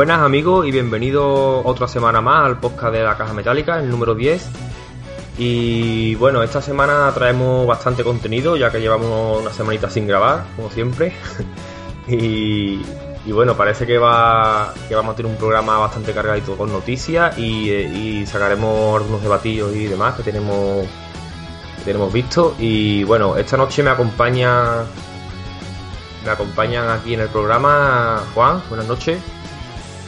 Buenas amigos y bienvenidos otra semana más al podcast de la Caja Metálica, el número 10. Y bueno, esta semana traemos bastante contenido ya que llevamos una semanita sin grabar, como siempre. y, bueno, parece que, va, que vamos a tener un programa bastante cargadito con noticias y, y sacaremos algunos debatillos y demás que tenemos, que tenemos visto. Y bueno, esta noche me acompaña me acompañan aquí en el programa Juan, buenas noches.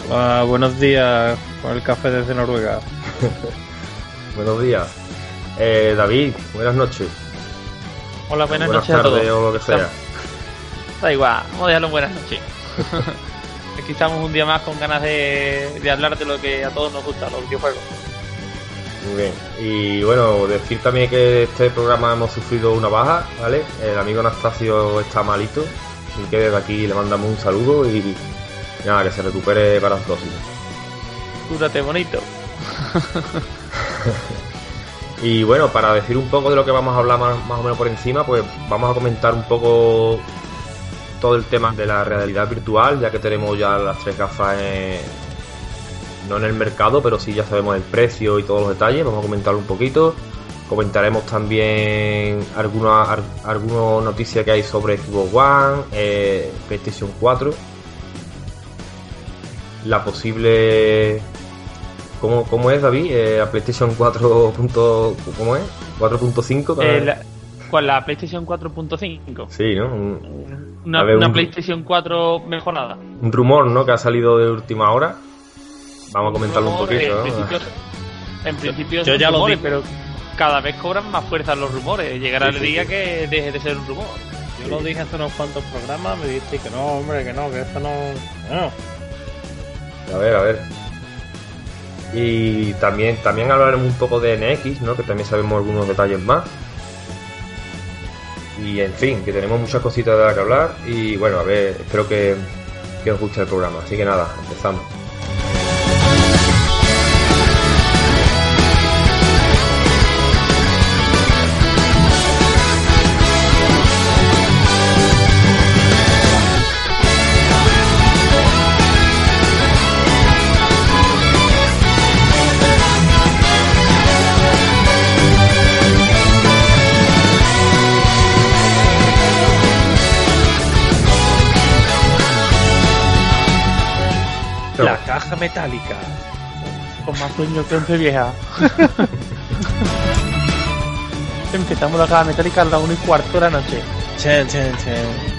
Buenos días, con el café desde Noruega. buenos días. Eh, David, buenas noches. Hola, buenas, noches a todos. o lo que sea. Da igual, vamos a dejarlo en buenas noches. Aquí estamos un día más con ganas de, de hablar de lo que a todos nos gusta, los videojuegos. Muy bien. Y bueno, decir también que este programa hemos sufrido una baja, ¿vale? El amigo Anastasio está malito, Así que desde aquí le mandamos un saludo y, nada, que se recupere para el próximo. Cúrate bonito. y bueno, para decir un poco de lo que vamos a hablar más, o menos por encima, pues vamos a comentar un poco todo el tema de la realidad virtual, ya que tenemos ya las tres gafas no en el mercado, pero sí ya sabemos el precio y todos los detalles. Vamos a comentarlo un poquito. Comentaremos también alguna, alguna noticia que hay sobre Xbox One, eh, PlayStation 4, la posible... ¿Cómo, cómo es, David? Eh, ¿La PlayStation 4. ¿Cómo es? ¿4.5? Eh, ¿Cuál? ¿La PlayStation 4.5? Sí, ¿no? una, PlayStation 4 mejorada. Un rumor, ¿no? Que ha salido de última hora. Vamos a comentarlo un poquito, En principio, yo ya lo dije, pero cada vez cobran más fuerza los rumores. Llegará el día que deje de ser un rumor. Yo lo dije hace unos cuantos programas, me dijiste que no, hombre, que no, que esto no. A ver, a ver. Y también, también hablaremos un poco de NX, ¿no? Que también sabemos algunos detalles más. Y en fin, que tenemos muchas cositas de las que hablar. Y bueno, a ver, espero que, que os guste el programa. Así que nada, empezamos. Metálica. Con más sueño que once vieja. Empezamos la caja metálica a las 1 y cuarto de la noche. Chen, chen, chen.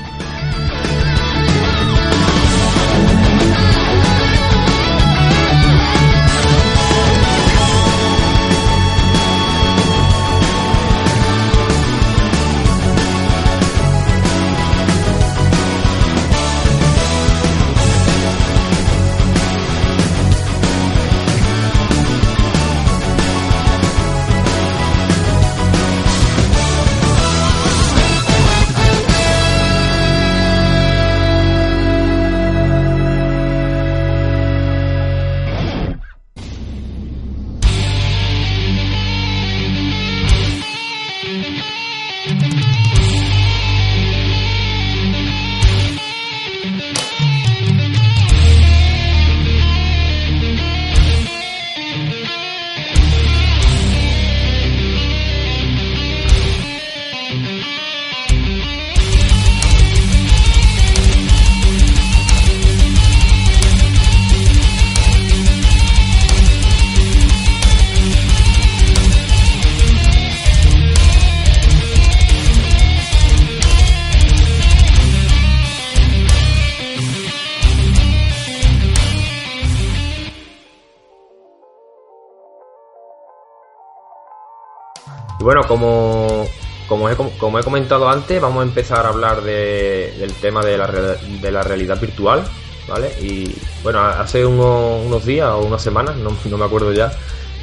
Bueno, como, como, he, como he comentado antes, vamos a empezar a hablar del tema de la, de la realidad virtual, ¿vale? Y bueno, hace unos, días o unas semanas, no, me acuerdo ya,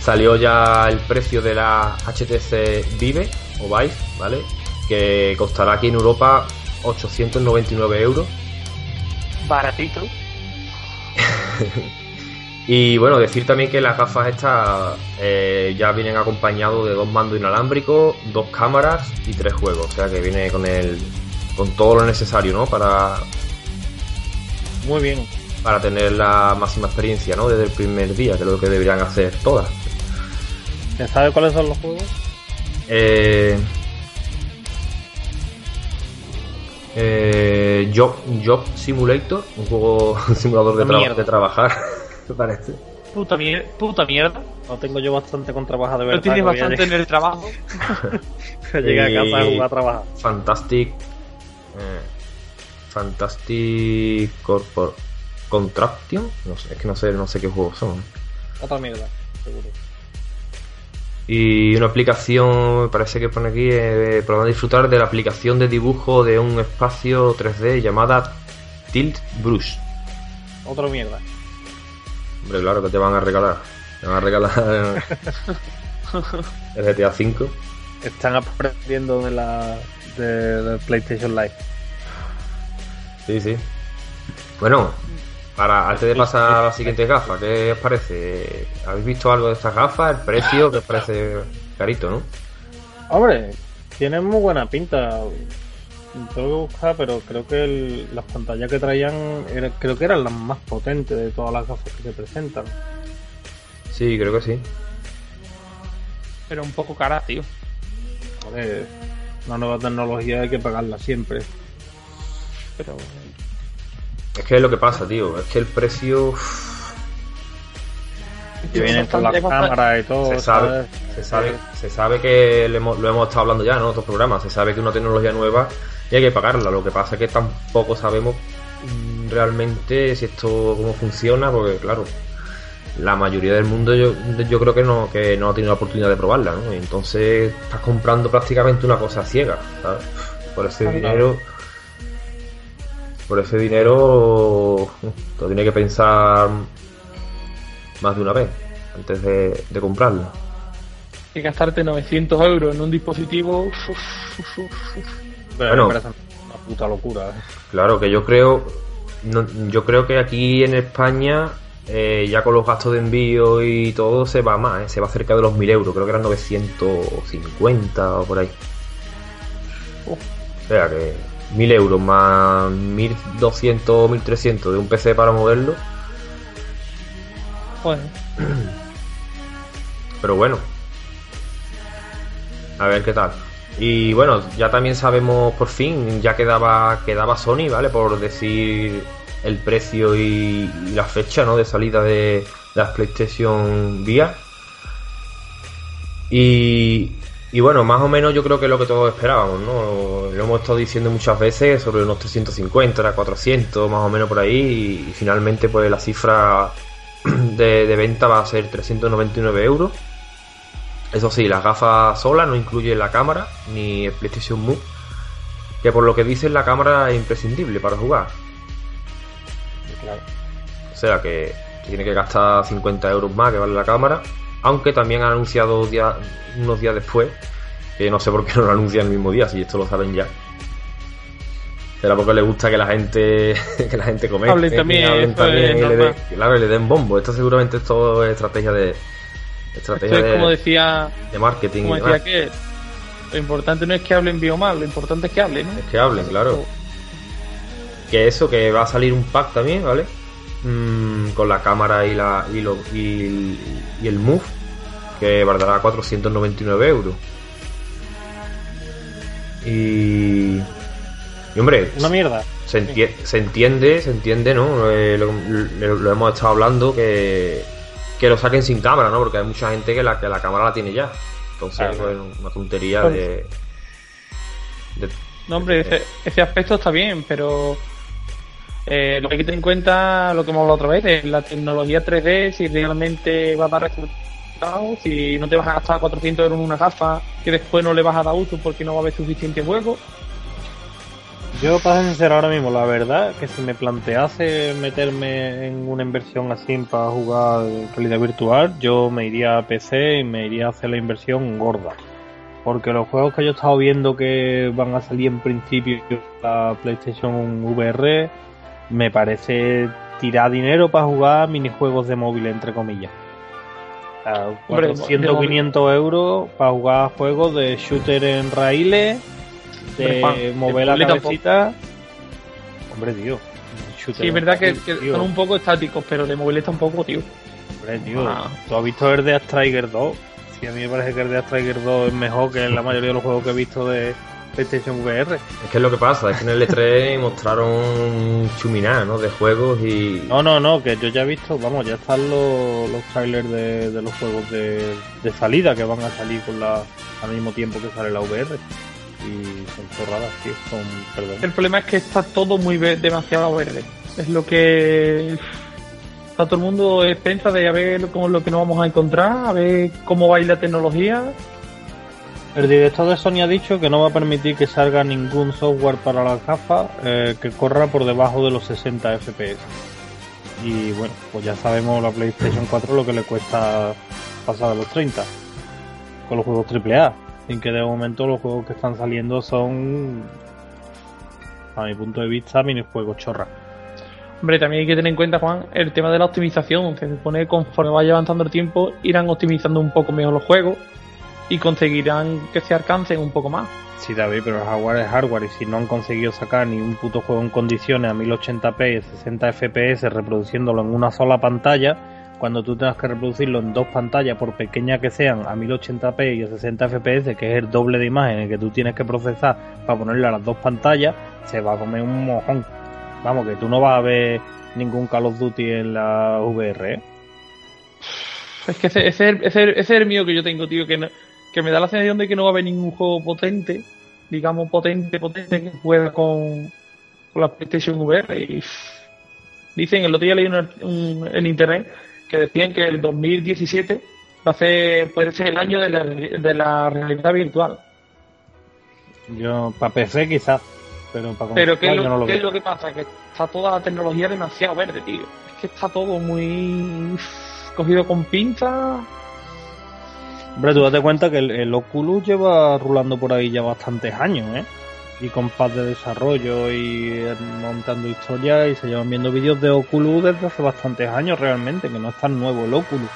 salió ya el precio de la HTC Vive o Vive, ¿vale? Que costará aquí en Europa 899 euros. Baratito. Y bueno, decir también que las gafas estas eh, ya vienen acompañados de dos mandos inalámbricos, dos cámaras y tres juegos. O sea que viene con el con todo lo necesario, ¿no? Para. Muy bien. para tener la máxima experiencia, ¿no? Desde el primer día, que es lo que deberían hacer todas. ¿Ya sabe cuáles son los juegos? Eh, eh, Job, Job Simulator, un juego un simulador de, de trabajar, me parece. Puta, puta mierda. No tengo yo bastante con trabajo de verdad. No tienes bastante en el trabajo. Llegué a casa a jugar a trabajar. Fantastic. Eh, Fantastic Corpor Contraction. No sé, es que no sé, no sé qué juegos son. Otra mierda, seguro. Y una aplicación, me parece que pone aquí, eh, para disfrutar de la aplicación de dibujo de un espacio 3D llamada Tilt Brush. Otra mierda. Hombre, claro que te van a regalar. Te van a regalar el GTA V. Están aprendiendo de la de, PlayStation Live. Sí, sí. Bueno, para antes de pasar a la siguiente gafa, ¿qué os parece? ¿Habéis visto algo de estas gafas? ¿El precio? que os parece carito, no? Hombre, tienen muy buena pinta. Tengo que buscar, pero creo que las pantallas que traían creo que eran las más potentes de todas las gafas que se presentan. Sí, creo que sí. Pero un poco cara, tío. Ver, una nueva tecnología hay que pagarla siempre. Pero. Es que es lo que pasa, tío. Es que el precio. Que vienen con las cámaras y todo. Se sabe, se sabe, se sabe que lo hemos, lo hemos estado hablando ya en otros programas. Se sabe que una tecnología nueva y hay que pagarla. Lo que pasa es que tampoco sabemos mm, realmente si esto cómo funciona, porque claro, la mayoría del mundo yo, yo creo que no, que no ha tenido la oportunidad de probarla, ¿no? Y entonces estás comprando prácticamente una cosa ciega, ¿sabes? Por ese dinero. Por ese dinero te tiene que pensar más de una vez antes de, de comprarlo. Y gastarte 900 euros en un dispositivo. Bueno, una puta locura. ¿eh? Claro que yo creo, yo creo que aquí en España eh, ya con los gastos de envío y todo se va más, ¿eh? se va cerca de los 1000 euros, creo que eran 950 o por ahí. O sea que 1000 euros más 1200 o 1300 de un PC para moverlo. Bueno. Pero bueno. A ver qué tal. Y bueno, ya también sabemos por fin, ya quedaba, quedaba Sony, ¿vale? Por decir el precio y, la fecha ¿no? de salida de, las PlayStation VR. Y, y bueno, más o menos yo creo que es lo que todos esperábamos, ¿no? Lo hemos estado diciendo muchas veces sobre unos 350, era 400, más o menos por ahí. Y, finalmente, pues la cifra de, de, venta va a ser 399 euros. Eso sí, las gafas solas no incluye la cámara ni el PlayStation Move. Que por lo que dicen, la cámara es imprescindible para jugar. O sea que, tiene que gastar 50 euros más que vale la cámara. Aunque también han anunciado unos días después, que no sé por qué no lo anuncian el mismo día, si esto lo saben ya. Será porque le gusta que la gente que la gente comente, hablen también, y le, den bombo. Esto seguramente es todo estrategia de estrategia de, como decía, de marketing. Como decía que lo importante no es que hablen bien o mal, lo importante es que hablen. Es que hablen, claro. Que eso, que va a salir un pack también, ¿vale? Mm, con la cámara y, la, y, lo, y, el Move, que valdrá 499 euros. Y. Y hombre. Una mierda. Se, entiende, se entiende, ¿no? Eh, lo, hemos estado hablando que, que lo saquen sin cámara, ¿no? Porque hay mucha gente que la, que la cámara la tiene ya. Entonces, pues, una tontería pues de, No, hombre, ese, ese aspecto está bien, pero eh, lo que hay que tener en cuenta, lo que hemos hablado otra vez, es la tecnología 3D, si realmente va a dar resultados, si no te vas a gastar 400 euros en una gafa que después no le vas a dar uso porque no va a haber suficiente juego. Yo, para ser sincero, ahora mismo, la verdad, que si me plantease meterme en una inversión así para jugar realidad virtual, yo me iría a PC y me iría a hacer la inversión gorda. Porque los juegos que yo he estado viendo que van a salir en principio la PlayStation VR, me parece tirar dinero para jugar minijuegos de móvil, entre comillas. O 400 500 euros para jugar juegos de shooter en raíles, de mover la cabecita. Hombre, tío, Sí, es verdad que, son un poco estáticos, pero de molesta un poco, tío. Hombre, tío, ah. ¿tú has visto el de Striker 2? Sí, a mí me parece que el de Striker 2 es mejor que la mayoría de los juegos que he visto de, PlayStation VR. Es que es lo que pasa, es que en el E3 mostraron chuminá, ¿no? De juegos y... No, no, no, que yo ya he visto, vamos, ya están los, los trailers de, los juegos de, salida que van a salir con la, al mismo tiempo que sale la VR. Y son cerradas, tío, son... Perdón. El problema es que está todo muy demasiado verde. Es lo que... Está todo el mundo piensa de a ver cómo es lo que nos vamos a encontrar, a ver cómo va a ir la tecnología el director de Sony ha dicho que no va a permitir que salga ningún software para la gafas eh, que corra por debajo de los 60 FPS. Y bueno, pues ya sabemos la PlayStation 4 lo que le cuesta pasar a los 30 con los juegos AAA. Sin que de momento los juegos que están saliendo son, a mi punto de vista, minijuegos chorra. Hombre, también hay que tener en cuenta, Juan, el tema de la optimización. Se supone que conforme vaya avanzando el tiempo irán optimizando un poco mejor los juegos y conseguirán que se alcancen un poco más. Sí, David, pero el hardware es hardware y si no han conseguido sacar ni un puto juego en condiciones a 1080p y 60 fps reproduciéndolo en una sola pantalla, cuando tú tengas que reproducirlo en dos pantallas, por pequeña que sean, a 1080p y a 60 fps, que es el doble de imagen que tú tienes que procesar para ponerle a las dos pantallas, se va a comer un mojón. Vamos, que tú no vas a ver ningún Call of Duty en la VR, ¿eh? Es que ese, ese, ese, es el mío que yo tengo, tío, que no, que me da la sensación de que no va a haber ningún juego potente, digamos potente, potente, que juegue con, con la PlayStation VR. Y dicen, el otro día leí en internet que decían que el 2017 va a ser, puede ser el año de la, de la realidad virtual. Yo, para PC quizás, pero para Pero ¿qué, es lo, ¿qué es lo que pasa? Que está toda la tecnología demasiado verde, tío. Es que está todo muy cogido con pinzas Hombre, tú date cuenta que el, Oculus lleva rulando por ahí ya bastantes años, ¿eh? Y con paz de desarrollo y montando historias y se llevan viendo vídeos de Oculus desde hace bastantes años realmente, que no es tan nuevo el Oculus.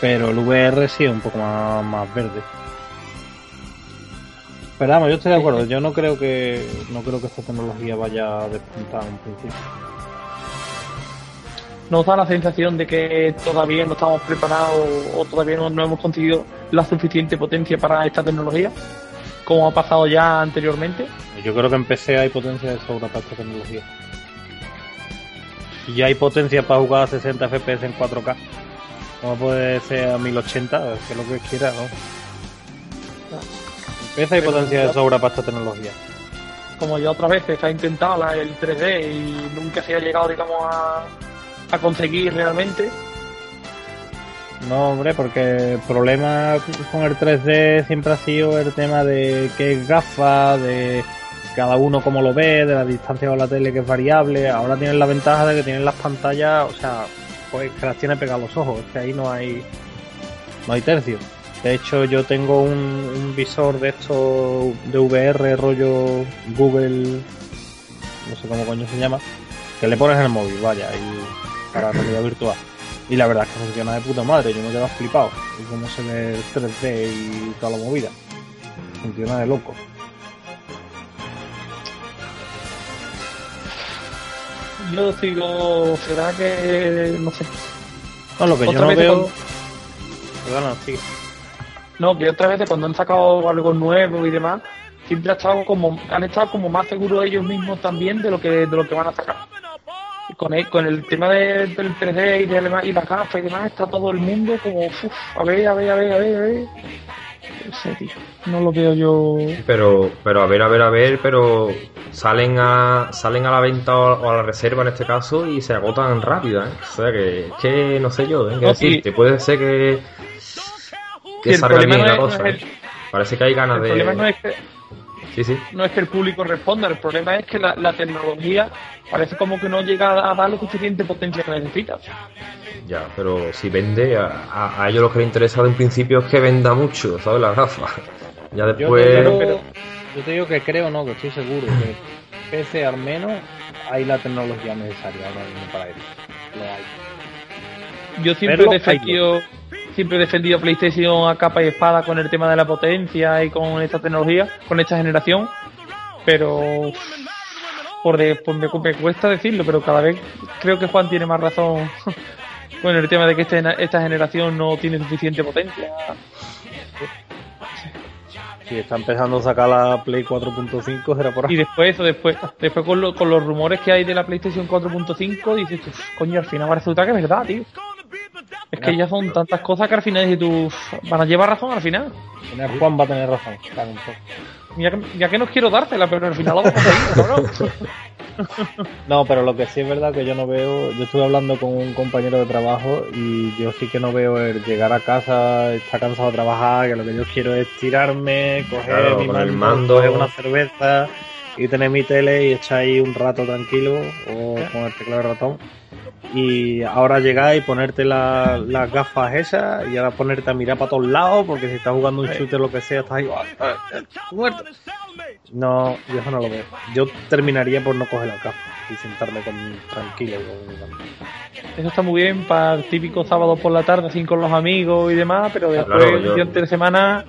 Pero el VR sí es un poco más, más verde. Pero vamos, yo estoy de acuerdo, yo no creo que no creo que esta tecnología vaya a despuntar en principio nos da la sensación de que todavía no estamos preparados o todavía no, hemos conseguido la suficiente potencia para esta tecnología, como ha pasado ya anteriormente. Yo creo que en PC hay potencia de sobra para esta tecnología. Y hay potencia para jugar a 60 FPS en 4K. Como puede ser a 1080, que lo que quiera, ¿no? En PC hay potencia de sobra para esta tecnología como ya otras veces ha intentado la, el 3D y nunca se ha llegado, digamos, a, a conseguir realmente. No, hombre, porque el problema con el 3D siempre ha sido el tema de qué gafa, de cada uno como lo ve, de la distancia con la tele que es variable. Ahora tienen la ventaja de que tienen las pantallas, o sea, pues que las tiene pegadas los ojos, que ahí no hay no hay tercio. De hecho, yo tengo un, un visor de esto de VR rollo Google, no sé cómo coño se llama, que le pones en el móvil, vaya, y para realidad virtual. Y la verdad es que funciona de puta madre, yo me quedo flipado. Y cómo se ve el 3D y toda la movida. Funciona de loco. Yo digo, será que no sé. No, lo que yo no veo. Perdona, sigue. No, que otra vez cuando han sacado algo nuevo y demás, siempre han estado como, han estado como más seguros ellos mismos también de lo que, de lo que van a sacar con el, con el tema del 3D y, de, y la gafa y demás, está todo el mundo como, a ver, a ver, a ver, a ver, a ver. No sé, tío, no lo veo yo. Pero, pero a ver, a ver, a ver, pero salen a salen a la venta o a la reserva en este caso y se agotan rápido, ¿eh? O sea que, que no sé yo, ¿eh? te puede ser que, que salga bien la cosa. ¿eh? Parece que hay ganas de. no es que no es que el público responda, el problema es que la, tecnología parece como que no llega a dar la suficiente potencia que necesita. Ya, pero si vende, a, ellos lo que les interesa en principio es que venda mucho, ¿sabes? La gafa. Ya después. Yo te, digo, que creo, no, que estoy seguro que PC al menos hay la tecnología necesaria ahora mismo para ello. Lo hay. Yo siempre he defendido siempre he defendido PlayStation a capa y espada con el tema de la potencia y con esta tecnología, con esta generación, pero por, de, por me, me cuesta decirlo, pero cada vez creo que Juan tiene más razón con el tema de que este, esta generación no tiene suficiente potencia. Si está empezando a sacar la Play 4.5 será por ahí. Y después eso, después, después con, lo- con los rumores que hay de la PlayStation 4.5, dices, "Uf, coño, al final va a resultar que es verdad, tío. Es que ya son tantas cosas que al final dices tú, "Uf, van a llevar razón al final. Juan va a tener razón. claro. Ya que, ya que no quiero dártela, pero al final lo vamos a seguir, cabrón. No, pero lo que sí es verdad que yo no veo, yo estuve hablando con un compañero de trabajo y yo sí que no veo el llegar a casa, estar cansado de trabajar, que lo que yo quiero es tirarme, coger Claro, mi con el mando, mando. coger una cerveza y tener mi tele y echar ahí un rato tranquilo o con el teclado de ratón. Y ahora llegar y ponerte la- las gafas esas y ahora ponerte a mirar para todos lados porque si estás jugando un shooter o lo que sea, estás ahí, "Ah, ah, ah, muerto. No, yo eso no lo veo. Yo terminaría por no coger las gafas y sentarme con, tranquilo. con- Eso está muy bien para el típico sábado por la tarde, así con los amigos y demás, pero después, Claro, yo- durante la semana,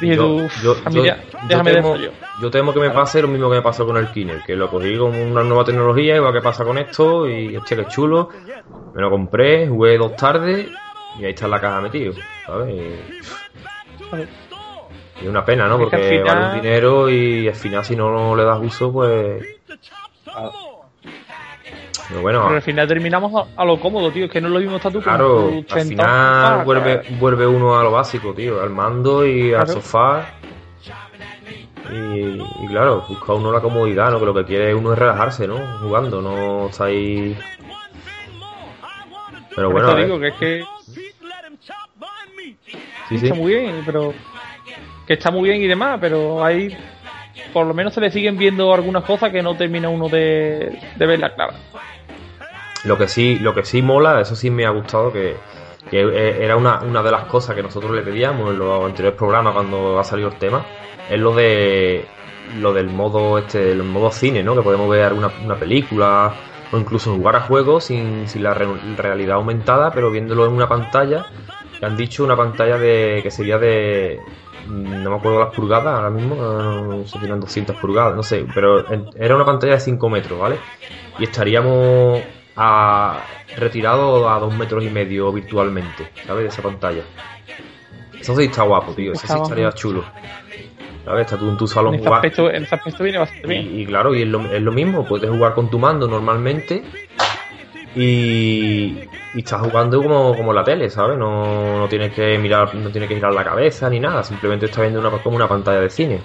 dije Yo- tú, yo- a mí yo- ya, yo déjame temo- eso yo. Yo temo que me pase lo mismo que me pasó con el Kinect, que lo cogí con una nueva tecnología, igual que pasa con esto, y hostia, que chulo. Me lo compré, jugué dos tardes, y ahí está en la caja metido, ¿sabes? Y es una pena, ¿no? Es que Porque al final- vale un dinero y al final si no le das uso, pues... Ah, Pero bueno, Pero al final terminamos a, a lo cómodo, tío, es que no es lo mismo tú claro, al final vuelve, vuelve uno a lo básico, tío, al mando y al Claro. sofá. Y, y claro, busca uno la comodidad, ¿no? Que lo que quiere uno es relajarse, ¿no? Jugando, no está ahí... Pero Por bueno, eso a ver. digo que es que sí, sí. está muy bien, pero que está muy bien y demás, pero hay por lo menos se le siguen viendo algunas cosas que no termina uno de, de verlas claras. Lo que sí, lo que sí mola, eso sí me ha gustado, que, que eh, era una, una de las cosas que nosotros le pedíamos en los anteriores programas cuando ha salido el tema, es lo de lo del modo este, el modo cine, ¿no? Que podemos ver una, una película o incluso jugar a juegos sin, sin la re- realidad aumentada, pero viéndolo en una pantalla. Que han dicho una pantalla de que sería de no me acuerdo las pulgadas ahora mismo, no si eran 200 pulgadas, no sé, pero era una pantalla de 5 metros, ¿vale? Y estaríamos a, retirados a 2 metros y medio virtualmente, ¿sabes? De esa pantalla. Eso sí está guapo, tío, eso sí estaría chulo. ¿Sabes? Está tú en tu salón En ese, aspecto, en ese aspecto viene bastante bien. Y, y claro, y es lo, es lo mismo, puedes jugar con tu mando normalmente y, y estás jugando como, como la tele, ¿sabes? No, no tienes que mirar, no tienes que girar la cabeza ni nada, simplemente estás viendo una, como una pantalla de cine.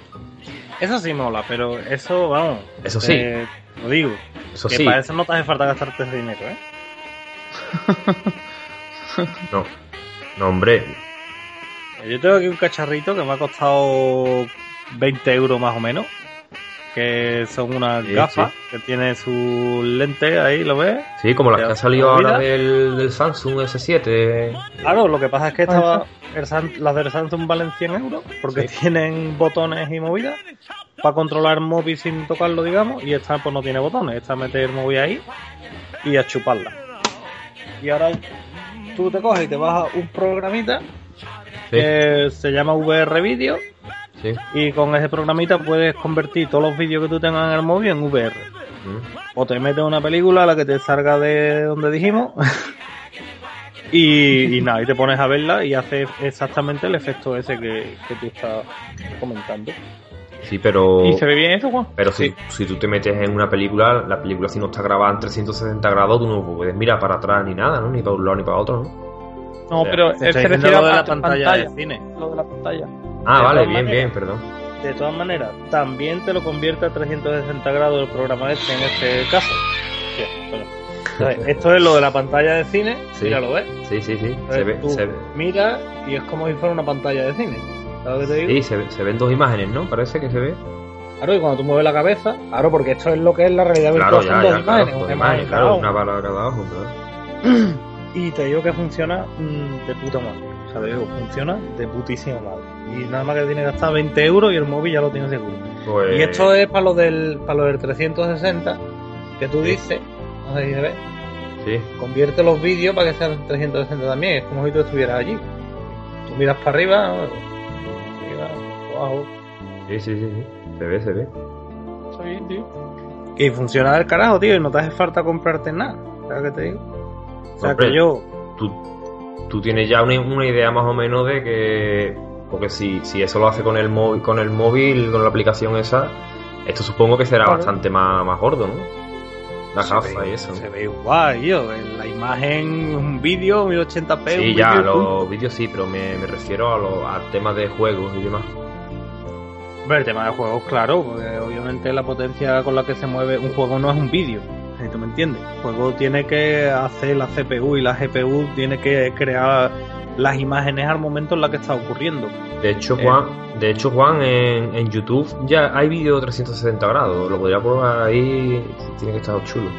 Eso sí mola, pero eso, vamos. Eso sí. eh, lo digo. Eso que sí, para eso no te hace falta gastarte dinero, ¿eh? no, no hombre, Yo tengo aquí un cacharrito que me ha costado 20 euros más o menos. Que son unas Sí, gafas que tiene su lente ahí, ¿lo ves? sí, como las que han salido ahora del, del Samsung S7. Claro, lo que pasa es que estaba, el las del Samsung valen 100 euros porque Sí. tienen botones y movidas para controlar el móvil sin tocarlo, digamos, y esta pues no tiene botones, esta meter el móvil ahí y a chuparla. Y ahora tú te coges y te bajas un programita Sí, que se llama VR Video sí. y con ese programita puedes convertir todos los vídeos que tú tengas en el móvil en VR. Mm. O te metes una película, la que te salga de donde dijimos. y, y nada, y te pones a verla y hace exactamente el efecto ese que, que tú estás comentando. Sí, pero... ¿Y se ve bien eso, Juan? Pero si, si tú te metes en una película, la película si no está grabada en 360 grados, tú no puedes mirar para atrás ni nada, ¿no? Ni para un lado ni para otro, ¿no? No, O sea, pero él se refiere lo de a la pantalla, de cine. Lo de la pantalla. Ah, De vale, todas bien, maneras. bien, perdón. De todas maneras, también te lo convierte a 360 grados el programa este en este caso. Sí, bueno. Entonces, esto es lo de la pantalla de cine, Sí. mira, lo ves. Sí, sí, sí. Se ve, tú se ve- Mira y es como si fuera una pantalla de cine. ¿Sabes lo que te digo? sí, se, ve- se ven dos imágenes, ¿no? Parece que se ve. Claro, y cuando tú mueves la cabeza, claro, porque esto es lo que es la realidad virtual, Claro, son ya, dos ya, claro. imágenes, Dos una imágenes, imagen claro. una. Cada ojo, claro. Y te digo que funciona mm, de puta madre. O sea, te digo, funciona de putísima madre. Y nada más que tiene que gastar 20 euros y el móvil ya lo tiene seguro. Pues... Y esto es para lo del, para lo del 360, que tú Sí. dices, no sé si se ve, Sí, convierte los vídeos para que sean 360 también. Es como si tú estuvieras allí. Tú miras para arriba, arriba, abajo. sí, sí, sí, sí. Se ve, se ve. Está bien, tío. y funciona del carajo, tío, y no te hace falta comprarte nada. ¿Sabes qué te digo? O sea, que yo... Tú, tú tienes ya una, una, idea más o menos de que... Porque si, si eso lo hace con el móvil, con el móvil, con la aplicación esa, esto supongo que será bastante más, más gordo, ¿no? La gafa y eso. Se ve igual. En la imagen, un vídeo, 1080p. Sí, ya, los vídeos sí, pero me, me refiero a los al tema de juegos y demás. El tema de juegos, claro, porque obviamente la potencia con la que se mueve un juego no es un vídeo, tú me entiendes. El juego tiene que hacer la CPU y la GPU tiene que crear las imágenes al momento en la que está ocurriendo. De hecho, eh, Juan, de hecho, Juan en, en YouTube ya hay vídeo 360 grados, lo podría probar ahí, tiene que estar chulo.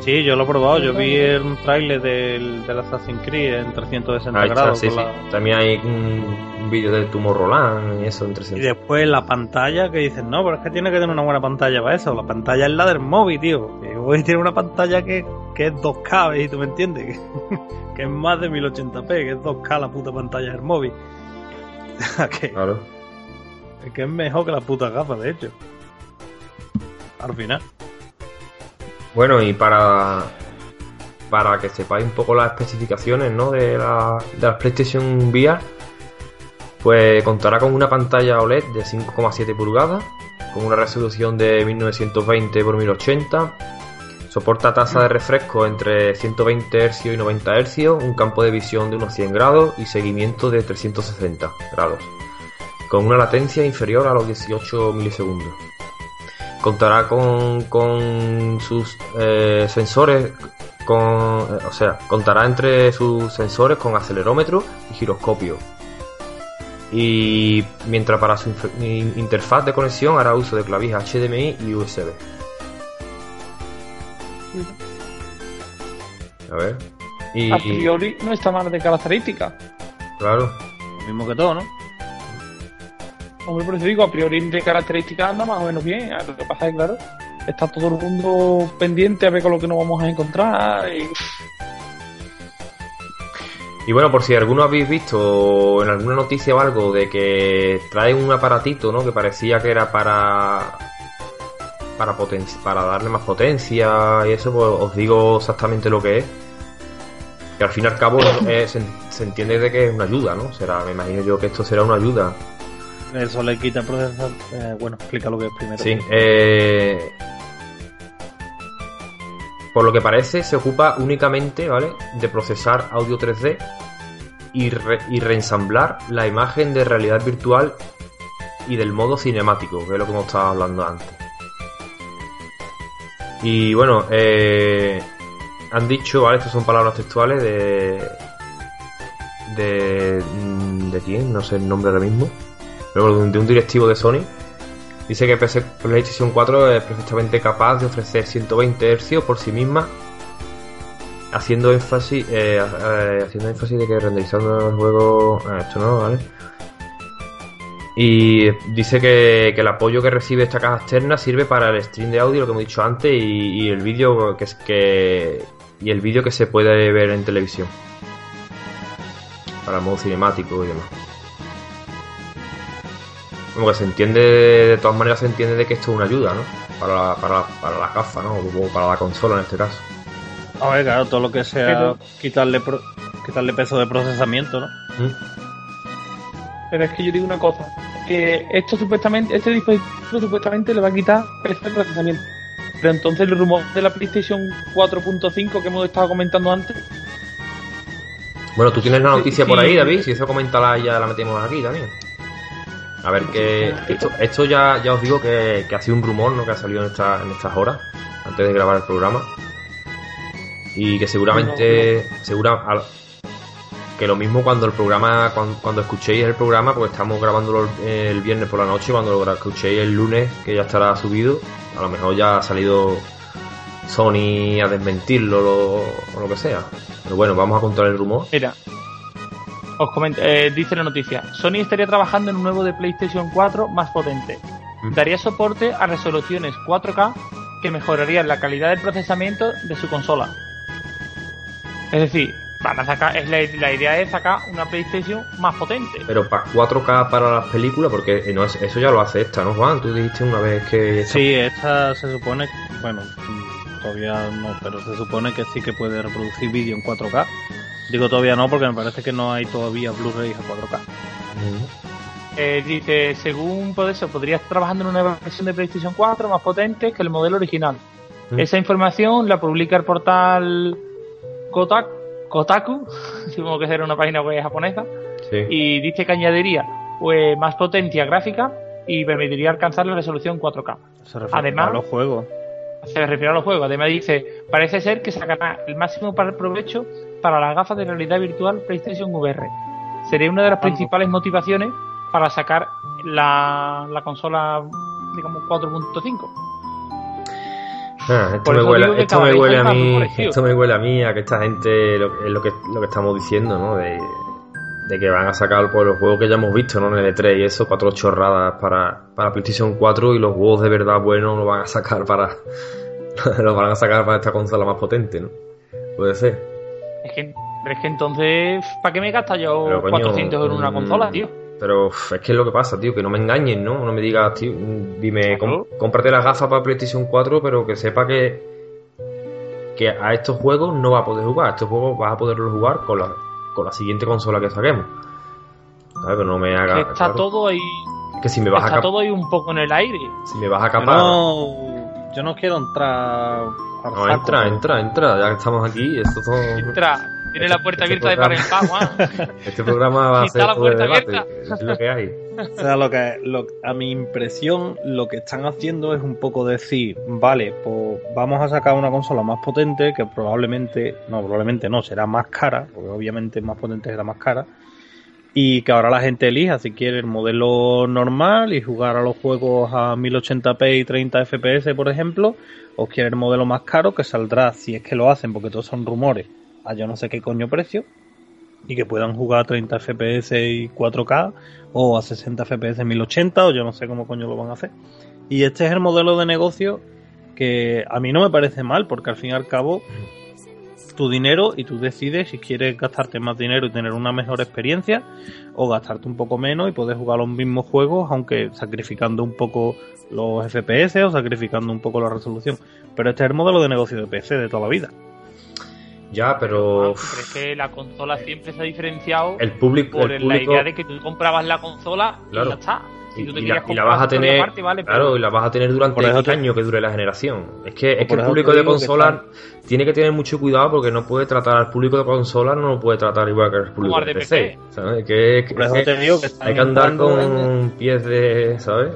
Sí, yo lo he probado. Yo vi un trailer del, del Assassin's Creed en 360 Ahí grados. sí, sí. También hay un, vídeo de Tomorrowland y eso en 360. Y después la pantalla que dicen, no, pero es que tiene que tener una buena pantalla para eso. La pantalla es la del móvil, tío. Y voy tiene una pantalla que, que es 2K, ¿y tú me entiendes? que es más de 1080p, que es 2K la puta pantalla del móvil. claro. Es que es mejor que la puta gafa, de hecho. Al final. Bueno, y para, para que sepáis un poco las especificaciones ¿no? de, la, de las PlayStation VR, pues contará con una pantalla OLED de 5,7 pulgadas, con una resolución de 1920 x 1080, soporta tasa de refresco entre 120 Hz y 90 Hz, un campo de visión de unos 100 grados y seguimiento de 360 grados, con una latencia inferior a los 18 milisegundos. Contará con, con sus eh, sensores, con, eh, o sea, contará entre sus sensores con acelerómetro y giroscopio. Y mientras para su interfaz de conexión hará uso de clavijas HDMI y USB. A ver. Y, a priori no está mal de características. Claro. Lo mismo que todo, ¿no? Hombre, por eso digo, a priori de características anda más o menos bien. Lo que pasa es claro, está todo el mundo pendiente a ver con lo que nos vamos a encontrar. Y... bueno, por si alguno habéis visto en alguna noticia o algo de que trae un aparatito, ¿no? Que parecía que era para para para darle más potencia y eso, pues os digo exactamente lo que es. Que al fin y al cabo se, se, entiende de que es una ayuda, ¿no? Será, me imagino yo que esto será una ayuda eso le quita procesador. Eh, bueno, explica lo que es primero. Sí, eh, por lo que parece, se ocupa únicamente, ¿vale? De procesar audio 3D y, y reensamblar la imagen de realidad virtual y del modo cinemático, que es lo que hemos estado hablando antes. Y bueno, eh, han dicho, ¿vale? Estas son palabras textuales de. de. ¿De quién? No sé el nombre ahora mismo pero de un directivo de Sony, dice que PlayStation 4 es perfectamente capaz de ofrecer 120 Hz por sí misma, haciendo énfasis, eh, haciendo énfasis de que renderizando el juego, eh, esto no, ¿vale? Y dice que, el apoyo que recibe esta caja externa sirve para el stream de audio, lo que hemos dicho antes, y, el vídeo que, que y el vídeo que se puede ver en televisión. Para modo cinemático y demás. Como que se entiende, de todas maneras se entiende de que esto es una ayuda, ¿no? Para la, para, para la gafa, ¿no? O para la consola en este caso. A ver, claro, todo lo que sea quitarle, quitarle peso de procesamiento, ¿no? ¿Mm? Pero es que yo digo una cosa, que esto supuestamente, este dispositivo supuestamente le va a quitar peso de procesamiento. Pero entonces el rumor de la PlayStation 4.5 que hemos estado comentando antes. Bueno, tú tienes la noticia por ahí, David, si eso comentala ya la metemos aquí también. A ver que esto, ya, ya os digo que, ha sido un rumor ¿no? que ha salido en, esta, en estas horas, antes de grabar el programa. Y que seguramente, segura, que lo mismo cuando el programa, cuando, escuchéis el programa, pues estamos grabándolo el, viernes por la noche, cuando lo escuchéis el lunes, que ya estará subido, a lo mejor ya ha salido Sony a desmentirlo o lo que sea. Pero bueno, vamos a contar el rumor. Mira, os eh, dice la noticia, Sony estaría trabajando en un nuevo de PlayStation 4 más potente. Mm. Daría soporte a resoluciones 4K que mejorarían la calidad del procesamiento de su consola. Es decir, van a sacar, es la, idea es sacar una PlayStation más potente. Pero para 4K para las películas, porque no es, eso ya lo hace esta, ¿no, Juan? Tú dijiste una vez que... Sí, esta se supone, bueno, todavía no, pero se supone que sí que puede reproducir vídeo en 4K. Digo todavía no porque me parece que no hay todavía Blu-ray a 4K. Eh, dice, según por eso, podrías estar trabajando en una versión de PlayStation 4 más potente que el modelo original. Esa información la publica el portal Kotaku, Kotaku supongo que será una página web japonesa, y dice que añadiría pues, más potencia gráfica y permitiría alcanzar la resolución 4K. Además, a los juegos se refiere a los juegos. Además dice, parece ser que sacará el máximo para el provecho para las gafas de realidad virtual PlayStation VR. Sería una de las principales motivaciones para sacar la, la consola, digamos, 4.5. Ah, esto me huele, esto me huele a mí, esto me huele a mí a que esta gente lo, es lo que lo que estamos diciendo, ¿no? De, de que van a sacar por los juegos que ya hemos visto, ¿no? En el E3 y eso, cuatro chorradas para, para PlayStation 4 y los juegos de verdad buenos los van a sacar para. los van a sacar para esta consola más potente, ¿no? Puede ser. Es que, es que entonces, ¿para qué me gasta yo 400 en una mm, consola, tío? Pero es que es lo que pasa, tío, que no me engañen, ¿no? No me digas, tío, dime, cómprate las gafas para PlayStation 4, pero que sepa que que a estos juegos no va a poder jugar. A estos juegos vas a poderlos jugar con la con la siguiente consola que saquemos. ¿Sabes? Pero no me haga. está todo ahí. Que si me vas está todo ahí un poco en el aire. Si me vas a capar. No, yo no quiero entrar. No, entra, entra, entra. Ya que estamos aquí, esto todo. Entra. Tiene la puerta este abierta de par en par, Este programa va a ser la puerta abierta. Es lo que hay. O sea, lo que, lo, a mi impresión, lo que están haciendo es un poco decir, vale, pues vamos a sacar una consola más potente que probablemente, no, probablemente no, será más cara, porque obviamente más potente será más cara, y que ahora la gente elija si quiere el modelo normal y jugar a los juegos a 1080p y 30 fps, por ejemplo, o quiere el modelo más caro que saldrá, si es que lo hacen, porque todos son rumores, a yo no sé qué coño precio, y que puedan jugar a 30 FPS y 4K o a 60 FPS 1080 o yo no sé cómo coño lo van a hacer. Y este es el modelo de negocio que a mí no me parece mal porque al fin y al cabo tu dinero y tú decides si quieres gastarte más dinero y tener una mejor experiencia o gastarte un poco menos y poder jugar los mismos juegos aunque sacrificando un poco los FPS o sacrificando un poco la resolución. Pero este es el modelo de negocio de PC de toda la vida. Ya, pero. es que la consola siempre se ha diferenciado el público, por la idea de que tú comprabas la consola y ya está. Y, la, vas a tener claro y la vas a tener durante el año que dure la generación es que es que el público de consola tiene que tener mucho cuidado porque no puede tratar al público de consola no lo puede tratar igual que al público de PC, ¿sabes? Que, hay que andar con pies de ¿sabes?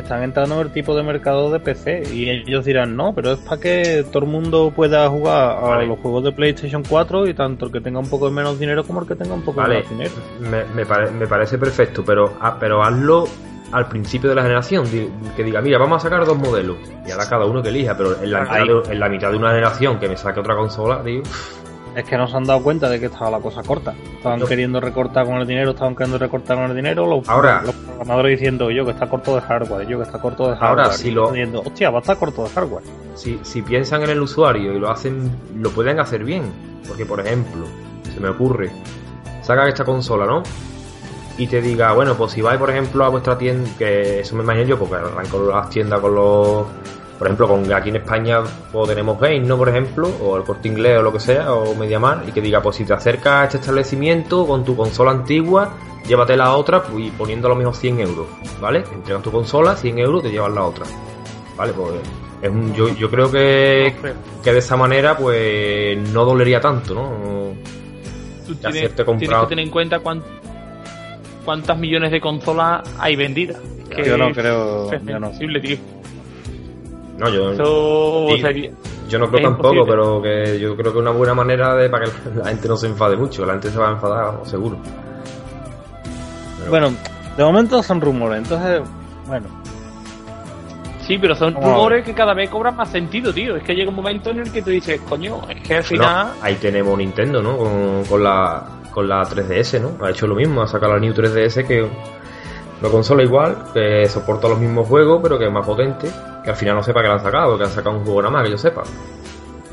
Están entrando en el tipo de mercado de PC y ellos dirán no, pero es para que todo el mundo pueda jugar a los juegos de PlayStation 4 y tanto el que tenga un poco de menos dinero como el que tenga un poco de más dinero. Me, me, parece perfecto, pero, ah, pero hazlo al principio de la generación, que diga, mira, vamos a sacar dos modelos y ahora cada uno que elija, pero en la, mitad de, en la mitad de una generación que me saque otra consola, digo... Es que no se han dado cuenta de que estaba la cosa corta. Estaban queriendo recortar con el dinero, estaban queriendo recortar con el dinero. Los, Ahora, los programadores diciendo yo que está corto de hardware, yo que está corto de hardware. Ahora, si lo. Diciendo, hostia, va a estar corto de hardware. Si, si piensan en el usuario y lo hacen, lo pueden hacer bien. Porque, por ejemplo, se me ocurre, saca esta consola, ¿no? Y te diga, bueno, pues si vais, por ejemplo, a vuestra tienda, que eso me imagino yo, porque arranco las tiendas con los por ejemplo, con aquí en España pues, tenemos Game, ¿no? Por ejemplo, o el corte inglés o lo que sea, o Mediamar, y que diga, pues si te acercas a este establecimiento con tu consola antigua, llévate la otra y poniendo a lo mejor 100 euros, ¿vale? Entregas tu consola, 100 euros, te llevas la otra, ¿vale? Pues es un, yo, yo creo que, que de esa manera, pues no dolería tanto, ¿no? Tú tienes, que tener en cuenta cuántas millones de consolas hay vendidas. Que yo no creo. Es no. tío. No, yo, yo no creo tampoco, pero que yo creo que una buena manera de para que la gente no se enfade mucho, la gente se va a enfadar seguro. Bueno, de momento son rumores, entonces, bueno. Sí, pero son rumores que cada vez cobran más sentido, tío. Es que llega un momento en el que tú dices, coño, es que al final. ahí tenemos Nintendo, ¿no? Con, con, la, con la 3DS, ¿no? Ha hecho lo mismo, ha sacado la New 3DS que una consola igual, que soporta los mismos juegos, pero que es más potente, que al final no sepa que la han sacado, que han sacado un juego nada más, que yo sepa.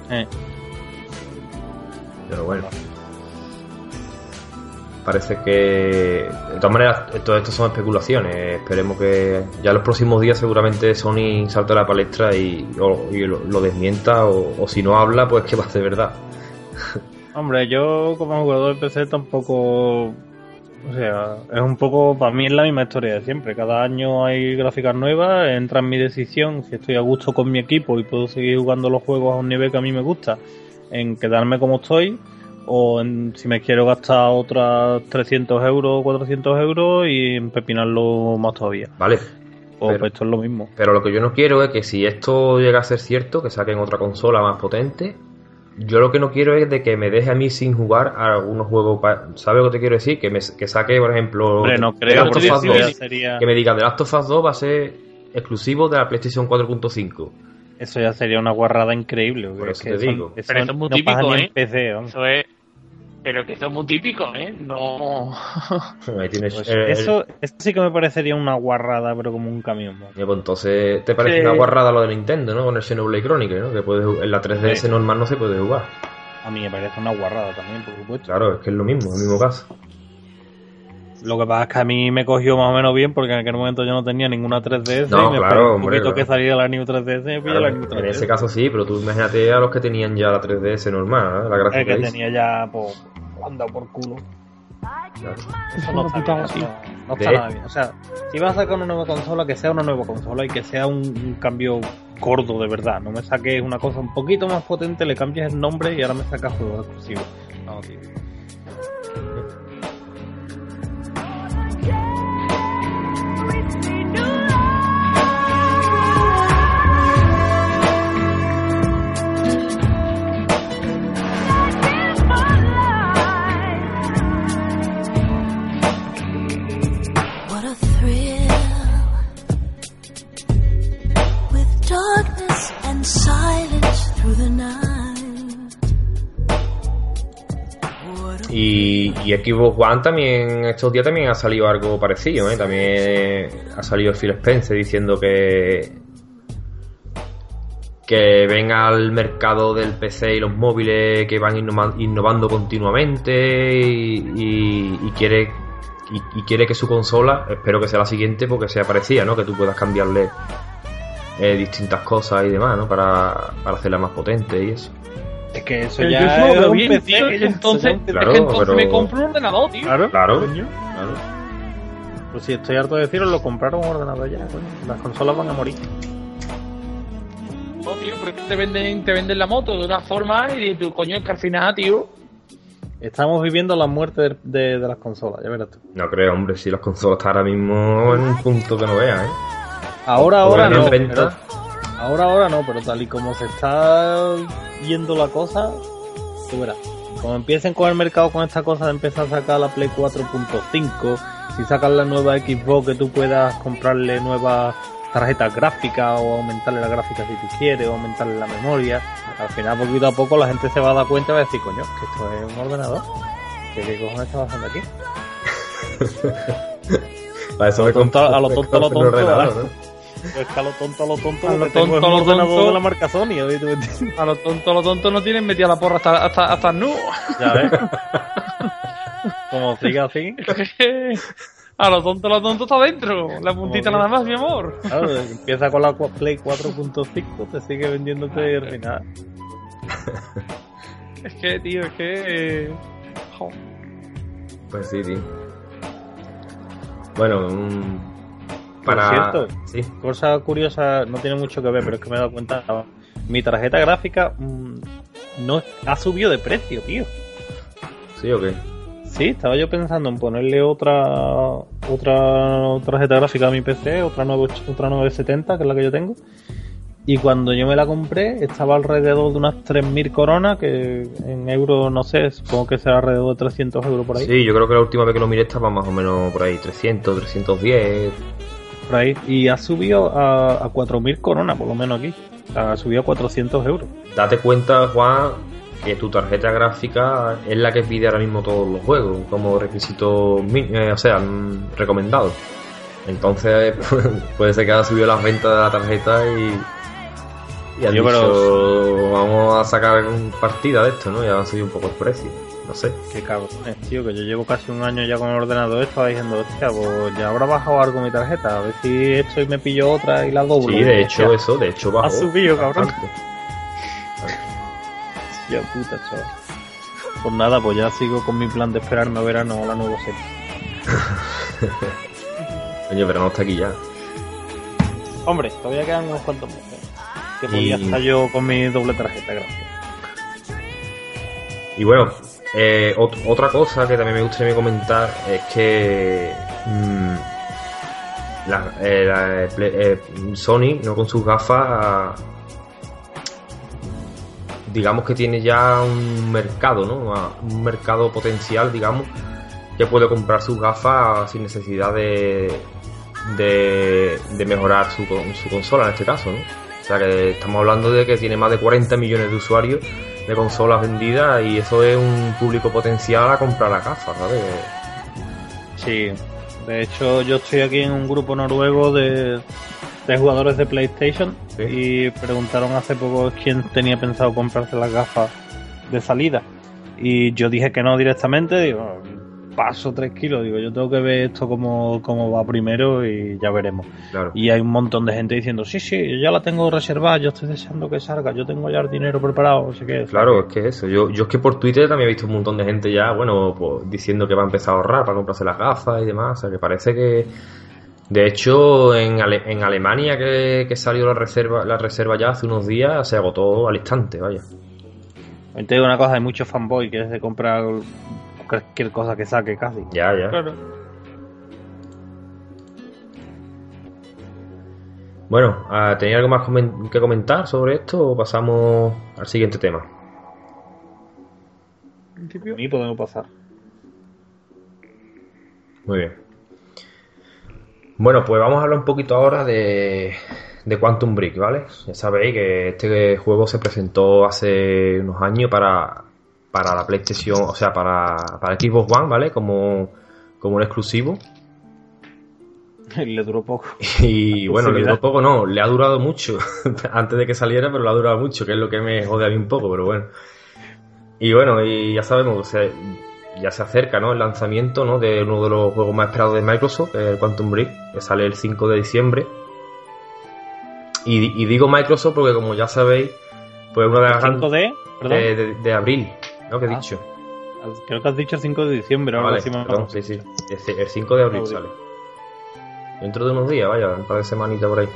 Eh. Pero bueno. parece que de todas maneras todo esto son especulaciones esperemos que ya los próximos días seguramente Sony salte a la palestra y, lo, desmienta o, si no habla pues que va a ser verdad hombre yo como jugador de PC tampoco o sea es un poco para mí es la misma historia de siempre cada año hay gráficas nuevas entra en mi decisión si estoy a gusto con mi equipo y puedo seguir jugando los juegos a un nivel que a mí me gusta en quedarme como estoy o si me quiero gastar otras 300 euros o 400 euros y empepinarlo más todavía. Vale. O pues esto es lo mismo. Pero lo que yo no quiero es que si esto llega a ser cierto, que saquen otra consola más potente, yo lo que no quiero es de que me deje a mí sin jugar a algunos juegos. ¿Sabes lo que te quiero decir? Que me que saque, por ejemplo, no creo, que me diga The Last of Us 2 va a ser exclusivo de la PlayStation 4.5. Eso ya sería una guarrada increíble. Por eso te digo. pero eso es muy típico, ¿eh? eso es pero que eso es muy típico, ¿eh? No. Ahí tienes, pues eso, sí que me parecería una guarrada, pero como un camión. pues entonces te parece una guarrada lo de Nintendo, ¿no? Con el Xenoblade Chronicle, ¿no? Que puedes, en la 3DS normal no se puede jugar. A mí me parece una guarrada también, por supuesto. Claro, es que es lo mismo, el mismo caso. Lo que pasa es que a mí me cogió más o menos bien porque en aquel momento yo no tenía ninguna 3DS no, y me claro, un poquito que salía la New 3DS y me la New 3DS. En ese caso sí, pero tú imagínate a los que tenían ya la 3DS normal, ¿eh? la gráfica. El que tenía ya, pues, anda por culo. Eso no, está, bien, no, está nada bien. O sea, si vas a sacar una nueva consola, que sea una nueva consola y que sea un, cambio gordo de verdad. No me saques una cosa un poquito más potente, le cambies el nombre y ahora me sacas juegos exclusivos. No, tío. Y, y Xbox One también, estos días también ha salido algo parecido, ¿eh? También ha salido Phil Spencer diciendo que que venga al mercado del PC y los móviles que van innovando continuamente y, quiere y, quiere que su consola, espero que sea la siguiente porque sea parecida, ¿no? Que tú puedas cambiarle eh, distintas cosas y demás, ¿no? Para, para hacerla más potente y eso. Es que eso ya es un PC, tío, entonces, claro, es que entonces me compro un ordenador, tío. Claro, claro. Pues si estoy harto de deciros, lo compraron un ordenador ya, coño. Las consolas van a morir. No, tío, porque te venden, te venden la moto de una forma y tu coño es que al final, tío. Estamos viviendo la muerte de, de, las consolas, ya verás tú. No creo, hombre, si las consolas están ahora mismo en un punto que no veas, ¿eh? Ahora, ahora no. Ahora, ahora no, pero tal y como se está yendo la cosa, tú verás. Como empiecen con el mercado con esta cosa de empezar a sacar la Play 4.5, si sacan la nueva Xbox que tú puedas comprarle nuevas tarjetas gráficas o aumentarle la gráfica si tú quieres, o aumentarle la memoria, al final poquito a poco la gente se va a dar cuenta y va a decir, coño, que esto es un ordenador. ¿Qué, qué cojones está pasando aquí? Para eso a lo tonto, a lo tonto, a lo tonto. Es que a lo tonto, a lo tonto, a lo tonto, a lo tonto, de la marca Sony, A lo tonto, a lo tonto no tienen metida la porra hasta, hasta, hasta nu. Ya ves. Como siga así. A lo tonto, a lo tonto está dentro. La puntita nada más, mi amor. Claro, empieza con la Play 4.5, te sigue vendiéndote al final. Es que, tío, es que. Eh... Pues sí, tío. Bueno, un para... cierto, sí. cosa curiosa, no tiene mucho que ver, pero es que me he dado cuenta. Mi tarjeta gráfica mm, no ha subido de precio, tío. ¿Sí o qué? Sí, estaba yo pensando en ponerle otra otra tarjeta gráfica a mi PC, otra, 9, otra 970, que es la que yo tengo. Y cuando yo me la compré, estaba alrededor de unas 3.000 coronas, que en euros, no sé, supongo que será alrededor de 300 euros por ahí. Sí, yo creo que la última vez que lo miré estaba más o menos por ahí, 300, 310 y ha subido a, a 4.000 coronas, por lo menos aquí. Ha subido a 400 euros. Date cuenta, Juan, que tu tarjeta gráfica es la que pide ahora mismo todos los juegos como requisito, eh, o sea, recomendado. Entonces, puede ser que haya subido las ventas de la tarjeta y, y han dicho, vamos a sacar partida de esto, ¿no? Y ha subido un poco el precio. No sé. Qué cabrones, tío, que yo llevo casi un año ya con el ordenador, estaba diciendo, hostia, pues ya habrá bajado algo mi tarjeta, a ver si esto y me pillo otra y la doblo. Sí, de hecho, eso, de hecho bajó. Ha subido, cabrón. Ya puta, chaval. Pues nada, pues ya sigo con mi plan de esperarme a verano a la nueva serie. Coño, pero no está aquí ya. Hombre, todavía quedan unos cuantos meses. Que podía Y- estar yo con mi doble tarjeta, gracias. Y bueno, eh, ot- otra cosa que también me gustaría comentar es que mm, eh, Play- eh, Sony, no con sus gafas, digamos que tiene ya un mercado, ¿no? Un mercado potencial, digamos, que puede comprar sus gafas sin necesidad de, de, mejorar su, su consola en este caso, ¿no? O sea que estamos hablando de que tiene más de 40 millones de usuarios de consolas vendidas y eso es un público potencial a comprar las gafas, ¿sabes? Sí, de hecho yo estoy aquí en un grupo noruego de, de jugadores de PlayStation Sí. y preguntaron hace poco quién tenía pensado comprarse las gafas de salida. Y yo dije que no directamente, digo, paso tres kilos, digo, yo tengo que ver esto cómo, cómo va primero y ya veremos. Claro. Y hay un montón de gente diciendo, sí, sí, yo ya la tengo reservada, yo estoy deseando que salga, yo tengo ya el dinero preparado, no sé qué. Claro, es que eso. Yo, yo es que por Twitter también he visto un montón de gente ya, bueno, pues diciendo que va a empezar a ahorrar para comprarse las gafas y demás. O sea, que parece que. De hecho, en, Ale- en Alemania que, que salió la reserva, la reserva ya hace unos días, se agotó al instante, vaya. Te digo una cosa, hay muchos fanboy que es de comprar cualquier cosa que saque casi. Ya, ya. Claro. Bueno, ah, ¿tenía algo más que comentar sobre esto o pasamos al siguiente tema? A mí podemos pasar. Muy bien. Bueno, pues vamos a hablar un poquito ahora de, de Quantum Break, ¿vale? Ya sabéis que este juego se presentó hace unos años para, para la PlayStation, o sea, para, para Xbox One, ¿vale? Como, como un exclusivo. Le duró poco. Y bueno, le duró poco, no, le ha durado mucho antes de que saliera, pero le ha durado mucho, que es lo que me jode a mí un poco, pero bueno. Y bueno, y ya sabemos, o sea, ya se acerca, ¿no? El lanzamiento, ¿no? De uno de los juegos más esperados de Microsoft, el Quantum Break, que sale el 5 de diciembre. Y, y digo Microsoft porque como ya sabéis, pues una de las 5 grandes de, perdón, de abril, ¿no? Que he Ah, dicho. creo que has dicho el 5 de diciembre, ahora Vale, perdón, sí, sí. El, el 5 de abril sale. Dentro de unos días, vaya, un par de semanitas por ahí.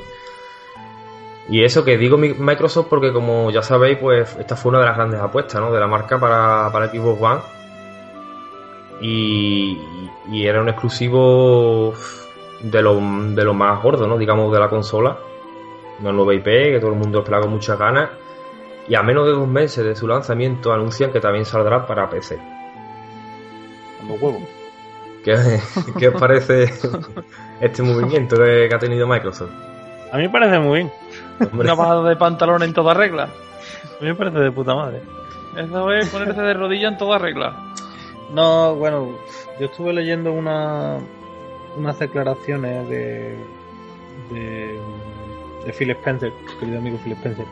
Y eso que digo mi- Microsoft porque como ya sabéis, pues esta fue una de las grandes apuestas, ¿no? De la marca para, para Xbox One. Y, y era un exclusivo de lo, de lo más gordo, ¿no? Digamos, de la consola. Una nueva IP que todo el mundo esperaba con muchas ganas. Y a menos de dos meses de su lanzamiento anuncian que también saldrá para PC. Los huevos. ¿Qué, qué os parece este movimiento que, que ha tenido Microsoft? A mí me parece muy bien. Hombre, Una bajada de pantalón en toda regla. A mí me parece de puta madre. Eso es ponerse de rodilla en toda regla. No, bueno, yo estuve leyendo una, unas declaraciones de, de, de Phil Spencer, querido amigo Phil Spencer,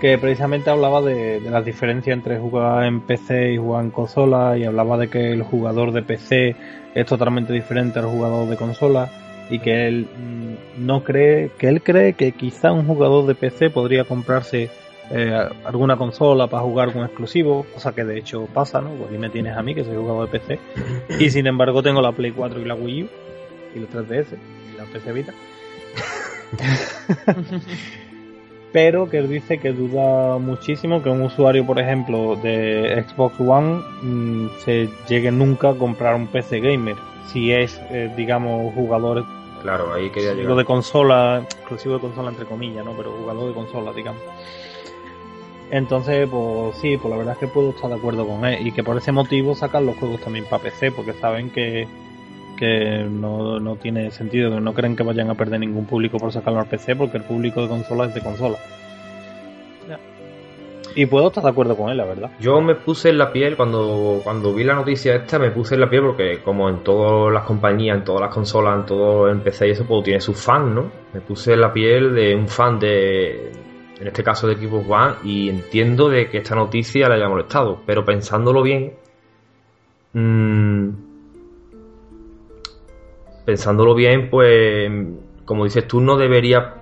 Que precisamente hablaba de, de las diferencias entre jugar en PC y jugar en consola y hablaba de que el jugador de PC es totalmente diferente al jugador de consola y que él mm, no cree, que él cree que quizá un jugador de PC podría comprarse eh, alguna consola para jugar con exclusivo, cosa que de hecho pasa, ¿no? Pues me tienes a mí, que soy jugador de PC, y sin embargo tengo la Play 4 y la Wii U, y la 3DS, y la PC Vita. Pero que él dice que duda muchísimo que un usuario, por ejemplo, de Xbox One mm, se llegue nunca a comprar un PC gamer. Si es, eh, digamos, jugador claro, ahí quería exclusivo llegar. de consola, exclusivo de consola entre comillas, ¿no? Pero jugador de consola, digamos. Entonces, pues sí, pues la verdad es que puedo estar de acuerdo con él. Y que por ese motivo sacan los juegos también para PC, porque saben que, que no, no tiene sentido, que no creen que vayan a perder ningún público por sacarlo al PC, porque el público de consola es de consola. Ya. Y puedo estar de acuerdo con él, la verdad. Yo me puse en la piel cuando, cuando vi la noticia esta, me puse en la piel porque como en todas las compañías, en todas las consolas, en todo en PC y eso, pues tiene sus fans, ¿no? Me puse en la piel de un fan de, en este caso de Xbox One, y entiendo de que esta noticia le haya molestado, pero pensándolo bien, mm, pensándolo bien, pues como dices tú, no debería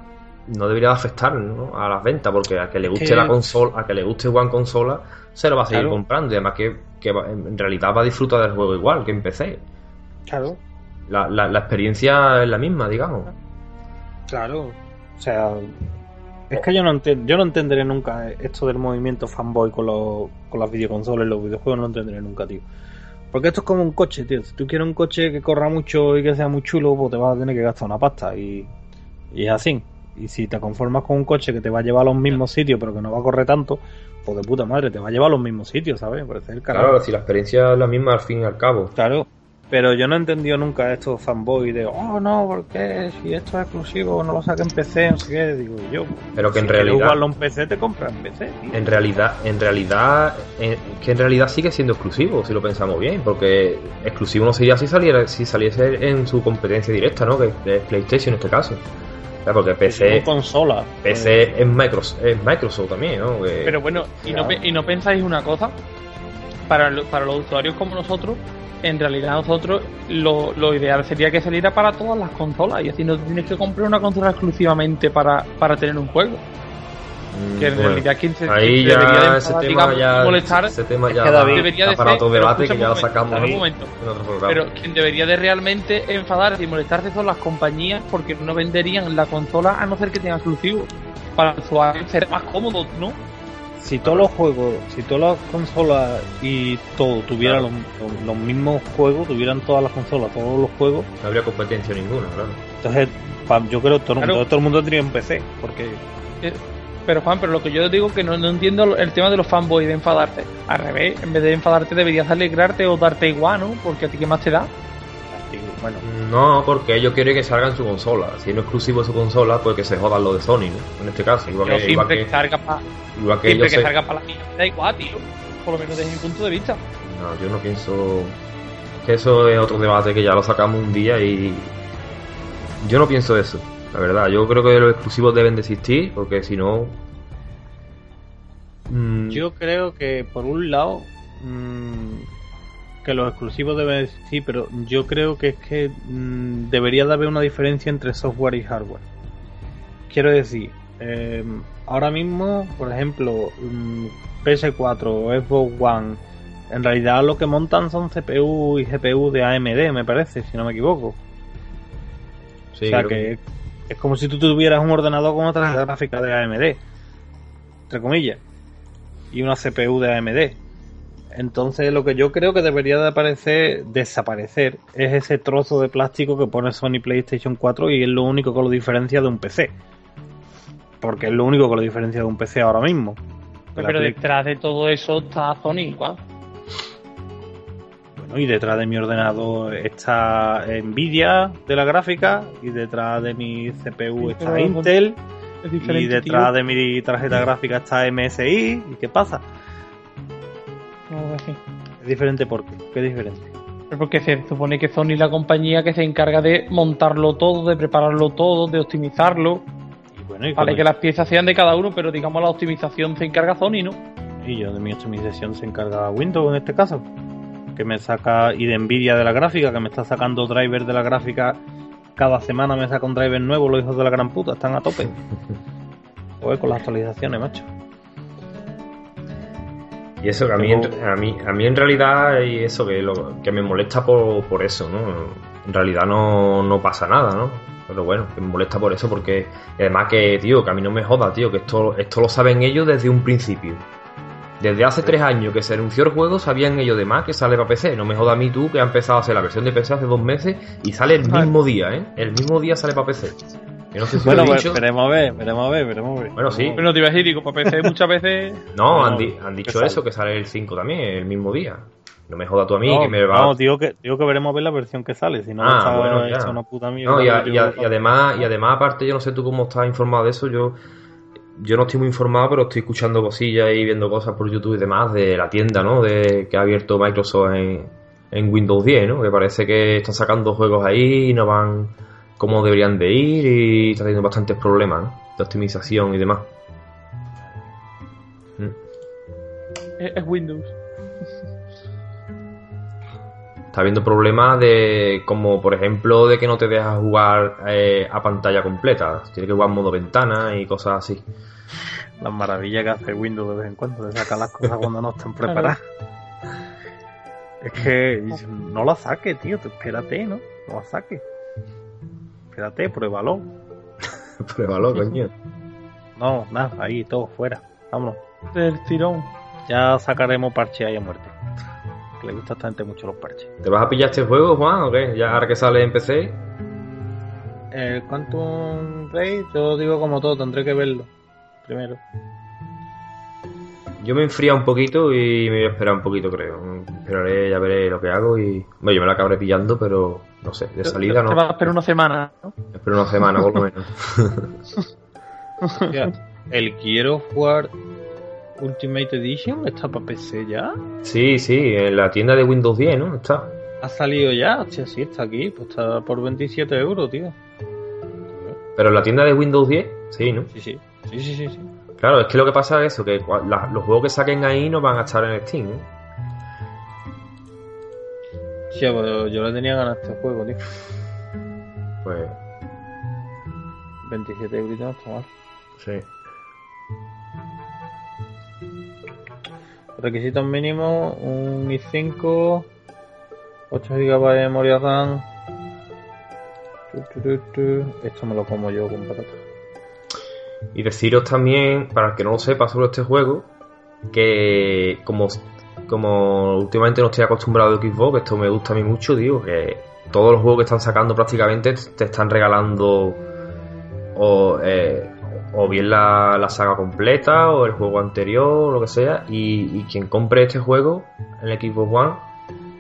no debería afectar a las ventas, porque a que le guste la consola, a que le guste One consola, se lo va a seguir comprando. Y además que, en realidad va a disfrutar del juego igual que en PC. Claro. La, la, la experiencia es la misma, digamos. Claro. O sea, es que yo no, yo no entenderé nunca esto del movimiento fanboy con, los, con las videoconsolas y los videojuegos, no lo entenderé nunca, tío. Porque esto es como un coche, tío. Si tú quieres un coche que corra mucho y que sea muy chulo, pues te vas a tener que gastar una pasta. Y, y es así. Y si te conformas con un coche que te va a llevar a los mismos sitios, pero que no va a correr tanto, pues de puta madre, te va a llevar a los mismos sitios, ¿sabes? Parece el Claro, si la experiencia es la misma al fin y al cabo. Claro. Pero yo no he entendido nunca estos fanboys de, oh no, porque si esto es exclusivo no lo saca en PC, no sé qué, digo yo. Pero que en realidad. jugarlo en PC te compras en PC. En realidad, en realidad, que en realidad sigue siendo exclusivo, si lo pensamos bien, porque exclusivo no sería si saliera, si saliese en su competencia directa, ¿no? Que es PlayStation en este caso. porque PC. consola. PC es Microsoft, es Microsoft también, ¿no? Pero bueno, ¿y no, ¿y no pensáis una cosa? Para, para los usuarios como nosotros, en realidad nosotros lo, lo, ideal sería que saliera para todas las consolas y así no tienes que comprar una consola exclusivamente para, para tener un juego. Mm, que en realidad quien se ahí ya debería de ese tema ya, molestar ese tema ya debería de para otro debate que ya lo sacamos en, momento, en otro programa. Pero quien debería de realmente enfadarse y molestarse son las compañías porque no venderían la consola a no ser que tenga exclusivo. Para el usuario será más cómodo, ¿no? Si todos los juegos, si todas las consolas y todo tuvieran los, mismos juegos, tuvieran todas las consolas, todos los juegos, no habría competencia ninguna, claro. Entonces, yo creo que todo, todo, el mundo tendría un PC, porque. Eh, pero Juan, pero lo que yo digo es que no, no entiendo el tema de los fanboys de enfadarte. Al revés, en vez de enfadarte deberías alegrarte o darte igual, ¿no? Porque a ti qué más te da. Bueno. No, porque ellos quieren que salga en su consola. Si no es exclusivo de su consola, pues que se jodan lo de Sony, ¿no? En este caso. Igual que, igual que, salga para igual que, siempre que salga para la mía, da igual, tío. Por lo menos desde mi punto de vista. No, yo no pienso que eso es otro debate que ya lo sacamos un día y yo no pienso eso. La verdad, yo creo que los exclusivos deben de existir porque si no... Mm, yo creo que por un lado... Mmm que los exclusivos deben existir, pero yo creo que es que mm, debería de haber una diferencia entre software y hardware. Quiero decir, eh, ahora mismo, por ejemplo, mm, PS4 o Xbox One, en realidad lo que montan son CPU y GPU de AMD, me parece, si no me equivoco. o sea que es como si tú tuvieras un ordenador con otra gráfica de AMD, entre comillas, y una CPU de AMD entonces lo que yo creo que debería de aparecer, desaparecer, es ese trozo de plástico que pone Sony PlayStation 4 y es lo único que lo diferencia de un PC. Porque es lo único que lo diferencia de un PC ahora mismo. Pero, detrás de todo eso está Sony igual. Bueno, y detrás de mi ordenador está Nvidia de la gráfica y detrás de mi CPU está Intel y detrás de mi tarjeta gráfica está MSI. ¿Y qué pasa? Es diferente porque, ¿qué es diferente? Porque se supone que Sony es la compañía que se encarga de montarlo todo, de prepararlo todo, de optimizarlo. Y bueno, vale que las piezas sean de cada uno, pero digamos la optimización se encarga Sony, ¿no? Y yo de mi optimización se encarga Windows en este caso. Que me saca, y de Nvidia de la gráfica, que me está sacando drivers de la gráfica. Cada semana me saca un driver nuevo, los hijos de la gran puta, están a tope. Pues con las actualizaciones, macho. Y eso que a mí, a mí, a mí en realidad, y eso que, lo, que me molesta por, por eso, ¿no? En realidad no, no pasa nada, ¿no? Pero bueno, que me molesta por eso, porque además que, tío, que a mí no me joda, tío, que esto, esto lo saben ellos desde un principio. Desde hace tres años que se anunció el juego, sabían ellos de más que sale para PC. No me joda a mí tú que ha empezado a hacer la versión de PC hace dos meses y sale el mismo día, ¿eh? El mismo día sale para PC bueno, pues veremos a ver, veremos a ver, veremos a ver. Bueno, sí. Pero no te iba a decir, digo, para PC muchas veces. No, han, dicho eso, que sale el 5 también, el mismo día. No me joda tú a mí, que me va. No, digo que, digo que veremos a ver la versión que sale, si no, ah, está bueno, ya. una puta mierda. No, y, y, además, y además, aparte, yo no sé tú cómo estás informado de eso, yo. Yo no estoy muy informado, pero estoy escuchando cosillas y viendo cosas por YouTube y demás de la tienda, ¿no? De que ha abierto Microsoft en, en Windows 10, ¿no? Que parece que están sacando juegos ahí y no van cómo deberían de ir y está teniendo bastantes problemas de optimización y demás. Mm. Es Windows. está habiendo problemas de, como por ejemplo, de que no te dejas jugar eh, a pantalla completa. Tienes que jugar en modo ventana y cosas así. Las maravillas que hace Windows de vez en cuando, de sacar las cosas cuando no están preparadas. Es que no la saque, tío, espérate, ¿no? No la saque. Espérate, pruébalo. pruébalo, coño. No, nada, ahí, todo fuera. Vámonos. Del tirón. Ya sacaremos parche ahí a muerte. Que le gusta bastante mucho los parches. ¿Te vas a pillar este juego, Juan, o qué? Ya ahora que sale en PC. El Quantum Raid, yo digo como todo, tendré que verlo primero. Yo me enfría un poquito y me voy a esperar un poquito, creo. Esperaré, ya veré lo que hago y. Bueno, yo me la acabaré pillando, pero no sé, de salida no. Te vas a esperar una semana, ¿no? Espero una semana, por lo menos. el quiero jugar Ultimate Edition está para PC ya. Sí, sí, en la tienda de Windows 10, ¿no? Está. ¿Ha salido ya? Hostia, sí, está aquí. Pues está por 27 euros, tío. Pero en la tienda de Windows 10, sí, ¿no? Sí, sí. Sí, sí, sí. sí. Claro, es que lo que pasa es eso, que los juegos que saquen ahí no van a estar en Steam, ¿eh? Sí, pues yo le tenía ganas a este juego, tío. Pues... 27 euros no está mal. Sí. Requisitos mínimos, un i5, 8 GB de memoria RAM. Esto me lo como yo con patata. Y deciros también, para el que no lo sepa sobre este juego, que como, como últimamente no estoy acostumbrado a Xbox, esto me gusta a mí mucho, digo, que todos los juegos que están sacando prácticamente te están regalando o, eh, o bien la, saga completa o el juego anterior lo que sea. Y, quien compre este juego el Xbox One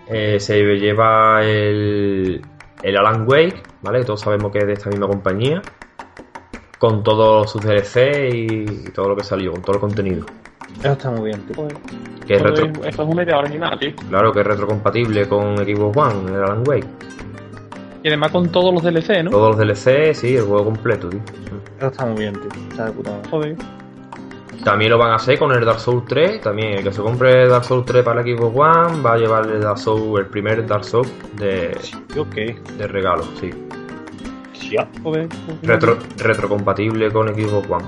eh, se lleva el, el Alan Wake, ¿vale? Todos sabemos que es de esta misma compañía con todos sus DLC y, todo lo que salió, con todo el contenido. Eso está muy bien, tío. Que es retro... Eso es una idea original, tío. Claro, que es retrocompatible con Xbox One, el Alan Wake. Y además con todos los DLC, ¿no? Todos los DLC, sí, el juego completo, tío. Eso está muy bien, tío. Está de puta Joder. También lo van a hacer con el Dark Souls 3. También el que se compre Dark Souls 3 para el Xbox One va a llevar el Dark Souls, el primer Dark Souls de, de regalo, sí. Retro, retrocompatible con Xbox One.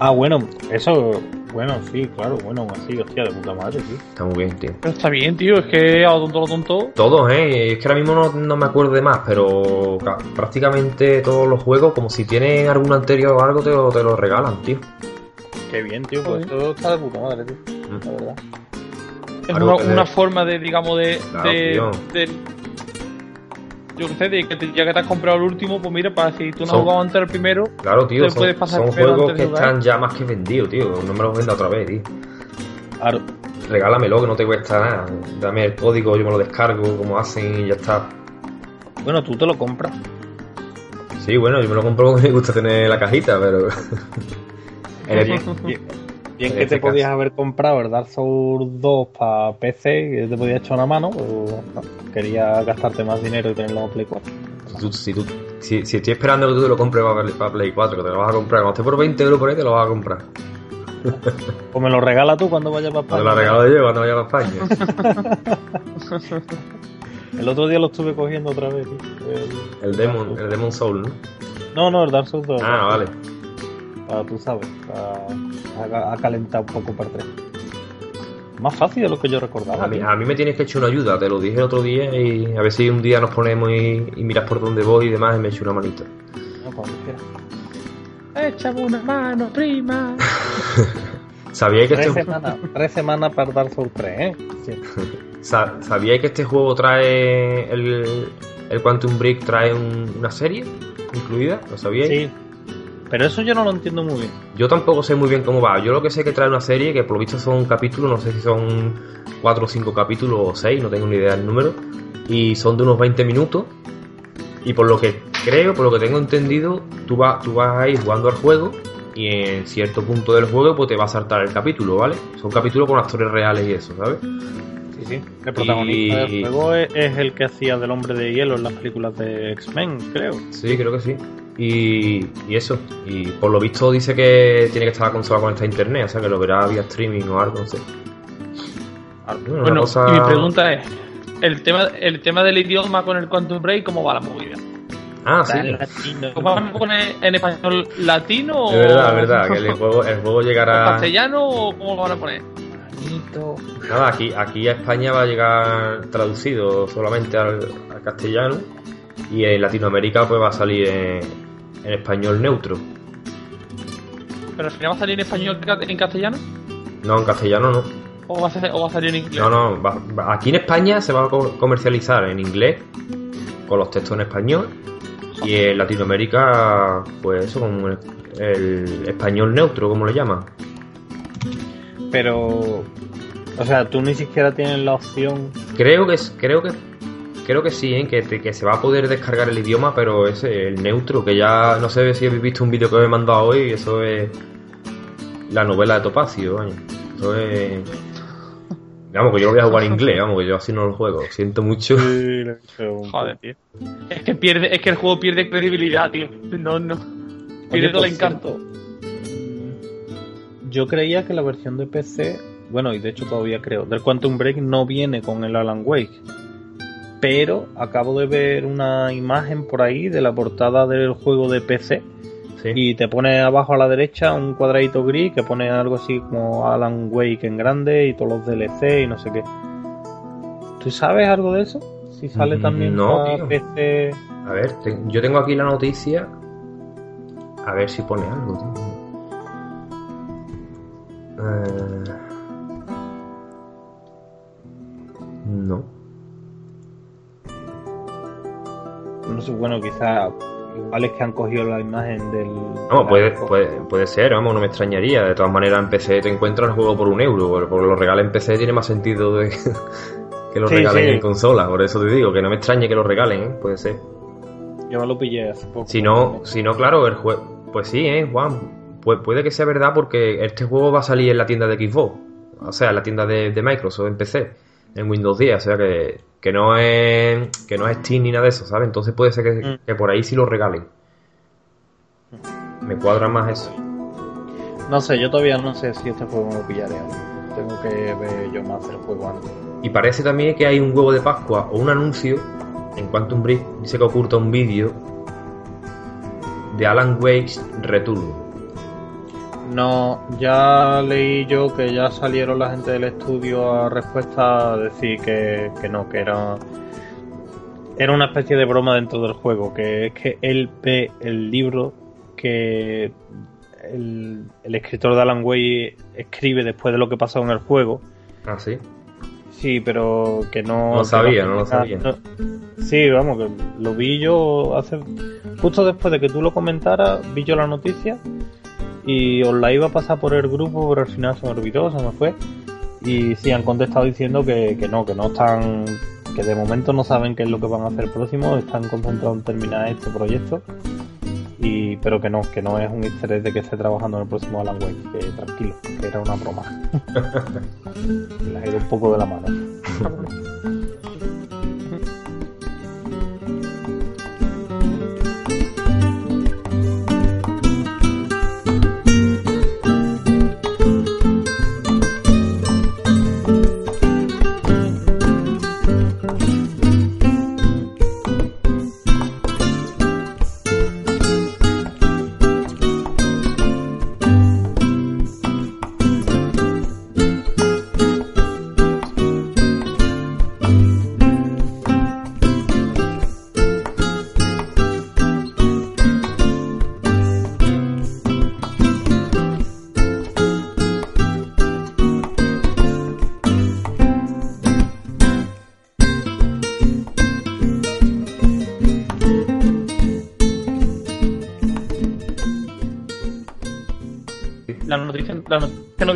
Ah, bueno, eso, bueno, sí, claro, bueno, así, hostia, de puta madre, sí. Está muy bien, tío. está bien, tío, es que a tonto lo tonto. Todos, eh, es que ahora mismo no, me acuerdo de más, pero prácticamente todos los juegos, como si tienen algún anterior o algo, te, te lo regalan, tío. Qué bien, tío, pues esto está de puta madre, tío, mm. la verdad. Es una, forma de, digamos, de, de, yo qué sé, de que ya que te has comprado el último, pues mira, para si tú no has jugado antes el primero, claro, tío, son, puedes pasar son juegos que están ya más que vendidos, tío. No me los venda otra vez, tío. Claro. Regálamelo, que no te cuesta nada. Dame el código, yo me lo descargo, como hacen y ya está. Bueno, tú te lo compras. Sí, bueno, yo me lo compro porque me gusta tener la cajita, pero. Bien que te podías haber comprado el Dark Souls 2 para PC y te podías echar una mano, pero quería gastarte más dinero y tenerlo en Play 4. Si, tú, si, estoy esperando que tú te lo compres para, Play 4, que te lo vas a comprar, cuando esté por 20 euros por ahí, te lo vas a comprar. O me lo regala tú cuando vayas para España. Me lo regalo yo cuando vaya para España. el otro día lo estuve cogiendo otra vez. El, el, Demon, el Demon Soul, ¿no? No, no, el Dark Souls 2. Ah, vale. Para, tú sabes, a, calentar un poco para tres. Más fácil de lo que yo recordaba. A mí, a mí, me tienes que echar una ayuda, te lo dije el otro día y a ver si un día nos ponemos y, miras por dónde voy y demás y me echo una manita. No, cuando Échame una mano, prima. ¿Sabíais que tres este semanas, tres semanas para dar Souls 3, ¿eh? Sí. ¿Sabíais que este juego trae el, el Quantum Break trae una serie incluida? ¿Lo sabíais? Sí, pero eso yo no lo entiendo muy bien. Yo tampoco sé muy bien cómo va. Yo lo que sé es que trae una serie que por lo visto son capítulos, no sé si son 4 o 5 capítulos o 6, no tengo ni idea del número. Y son de unos 20 minutos. Y por lo que creo, por lo que tengo entendido, tú, vas, tú vas a ir jugando al juego y en cierto punto del juego pues te va a saltar el capítulo, ¿vale? Son capítulos con actores reales y eso, ¿sabes? Sí, sí. El protagonista del juego es, es, el que hacía del hombre de hielo en las películas de X-Men, creo. Sí, creo que sí. Y, eso. Y por lo visto dice que tiene que estar la consola conectada a internet, o sea que lo verá vía streaming o algo, no sé. bueno, y mi pregunta es: el tema, el tema del idioma con el Quantum Break, ¿cómo va la movida? Ah, sí. ¿Cómo van a poner en español latino? Es verdad, es verdad, que el juego, el juego llegará. castellano o cómo lo van a poner? Nada, aquí, aquí a España va a llegar traducido solamente al, castellano y en Latinoamérica pues va a salir en, español neutro. ¿Pero al final va a salir en español en castellano? No, en castellano no. ¿O va a, salir en inglés? No, no, aquí en España se va a comercializar en inglés con los textos en español y en Latinoamérica pues eso con el español neutro, como le llaman. Pero, o sea, tú ni siquiera tienes la opción. Creo que creo que creo que sí, ¿eh? que, que, se va a poder descargar el idioma, pero es el neutro, que ya no sé si habéis visto un vídeo que me he mandado hoy, eso es la novela de Topacio, Eso es. Vamos, que yo lo voy a jugar en inglés, vamos, que yo así no lo juego. Siento mucho. Joder, tío. Es que pierde, es que el juego pierde credibilidad, tío. No, no. Pierde todo el encanto yo creía que la versión de PC, bueno, y de hecho todavía creo, del Quantum Break no viene con el Alan Wake. Pero acabo de ver una imagen por ahí de la portada del juego de PC. Y te pone abajo a la derecha un cuadradito gris que pone algo así como Alan Wake en grande y todos los DLC y no sé qué. ¿Tú sabes algo de eso? Si sale mm, también no, PC. A ver, yo tengo aquí la noticia. A ver si pone algo, tío. Eh, no. No sé, bueno, quizá igual es que han cogido la imagen del. No, puede, puede, ser, vamos, no me extrañaría. De todas maneras, en PC te encuentras el juego por un euro. Porque lo regalen en PC tiene más sentido de que lo regalen en consola. Por eso te digo, que no me extrañe que lo regalen, ¿eh? puede ser. Yo me lo pillé hace poco. Si no, si no claro, el juego. Pues sí, ¿eh, Juan? Pues puede que sea verdad porque este juego va a salir en la tienda de Xbox, o sea, en la tienda de, Microsoft en PC, en Windows 10, o sea que, que, no es que no es Steam ni nada de eso, ¿sabes? Entonces puede ser que, mm. por ahí sí lo regalen. Me cuadra más eso. No sé, yo todavía no sé si este juego me lo pillaré. Tengo que ver yo más el juego antes. Y parece también que hay un huevo de Pascua o un anuncio en Quantum Break. Dice que oculta un vídeo de Alan Wake's Return no, ya leí yo que ya salieron la gente del estudio a respuesta a decir que, no, que era, era una especie de broma dentro del juego, que es que él ve el libro que el, escritor de Alan Way escribe después de lo que pasó en el juego. Ah, sí. Sí, pero que no. No lo sabía, no lo sabía. sí, vamos, que lo vi yo hace. Justo después de que tú lo comentaras, vi yo la noticia y os la iba a pasar por el grupo, pero al final se me olvidó, se me fue. Y sí, han contestado diciendo que, que no, que no están, que de momento no saben qué es lo que van a hacer próximo, están concentrados en terminar este proyecto. Y, pero que no, que no es un interés de que esté trabajando en el próximo Alan Wake, que tranquilo, que era una broma. Le ha ido un poco de la mano.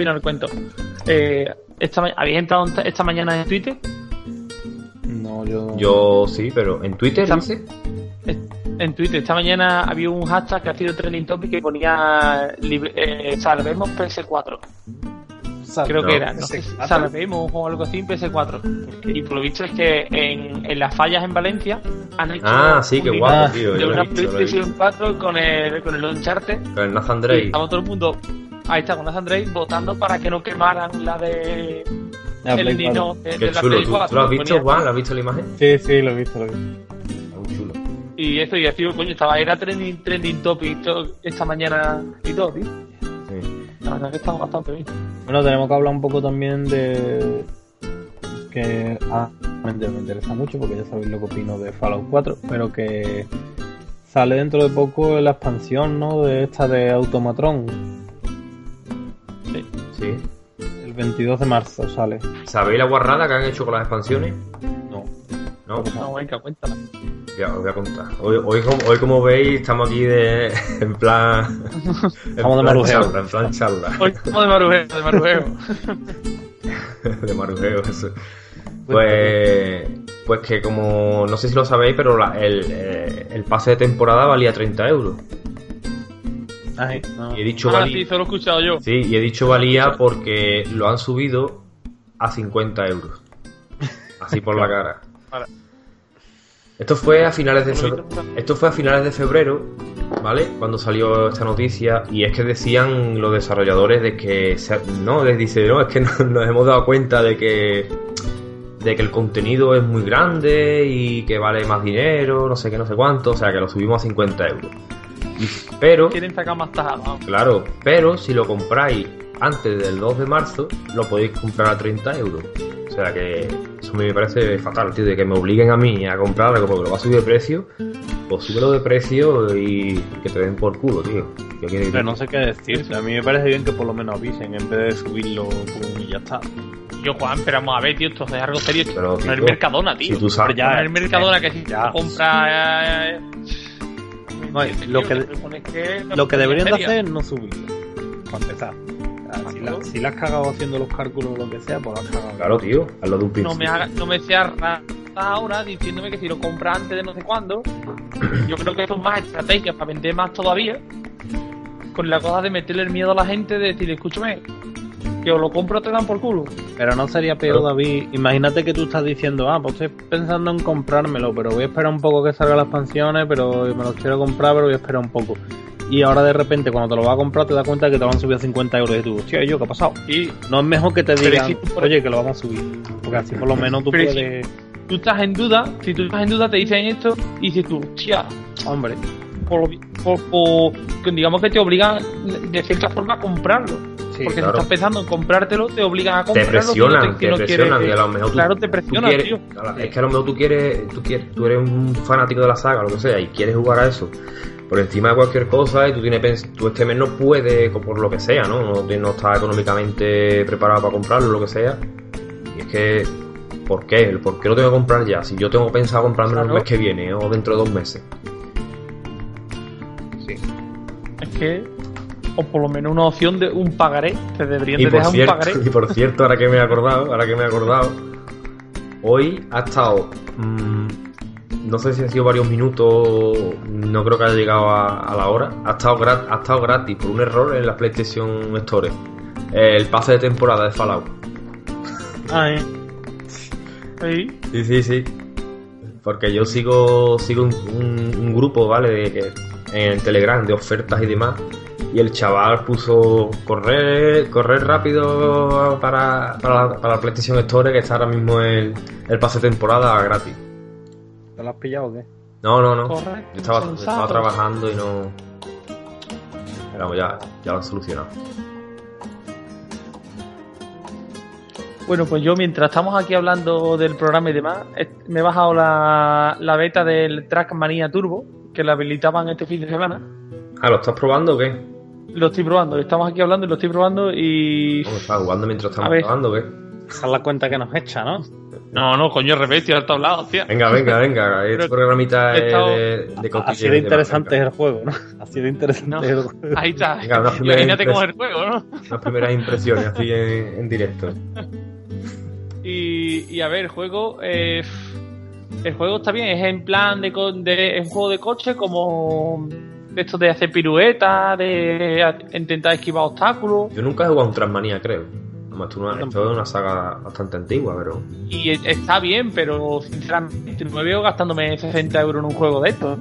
vino al cuento. Eh, esta, ¿Habéis entrado esta mañana en Twitter? No, yo. Yo sí, pero ¿en Twitter En Twitter, esta mañana había un hashtag que ha sido trending topic que ponía eh, Salvemos PS4. Creo que era, no sé, Salvemos o algo así en PS4. Y por lo visto es que en, en las fallas en Valencia han hecho. Ah, sí, qué guapo, tío. De una PlayStation 4 con el, con el Uncharted. Con el Nathan Drake. Estaba todo el mundo Ahí está, con las Andrei votando para que no quemaran la de el Nino de, Qué la chulo. Play ¿Tú, 4, tú lo has visto, Juan? ¿Lo has visto la imagen? Sí, sí, lo he visto, lo he visto. Muy chulo. Y eso, y así, coño, estaba, era trending, trending topic to- esta mañana y todo, tío. Sí. La verdad que estaba bastante bien. Bueno, tenemos que hablar un poco también de. que ah, me interesa mucho porque ya sabéis lo que opino de Fallout 4, pero que sale dentro de poco la expansión, ¿no? De esta de Automatron. Sí. El 22 de marzo sale. ¿Sabéis la guarrada que han hecho con las expansiones? No. No, No, venga, cuéntala. ya os voy a contar. Hoy, hoy, como, hoy como veis, estamos aquí de, en plan. en Estamos de marujeo. charla, en plan charla. Hoy estamos de marujeo, de marujeo. de marujeo, eso. Pues, pues que como, no sé si lo sabéis, pero la- el, eh, el pase de temporada valía 30 euros. Ay, no. Y he dicho Ah, valía, sí, solo he escuchado yo. sí, y he dicho valía porque lo han subido a 50 euros. Así por la cara. Esto fue a finales de febrero. Esto fue a finales de febrero, ¿vale? Cuando salió esta noticia y es que decían los desarrolladores de que se- no, les dice, no, es que no- nos hemos dado cuenta de que de que el contenido es muy grande y que vale más dinero, no sé qué, no sé cuánto, o sea que lo subimos a 50 euros. Pero, Quieren sacar más tajada. vamos. claro, pero si lo compráis antes del 2 de marzo, lo podéis comprar a 30 euros. O sea que eso me parece fatal, tío, de que me obliguen a mí a comprar algo porque lo va a subir de precio, pues súbelo de precio y que te den por culo, tío. ¿Qué quieres Pero no sé qué decirte. A mí me parece bien que por lo menos avisen en vez de subirlo y ya está. Yo, Juan, pero vamos a ver, tío, esto es algo serio. Pero, no es Mercadona, tío. si tú sabes- Pero ya, el Mercadona que si Ya. tú compras... eh, No, lo que- Lo que deberían de hacer es no subirlo. Para empezar. Si la, si la has cagado haciendo los cálculos o lo que sea, pues la has cagado. Claro, tío, hazlo de un No me, haga, no me seas rata ahora diciéndome que si lo compras antes de no sé cuándo, yo creo que eso es más estrategia para vender más todavía. Con la cosa de meterle el miedo a la gente de decir, escúchame, que o lo compro te dan por culo. Pero no sería peor. David. Imagínate que tú estás diciendo, ah, pues estoy pensando en comprármelo, pero voy a esperar un poco que salgan las expansiones, pero me los quiero comprar, pero voy a esperar un poco. Y ahora de repente, cuando te lo vas a comprar, te das cuenta que te lo han subido a 50 euros y tú, hostia, ¿y yo qué ha pasado? Y No es mejor que te digan, si tú por- oye, que lo vamos a subir. Porque así por lo menos tú Pero si- puedes. tú estás en duda, si tú estás en duda te dicen esto y dices tú, hostia, Hombre, por, por- por- que digamos que te obligan de cierta forma a comprarlo. Sí, Porque claro. si estás pensando en comprártelo, te obligan a Te comprarlo. no presionan, si te no presionan quieres- y a lo mejor tú, Claro, te presionan, quieres- tío. claro, es que a lo mejor tú quieres, tú quieres, tú eres un fanático de la saga, lo que sea, y quieres jugar a eso por encima de cualquier cosa y tú tienes tú este mes no puedes, por lo que sea, ¿no? No, te- no estás económicamente preparado para comprarlo, lo que sea. Y es que, ¿por qué? ¿Por qué lo tengo que comprar ya? Si yo tengo pensado comprármelo el Claro. mes que viene o dentro de dos meses. Es que, o por lo menos una opción de un pagaré, te deberían de dejar un cierto, pagaré. y por cierto, ahora que me he acordado, ahora que me he acordado, hoy ha estado, mm, no sé si ha sido varios minutos, no creo que haya llegado a, a la hora, ha estado, grat- ha estado gratis por un error en la PlayStation Store, el pase de temporada de Fallout. Ay, Sí. Sí, sí, sí. Porque yo sigo sigo un, un- un grupo, ¿vale? De en Telegram de ofertas y demás. Y el chaval puso correr correr rápido para, para, la, para la PlayStation Store, que está ahora mismo el, el pase de temporada gratis. ¿te lo has pillado o qué? No, no, no. Yo estaba, estaba trabajando y no. Pero vamos, ya, ya lo han solucionado. Bueno, pues yo mientras estamos aquí hablando del programa y demás, me he bajado la, la beta del Trackmania Turbo, que la habilitaban este fin de semana. Ah, ¿lo estás probando o qué? Lo estoy probando, estamos aquí hablando y lo estoy probando y... ¿Cómo estás jugando mientras estamos ver. qué? Esa es la cuenta que nos echa, ¿no? No, no, coño, tío, al tablado, hostia. Venga, venga, venga. Este programita estado- de, de Así de interesante es el juego, ¿no? Así de interesante No. es el juego. Ahí está. Venga, Imagínate cómo es el juego, ¿no? Las primeras impresiones así en, en directo. Y, y a ver, el juego. eh, el juego está bien, es en plan de, co- de. Es un juego de coche como. De esto de hacer piruetas, de intentar esquivar obstáculos. Yo nunca he jugado a un Transmanía, creo. Además, tú no- esto es una saga bastante antigua, pero. Y e- está bien, pero sinceramente no me veo gastándome 60 euros en un juego de estos.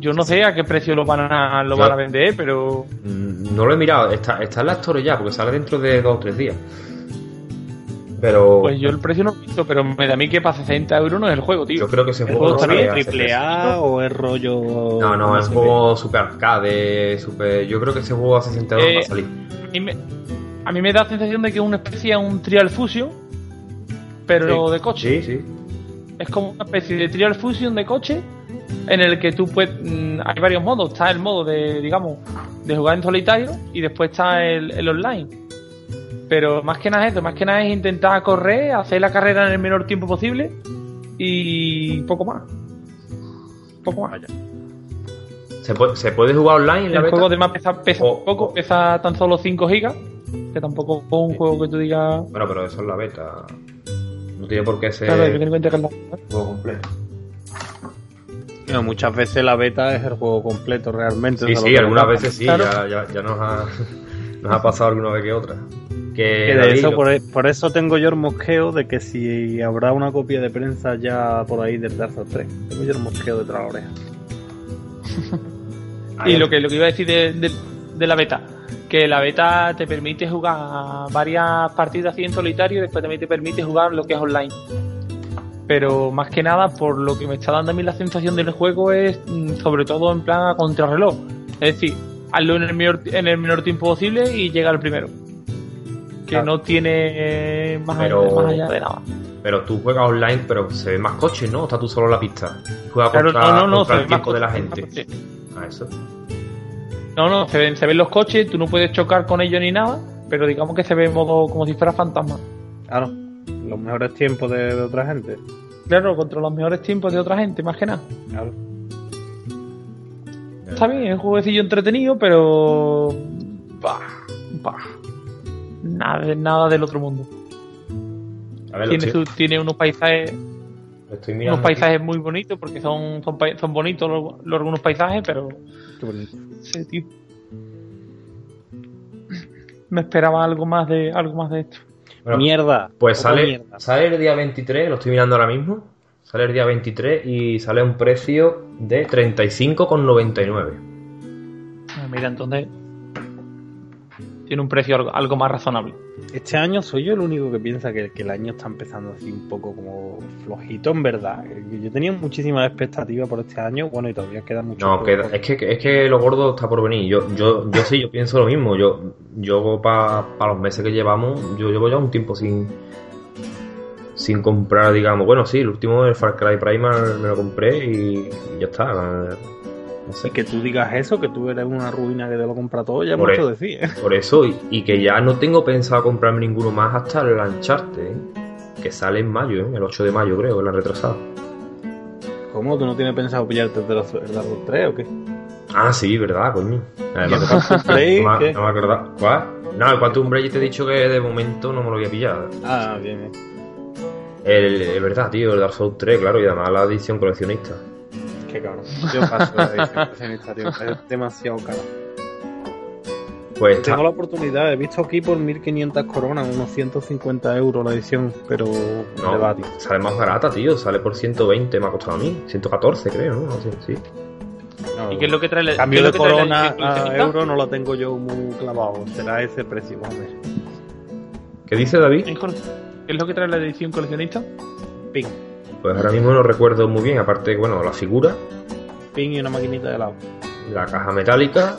Yo no sé a qué precio lo van a, lo van a vender, pero. mm, No lo he mirado. Está, está en la Store ya, porque sale dentro de dos o tres días. Pero. Pues yo el precio no he visto, pero me da a mí que para 60 euros no es el juego, tío. Yo creo que ese ¿El juego juego a ¿Triple 60. A o es rollo.? No, no, es un juego super arcade, super... Yo creo que ese juego a 60 euros Eh, va a salir. A mí, me, a mí me da la sensación de que es una especie de un Trial Fusion, pero de coche. Sí, sí. Es como una especie de Trial Fusion de coche en el que tú puedes. mm, hay varios modos. Está el modo de, digamos, de jugar en solitario y después está el, el online. Pero más que nada es eso, más que nada es intentar correr, hacer la carrera en el menor tiempo posible y poco más. Poco más. ¿Se puede, ¿Se puede jugar online en la El beta? juego además pesa, pesa O- poco, pesa tan solo 5 gigas, que tampoco es un juego que tú digas. Bueno, pero eso es la beta. No tiene por qué ser Claro, hay que tener en cuenta que es la- juego completo. No, muchas veces la beta es el juego completo realmente. Sí, sí, algunas veces sí, Claro. ya, ya, ya nos, ha, nos ha pasado alguna vez que otra. Que, Que de David, eso, lo- por, e- por eso tengo yo el mosqueo de que si habrá una copia de prensa ya por ahí del Dark Souls 3. Tengo yo el mosqueo detrás de la oreja. Y lo que, lo que iba a decir de, de- de la beta, que la beta te permite jugar varias partidas así en solitario y después también te permite jugar lo que es online. Pero más que nada, por lo que me está dando a mí la sensación del juego es mm, sobre todo en plan a contrarreloj. Es decir, hazlo en el menor, en el menor tiempo posible y llega al primero. Que Claro. no tiene eh, más, Pero- allá, más allá de nada. Pero tú juegas online, pero se ven más coches, ¿no? O estás tú solo en la pista. Juega Claro, contra, no, no, no, contra el tiempo de la gente. Ah, eso. No, no, se ven, se ven los coches, tú no puedes chocar con ellos ni nada, pero digamos que se ve en modo como si fuera fantasma. Claro, los mejores tiempos de, de otra gente. Claro, contra los mejores tiempos de otra gente, más que nada. Claro. Está bien, es un jueguecillo entretenido, pero. Bah, bah. Nada, nada del otro mundo. A ver, lo Tiene, su- tiene unos paisajes estoy mirando. unos paisajes muy bonitos, porque son, son, pa- son bonitos los, los algunos paisajes, pero. Qué bonito. sí, tío. Me esperaba algo más de algo más de esto. Bueno, mierda. Pues sale, mierda. sale el día 23, lo estoy mirando ahora mismo. Sale el día 23 y sale a un precio de 35,99. Ah, Mira, entonces. Tiene un precio algo, algo más razonable. Este año soy yo el único que piensa que, que el año está empezando así un poco como flojito, en verdad. Yo tenía muchísimas expectativas por este año, bueno, y todavía queda mucho. No, queda- es que es que lo gordo está por venir. Yo, yo, yo sí, yo pienso lo mismo. Yo, yo para los meses que llevamos, yo llevo ya un tiempo sin sin comprar, digamos. Bueno, sí, el último, el Far Cry Primal, me lo compré y, y ya está. No sé. Que tú digas eso, que tú eres una ruina que te lo compra todo, ya Por mucho e- decir, ¿eh? Por eso, y, y que ya no tengo pensado comprarme ninguno más hasta el Uncharted, ¿eh? que sale en mayo, ¿eh? el 8 de mayo creo, la retrasado. ¿Cómo? ¿Tú no tienes pensado pillarte el Dark Souls el Dark Souls 3 o qué? Ah, sí, verdad, coño. ¿Y Además, el no, me, no me acordaba. ¿Cuál? No, el Quantum Break te he dicho que de momento no me lo voy a pillar. Ah, bien, bien. El, es verdad, tío, el Dark Souls 3, claro, y además la edición coleccionista. Qué cabrón. Yo paso de la edición coleccionista, tío. Es demasiado caro. Pues Tengo la oportunidad, he visto aquí por 1500 coronas, unos 150 euros la edición, pero no, de va, tío. sale más barata, tío, sale por 120, me ha costado a mí. 114, creo, ¿no? Sí, sí. No, ¿Y qué es lo que trae la Cambio de corona a euro no lo tengo yo muy clavado. Será ese precio, vamos a ver. ¿Qué dice David? ¿Qué es lo que trae la edición coleccionista? Ping. Pues ahora mismo no recuerdo muy bien, aparte, bueno, la figura, Ping y una maquinita de helado. la caja metálica,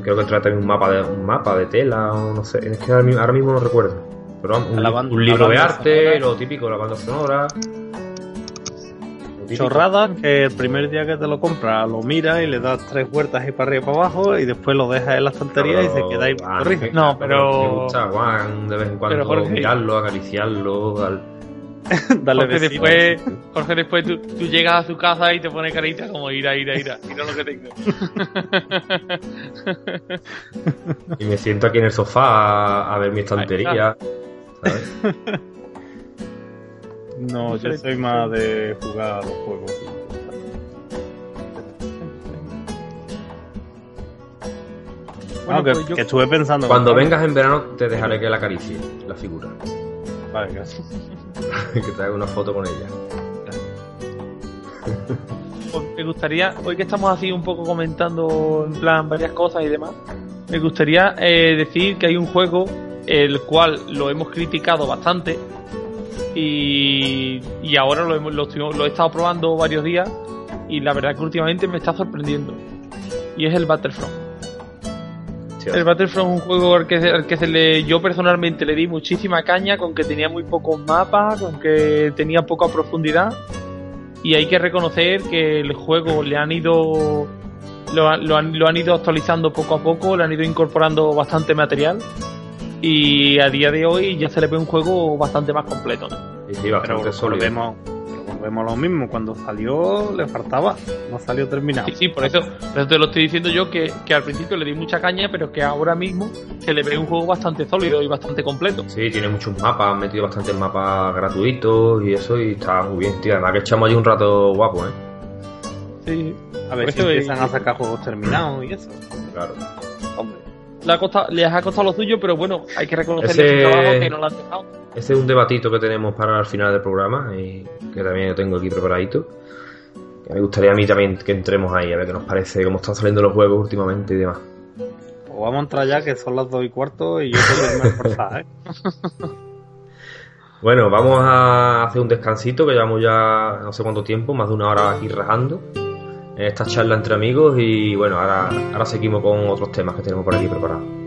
creo que trae también un mapa de, un mapa de tela o no sé, es que ahora mismo, ahora mismo no recuerdo. Pero vamos, un, La li- banda- un libro la de arte, sonora. lo típico, la banda sonora. Chorradas que el primer día que te lo compras lo miras y le das tres vueltas y para arriba y para abajo y después lo dejas en la estantería y se queda ahí. ah, No, pero- Me gusta, Juan, de vez en cuando Pero, mirarlo, acariciarlo. al- Dale Jorge después, Jorge después tú, tú llegas a su casa y te pone carita como ira, ira, ira. Mira lo que tengo. Y me siento aquí en el sofá a, a ver mi estantería. ¿sabes? No, yo soy más de jugar a los juegos. Bueno, Ah, que, pues yo- que estuve pensando. Cuando vengas en verano te dejaré que la acaricie, la figura. Vale, gracias. que te haga una foto con ella. Pues me gustaría, hoy que estamos así un poco comentando en plan varias cosas y demás, me gustaría eh, decir que hay un juego el cual lo hemos criticado bastante y, y ahora lo, hemos, lo, lo he estado probando varios días y la verdad que últimamente me está sorprendiendo. Y es el Battlefront. El Battlefront es un juego al que, que se le, yo personalmente le di muchísima caña con que tenía muy pocos mapas, con que tenía poca profundidad. Y hay que reconocer que el juego le han ido lo, han, lo han ido actualizando poco a poco, le han ido incorporando bastante material. Y a día de hoy ya se le ve un juego bastante más completo. Sí, bastante Pero vemos lo mismo, cuando salió le faltaba, no salió terminado. Sí, sí, por eso, te lo estoy diciendo yo que, al principio le di mucha caña, pero que ahora mismo se le ve un juego bastante sólido y bastante completo. Sí, tiene muchos mapas, han metido bastantes mapas gratuitos y eso, y está muy bien, tío. Además que echamos allí un rato guapo, ¿eh? Sí. A ver si empiezan a sacar juegos terminados y eso. Claro. Hombre les ha costado lo suyo, pero bueno, hay que reconocer el trabajo que no lo han dejado. Ese es un debatito que tenemos para el final del programa y que también yo tengo aquí preparadito. me gustaría a mí también que entremos ahí, a ver qué nos parece, cómo están saliendo los juegos últimamente y demás. Pues vamos a entrar ya, que son las dos y cuarto y yo estoy forzada, ¿eh? Bueno, vamos a hacer un descansito, que llevamos ya no sé cuánto tiempo, más de una hora aquí rajando esta charla entre amigos y bueno, ahora, ahora seguimos con otros temas que tenemos por aquí preparados.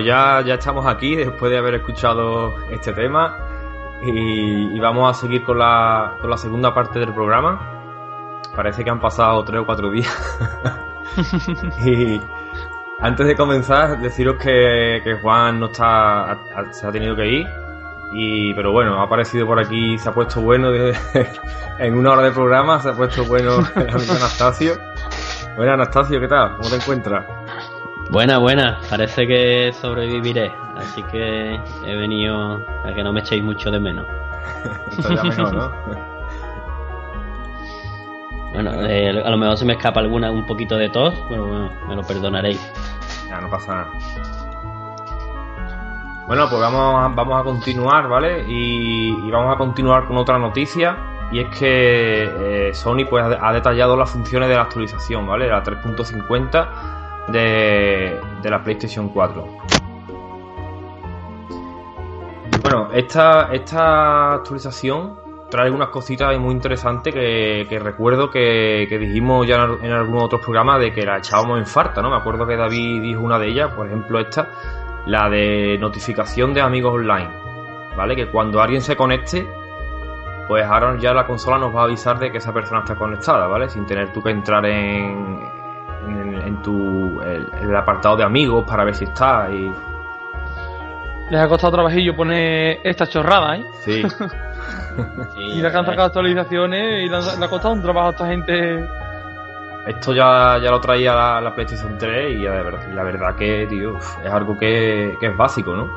Pues ya, ya estamos aquí después de haber escuchado este tema y, vamos a seguir con la, con la segunda parte del programa. Parece que han pasado tres o cuatro días. y antes de comenzar, deciros que, Juan no está, se ha tenido que ir. Y, pero bueno, ha aparecido por aquí, se ha puesto bueno en una hora de programa, se ha puesto bueno el amigo Anastasio. Bueno, Anastasio, ¿qué tal? ¿Cómo te encuentras? Buena, buena, parece que sobreviviré, así que he venido a que no me echéis mucho de menos. ¿no? bueno, eh, a lo mejor se me escapa alguna un poquito de tos, pero bueno, me lo perdonaréis. Ya, no pasa nada. Bueno, pues vamos, vamos a continuar, ¿vale? Y, vamos a continuar con otra noticia. Y es que eh, Sony pues, ha detallado las funciones de la actualización, ¿vale? La 3.50 de, la PlayStation 4. Bueno, esta, esta actualización trae algunas cositas muy interesantes que, recuerdo que, dijimos ya en algunos otros programas de que la echábamos en falta, ¿no? Me acuerdo que David dijo una de ellas, por ejemplo esta, la de notificación de amigos online, ¿vale? Que cuando alguien se conecte, pues ahora ya la consola nos va a avisar de que esa persona está conectada, ¿vale? Sin tener tú que entrar en, en, tu el, apartado de amigos para ver si está y... Les ha costado trabajillo poner esta chorrada, ¿eh? Sí. y le han sacado actualizaciones y le, ha costado un trabajo a esta gente. Esto ya, ya lo traía la, la PlayStation 3 y la, la verdad que, tío, es algo que, que es básico, ¿no?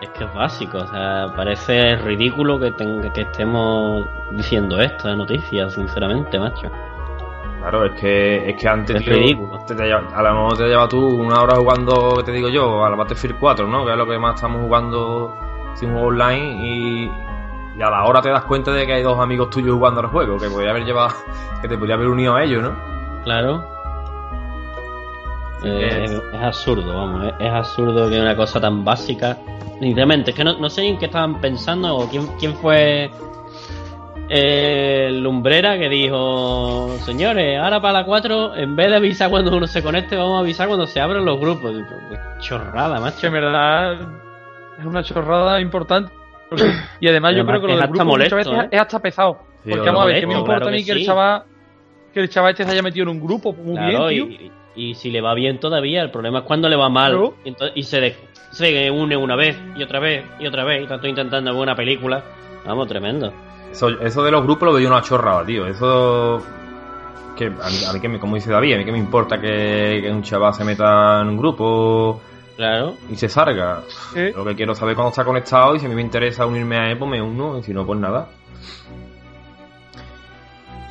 Es que es básico, o sea, parece ridículo que, que estemos diciendo esto de noticias, sinceramente, macho. Claro, es que, es que antes. Es ridículo. a lo mejor te lleva tú una hora jugando, que te digo yo, a la Battlefield 4, ¿no? Que es lo que más estamos jugando sin juego online y, y a la hora te das cuenta de que hay dos amigos tuyos jugando al juego, que podría haber llevado, que te podría haber unido a ellos, ¿no? Claro. Eh, es, absurdo, vamos, es, absurdo que una cosa tan básica. Sinceramente, es que no, sé en qué estaban pensando o quién, quién fue el lumbrera que dijo, señores, ahora para la 4, en vez de avisar cuando uno se conecte, vamos a avisar cuando se abran los grupos. Chorrada, macho. En verdad, es una chorrada importante y además yo creo que lo del grupo muchas veces ¿eh? es hasta pesado. porque vamos a ver, que me importa a mí que, el chaval que el chaval este se haya metido en un grupo muy bien, tío. Y, si le va bien todavía, el problema es cuando le va mal y, se, se une una vez y otra vez y otra vez y está intentando ver una película. Vamos, tremendo. Eso, eso de los grupos lo veo una chorrada, tío. Eso que a mí, que me, como dice David, a mí que me importa que, que un chaval se meta en un grupo Claro. Y se salga. Lo que quiero saber cuando está conectado y si a mí me interesa unirme a él, pues me uno, y si no, pues nada.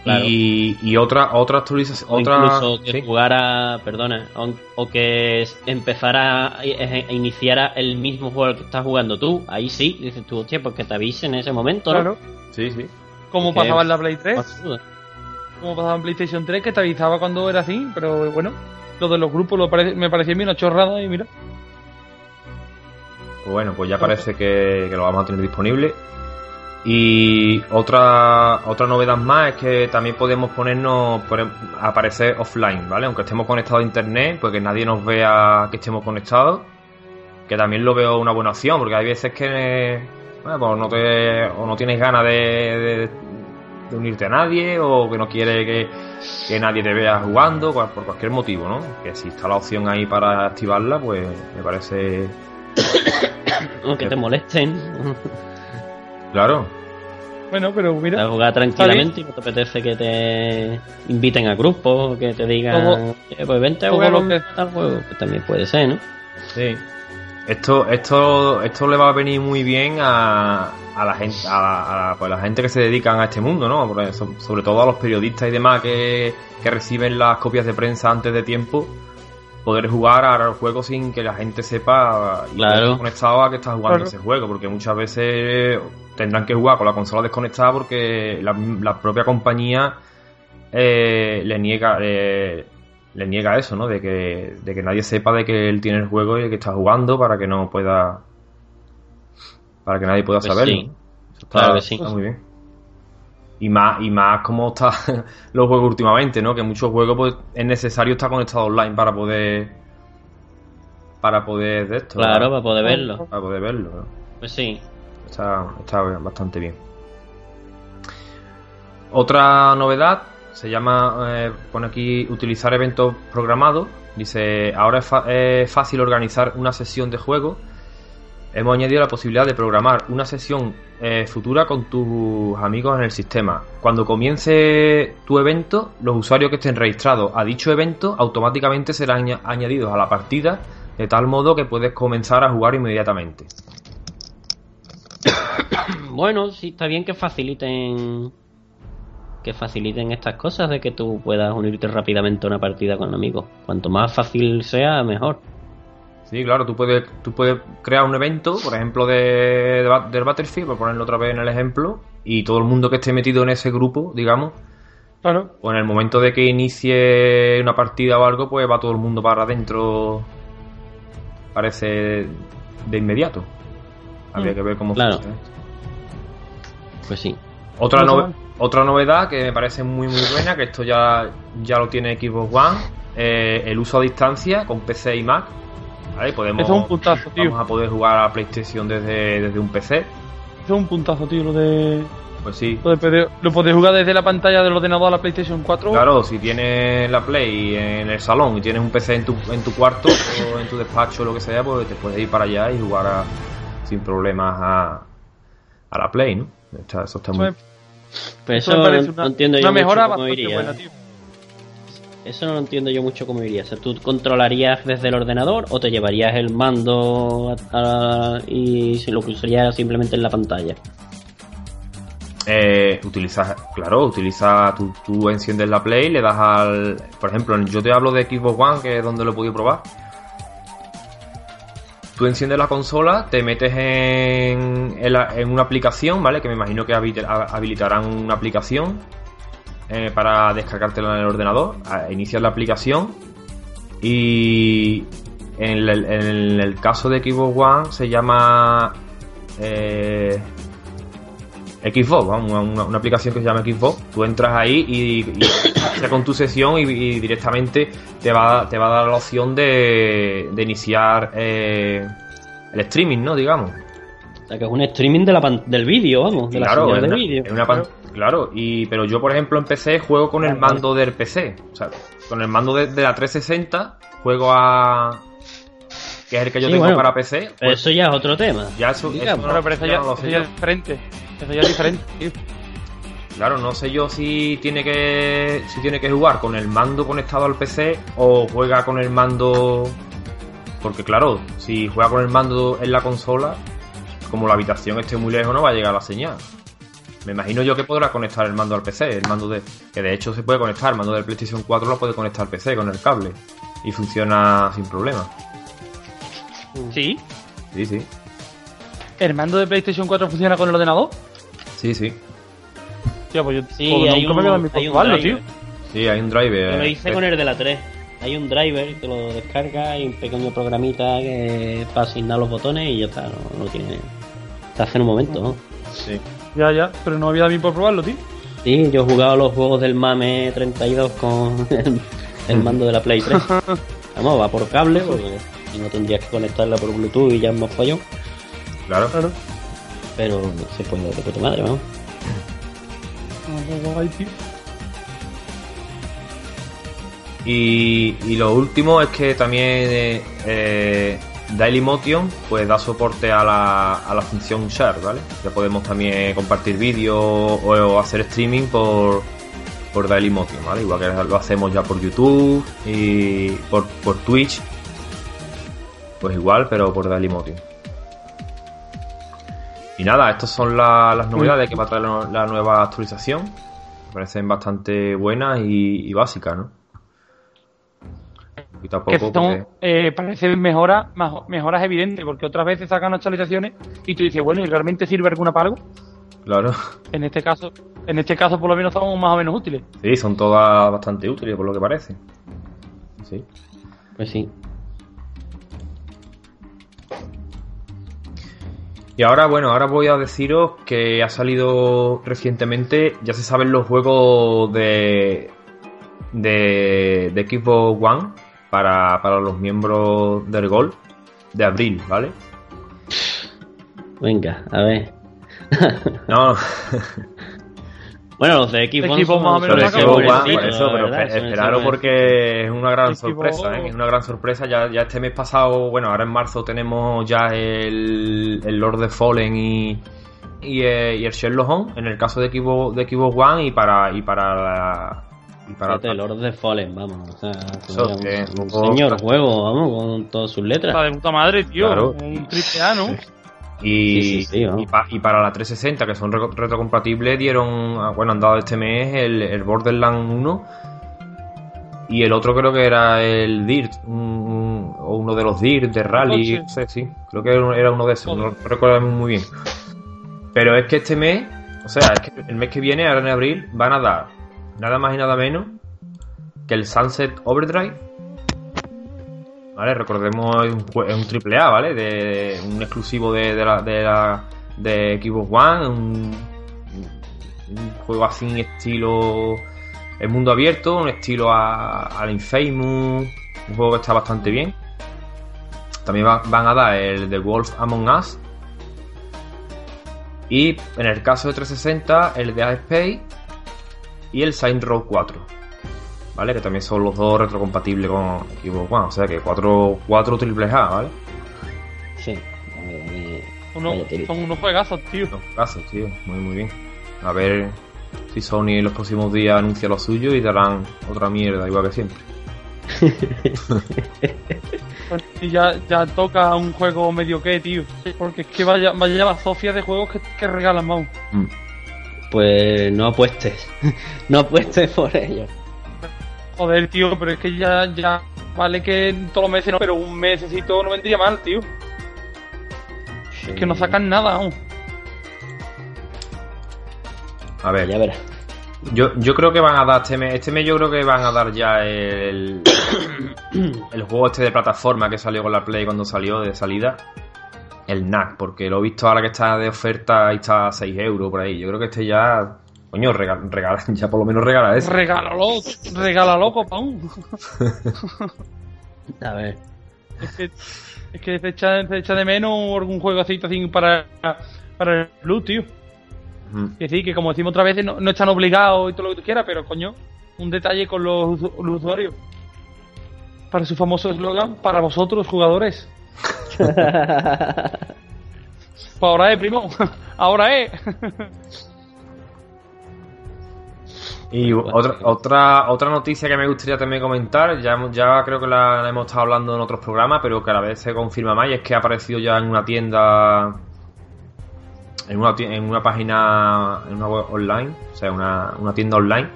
Y, y, otra otra actualización otra incluso que jugara perdona o, que empezara a, iniciara el mismo juego que estás jugando tú ahí sí dices tú hostia pues que te avise en ese momento claro. Sí sí. Como pasaba en la Play 3 como pasaba en PlayStation 3 que te avisaba cuando era así pero bueno lo de los grupos lo me parecía a mí una chorrada y mira. Bueno, pues ya parece que, lo vamos a tener disponible. Y otra, otra novedad más es que también podemos ponernos, por, aparecer offline, ¿vale? Aunque estemos conectados a internet, pues que nadie nos vea que estemos conectados. Que también lo veo una buena opción, porque hay veces que bueno, pues no te, o no tienes ganas de, de, unirte a nadie, o que no quieres que, que nadie te vea jugando, por cualquier motivo, ¿no? Que si está la opción ahí para activarla, pues me parece que te molesten. Claro. Bueno, pero mira. Jugar tranquilamente y no te apetece que te inviten a grupos, que te digan, eh, pues vente a jugar lo que tal juego, que también puede ser, ¿no? Sí. Esto, esto, esto le va a venir muy bien a, a la gente, a, pues la gente que se dedican a este mundo, ¿no? sobre todo a los periodistas y demás que, que reciben las copias de prensa antes de tiempo poder jugar al juego sin que la gente sepa y claro. conectado a que estás jugando ese juego, porque muchas veces tendrán que jugar con la consola desconectada porque la, propia compañía eh, le niega le niega eso, ¿no? De que, de que nadie sepa de que él tiene el juego y que está jugando para que no pueda para que nadie pueda pues saberlo. claro que sí. está muy bien. Y más y más como está los juegos últimamente no que muchos juegos pues es necesario estar conectado online para poder para poder de esto claro para poder verlo. Para poder verlo pues sí está, está bastante bien otra novedad se llama eh, pone aquí utilizar eventos programados dice ahora es fácil organizar una sesión de juego hemos añadido la posibilidad de programar una sesión eh, futura con tus amigos en el sistema. Cuando comience tu evento, los usuarios que estén registrados a dicho evento automáticamente serán añadidos a la partida de tal modo que puedes comenzar a jugar inmediatamente. Bueno, sí, está bien que faciliten que faciliten estas cosas de que tú puedas unirte rápidamente a una partida con amigos. Cuanto más fácil sea, mejor. Sí, claro, tú puedes, tú puedes crear un evento, por ejemplo, de, del Battlefield, por ponerlo otra vez en el ejemplo, y todo el mundo que esté metido en ese grupo, digamos, claro. o en el momento de que inicie una partida o algo, pues va todo el mundo para adentro, parece de inmediato. Habría mm. que ver cómo claro. Pues sí. Otra, otra novedad que me parece muy muy buena, que esto ya, ya lo tiene Xbox One, eh, el uso a distancia con PC y Mac. Podemos, Eso es un puntazo, tío. Vamos a poder jugar a PlayStation desde, desde un PC. Eso es un puntazo, tío, lo de pues sí. Lo puedes jugar desde la pantalla del ordenador a la PlayStation 4. Claro, si tienes la Play en el salón y tienes un PC en tu, en tu cuarto o en tu despacho o lo que sea, pues te puedes ir para allá y jugar sin problemas a, a la Play, ¿no? eso está muy... Pues eso, no, entiendo yo mejora mucho cómo iría. Buena, tío. Eso no lo entiendo yo mucho cómo iría. O sea, ¿tú controlarías desde el ordenador o te llevarías el mando y se lo usarías simplemente en la pantalla? eh, utilizas, claro, utiliza, tú, tú, enciendes la Play, le das al, por ejemplo, yo te hablo de Xbox One, que es donde lo he podido probar. Tú enciendes la consola, te metes en, en, una aplicación, ¿vale? Que me imagino que habilitarán una aplicación eh, para descargártela en el ordenador. Inicias la aplicación y en el, caso de Xbox One se llama eh, Xbox, una, aplicación que se llama Xbox. Tú entras ahí y, y con tu sesión y, directamente te va, te va a dar la opción de, de iniciar eh, el streaming, ¿no? Digamos. O sea, que es un streaming de la del vídeo, vamos, de claro, la del vídeo. Claro, y, pero yo, por ejemplo, en PC juego con el mando del PC. O sea, con el mando de, de la 360 juego a, que es el que yo tengo para PC. Pues eso ya es otro tema. Ya eso, eso pero eso ya, es diferente. Eso ya es diferente, Claro, no sé yo si tiene que si tiene que jugar con el mando conectado al PC o juega con el mando porque claro, si juega con el mando en la consola, como la habitación esté muy lejos no va a llegar la señal. Me imagino yo que podrá conectar el mando al PC, el mando de que de hecho se puede conectar, el mando del PlayStation 4 lo puede conectar al PC con el cable y funciona sin problema. ¿Sí? Sí, sí. ¿El mando de PlayStation 4 funciona con el ordenador? Sí, sí. Tío, pues yo sí, hay un, hay un tío. Sí, hay un driver. Yo lo hice con el de la 3. Hay un driver que lo descarga y un pequeño programita que para asignar los botones y ya está, no, tiene. Está hace un momento, ¿no? Sí. Ya, ya, pero no había dado por probarlo, tío. Sí, yo he jugado los juegos del MAME 32 con el, mando de la Play 3. Vamos, va por cable porque no tendrías que conectarla por Bluetooth y ya hemos fallado. Claro. claro. Pero se puede de puta madre, ¿no? Y, y lo último es que también eh, eh, Dailymotion pues da soporte a la, a la función share, ¿vale? Ya podemos también compartir vídeos o, hacer streaming por, por Dailymotion, ¿vale? Igual que lo hacemos ya por YouTube y por, por Twitch pues igual, pero por Dailymotion. Y nada, estas son las novedades que va a traer la nueva actualización. Me parecen bastante buenas y, básicas, ¿no? Y tampoco, que son, eh, parecen mejoras, mejoras evidentes, porque otras veces sacan actualizaciones y tú dices, bueno, ¿y realmente sirve alguna para algo? Claro. En este caso, en este caso por lo menos son más o menos útiles. Sí, son todas bastante útiles por lo que parece. Sí. Pues sí. Y ahora, bueno, ahora voy a deciros que ha salido recientemente, ya se saben los juegos de, de, de Xbox One para, para los miembros del Gol de abril, ¿vale? Venga, a ver. no, Bueno, los de Xbox, más o menos eso, pero esperaros porque es una gran sorpresa, ¿eh? es una gran sorpresa. Ya, ya este mes pasado, bueno, ahora en marzo tenemos ya el, el Lord of Fallen y, y, eh, y, el Sherlock Holmes, en el caso de Xbox, de Xbox One y para y para la, y para el Lord of Fallen, vamos, o sea, un, señor juego, vamos, con todas sus letras. de puta madre, tío, un triple A, ¿no? Y, y, para la 360, que son retrocompatibles, dieron, ah, bueno, han dado este mes el, el Borderlands 1 y el otro creo que era el Dirt, o uno de los Dirt de Rally, no sé, sí, creo que era uno de esos, no, recuerdo muy bien. Pero es que este mes, o sea, es que el mes que viene, ahora en abril, van a dar nada más y nada menos que el Sunset Overdrive ¿vale? Recordemos, es un, triple A, ¿vale? De, un exclusivo de, de, la, de, la, One, un juego así estilo el mundo abierto, un estilo al Infamous, un juego que está bastante bien. También van a dar el The Wolf Among Us. Y en el caso de 360, el de Space y el Saint Row 4. ¿Vale? Que también son los dos retrocompatibles con Xbox One. O sea que 4, 4 triple A, ¿vale? Sí. son unos juegazos, tío. Unos juegazos, tío. Muy, muy bien. A ver si Sony en los próximos días anuncia lo suyo y darán otra mierda, igual que siempre. y ya, ya toca un juego medio que, tío. Porque es que vaya, vaya la Sofía de juegos que, regalan, Mau. Mm. Pues no apuestes. no apuestes por ello. Joder, tío, pero es que ya, ya. Vale que todos los meses no, pero un mesecito no vendría mal, tío. Es que no sacan nada aún. A ver. Ya verás. Yo, yo creo que van a dar este mes, este mes yo creo que van a dar ya el, el juego este de plataforma que salió con la Play cuando salió de salida. El NAC, porque lo he visto ahora que está de oferta y está a 6 euros por ahí. Yo creo que este ya. Coño, regala, ya por lo menos regala eso. Regálalo, regálalo, copón. a ver. Es que, es que se, echa, de menos algún juego así para, para el Blue, tío. Que sí, que como decimos otra vez, no, están obligados y todo lo que tú quieras, pero coño, un detalle con los, usuarios. Para su famoso eslogan, para vosotros, jugadores. pues ahora es, primo. ahora es. Y otra, otra, otra noticia que me gustaría también comentar, ya, ya creo que la, hemos estado hablando en otros programas, pero que a la vez se confirma más, y es que ha aparecido ya en una tienda en una, en una página, en una web online, o sea, una, una tienda online,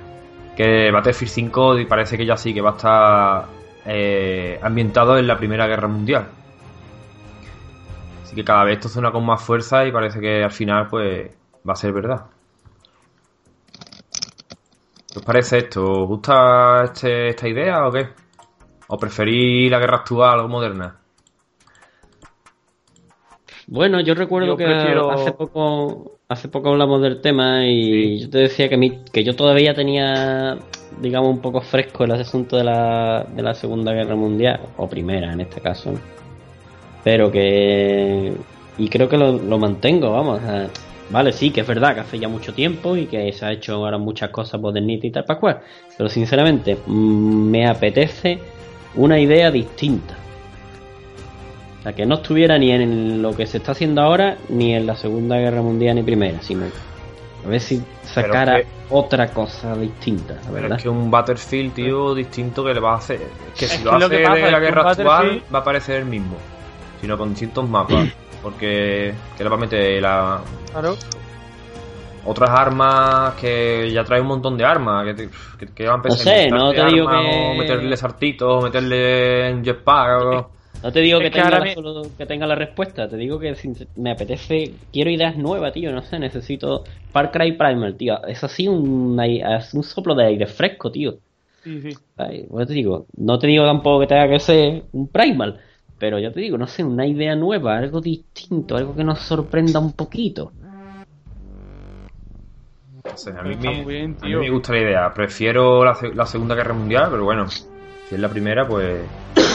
que Battlefield 5 parece que ya sí, que va a estar eh, ambientado en la Primera Guerra Mundial. Así que cada vez esto suena con más fuerza y parece que al final pues va a ser verdad. ¿Qué os parece esto? ¿Os gusta este, esta idea o qué? ¿O preferís la guerra actual o moderna? Bueno, yo recuerdo que hace poco hace poco hablamos del tema y yo te decía que, que yo todavía tenía, digamos, un poco fresco el asunto de la, de la Segunda Guerra Mundial, o Primera en este caso, pero que... Y creo que lo, mantengo, vamos. Vale, sí, que es verdad que hace ya mucho tiempo y que se ha hecho ahora muchas cosas modernitas y tal para cual, pero sinceramente mm, me apetece una idea distinta o sea, que no estuviera ni en lo que se está haciendo ahora, ni en la Segunda Guerra Mundial ni Primera, sino a ver si sacara otra cosa distinta, verdad. es que un Battlefield, tío, distinto que le va a hacer. Es que si lo hace de la guerra actual, va a parecer el mismo, sino con distintos mapas. Porque, ¿qué le va a meter? La... Claro. Otras armas que ya trae un montón de armas. Que, que, van a empezar no sé, no te digo que... O meterle sartitos, meterle en jetpack. O... No te digo que, tenga que tenga la respuesta, te digo que me apetece, quiero ideas nuevas, tío, no sé, necesito Far Cry Primal, tío, es así un, un soplo de aire fresco, tío. Sí, sí. te digo, no te digo tampoco que tenga que ser un Primal, pero yo te digo, no sé, una idea nueva, algo distinto, algo que nos sorprenda un poquito. a, mí me, gusta la idea, prefiero la, la Segunda Guerra Mundial, pero bueno, si es la primera, pues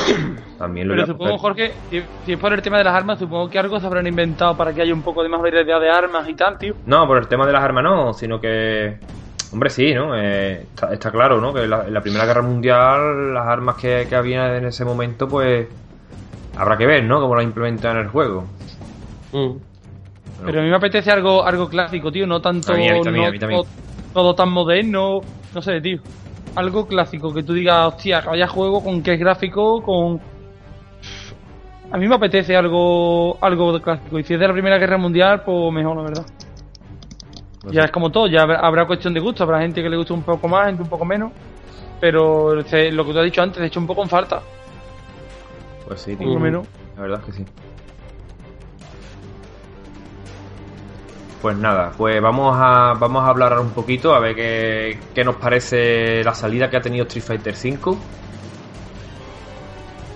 también lo Pero supongo, Jorge, si, es por el tema de las armas, supongo que algo se habrán inventado para que haya un poco de más variedad de armas y tal, tío. No, por el tema de las armas no, sino que. Hombre, sí, ¿no? Eh, está, claro, ¿no? Que en la, Primera Guerra Mundial las armas que, había en ese momento, pues. Habrá que ver, ¿no? Cómo las implementan en el juego. Mm. Pero, a mí me apetece algo, algo clásico, tío, no tanto. todo tan moderno, no sé, tío algo clásico, que tú digas, hostia, vaya juego con qué gráfico, con... A mí me apetece algo algo clásico. Y si es de la Primera Guerra Mundial, pues mejor, la verdad. Pues ya es como todo, ya habrá cuestión de gusto, habrá gente que le guste un poco más, gente un poco menos. Pero lo que tú has dicho antes, he hecho un poco en falta. Pues sí, tío. menos. La verdad es que sí. Pues nada, pues vamos a, vamos a hablar un poquito, a ver qué, qué nos parece la salida que ha tenido Street Fighter V.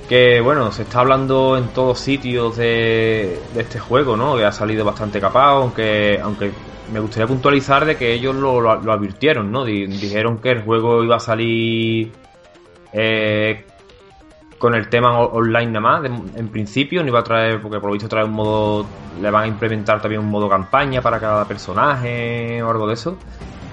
Que bueno, se está hablando en todos sitios de, de este juego, ¿no? Que ha salido bastante capaz, aunque, aunque me gustaría puntualizar de que ellos lo, advirtieron, ¿no? dijeron que el juego iba a salir eh, con el tema online nada más, en principio, no iba a traer, porque por lo visto trae un modo, le van a implementar también un modo campaña para cada personaje o algo de eso.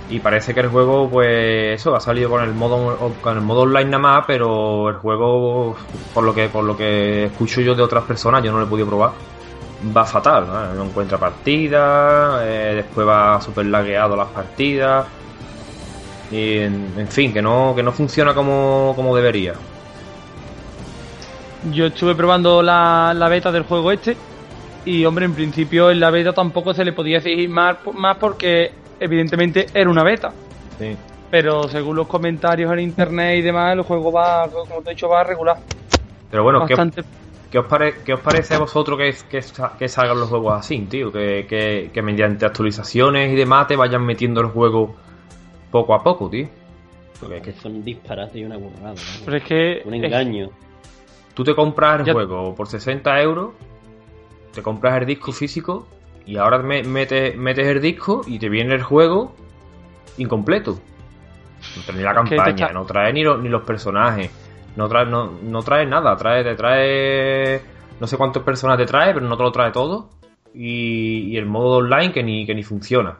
Y parece que el juego, pues eso, ha salido con el modo con el modo online nada más, pero el juego, por lo que por lo que escucho yo de otras personas, yo no lo he podido probar, va fatal, ¿no? encuentra partidas, eh, después va súper lagueado las partidas. Y en, fin, que no, que no funciona como, como debería. Yo estuve probando la, la beta del juego este y hombre, en principio en la beta tampoco se le podía exigir más, más porque evidentemente era una beta. Sí. Pero según los comentarios en internet y demás, el juego va, como te he dicho, va a regular. Pero bueno, ¿qué, os ¿qué, os parece a vosotros que, que, salgan los juegos así, tío? Que, que, mediante actualizaciones y demás te vayan metiendo el juego poco a poco, tío. Porque es que son disparates y una burrada. Pero es que. Un engaño. Tú te compras el juego por 60 euros, te compras el disco físico y ahora metes, metes el disco y te viene el juego incompleto. No trae ni la campaña, no trae ni, ni los personajes, no trae, no, no trae nada, trae, te trae no sé cuántos personas te trae, pero no te lo trae todo. Y, el modo online que ni, que ni funciona.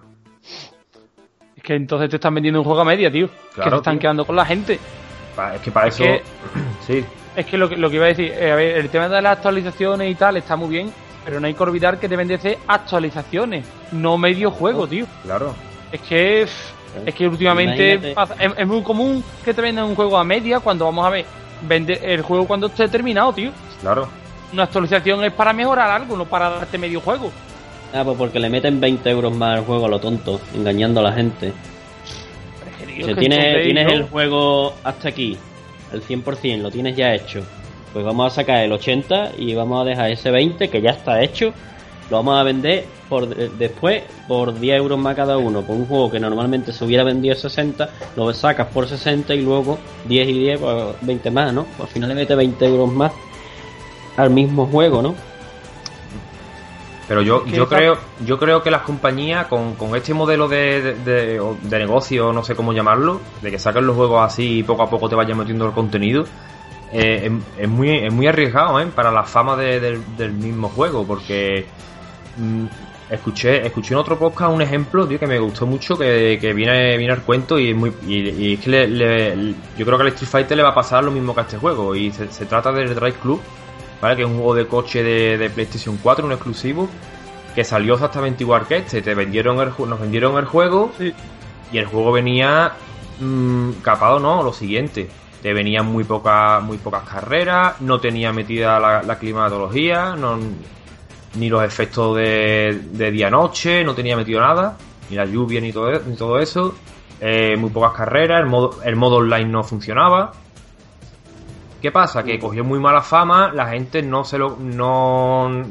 Es que entonces te están vendiendo un juego a media, tío. que te están quedando con la gente. Es que para eso. sí. Es que lo, que lo que iba a decir, eh, a ver, el tema de las actualizaciones y tal está muy bien, pero no hay que olvidar que deben de ser actualizaciones, no medio juego, tío. Claro. Es que es que últimamente es, muy común que te vendan un juego a media cuando vamos a ver vende el juego cuando esté terminado, tío. Claro. Una actualización es para mejorar algo, no para darte medio juego. Ah, pues porque le meten 20 euros más al juego a lo tonto, engañando a la gente. Si tienes, tienes el juego hasta aquí, el 100%, lo tienes ya hecho pues vamos a sacar el 80 y vamos a dejar ese 20 que ya está hecho. Lo vamos a vender por después por 10 euros más cada uno. Por un juego que normalmente se hubiera vendido 60, lo sacas por 60 y luego 10 y 10, pues 20 más, ¿no? Al final le mete 20 euros más al mismo juego, ¿no? Pero yo, yo creo yo creo que las compañías con, con este modelo de, de, de, negocio, no sé cómo llamarlo, de que saquen los juegos así y poco a poco te vayan metiendo el contenido, eh, es, muy, es muy arriesgado ¿eh? para la fama del mismo juego, porque mm, escuché escuché en otro podcast un ejemplo tío, que me gustó mucho, que, viene, viene al cuento y, es muy, y, es que yo creo que al Street Fighter le va a pasar lo mismo que a este juego, y se, trata del Drive Club, ¿vale? que es un juego de coche de, PlayStation 4, un exclusivo, que salió exactamente igual que este, te vendieron el, nos vendieron el juego y el juego venía mm, capado, no, lo siguiente te venían muy, poca, muy pocas carreras, no tenía metida la, climatología, ni los efectos de, día-noche, no tenía metido nada, ni la lluvia ni todo, ni todo eso. Eh, muy pocas carreras, el modo, el modo online no funcionaba. ¿Qué pasa? Que cogió muy mala fama, la gente no se lo. no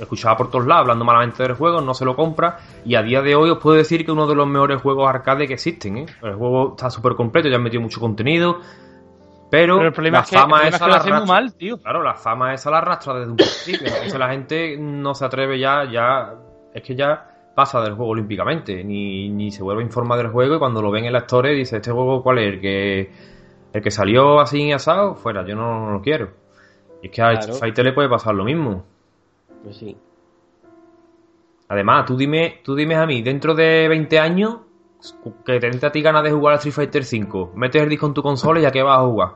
escuchaba por todos lados hablando malamente del juego, no se lo compra. Y a día de hoy os puedo decir que es uno de los mejores juegos arcade que existen. ¿eh? El juego está súper completo, ya han metido mucho contenido. Pero, el problema la es que, fama esa la arrastra. Mal, tío. Claro, la fama esa la arrastra desde un principio. Entonces la gente no se atreve ya, ya. Es que ya pasa del juego olímpicamente. Ni, ni se vuelve a informar del juego y cuando lo ven en la historia dice, ¿este juego cuál es? El que, el que salió así asado, fuera, yo no, lo quiero. Y es que a claro. Fighter le puede pasar lo mismo. Pues sí. Además, tú dime, tú dime a mí, dentro de 20 años, que te a ti ganas de jugar a Street Fighter 5, metes el disco en tu consola y ya que vas a jugar.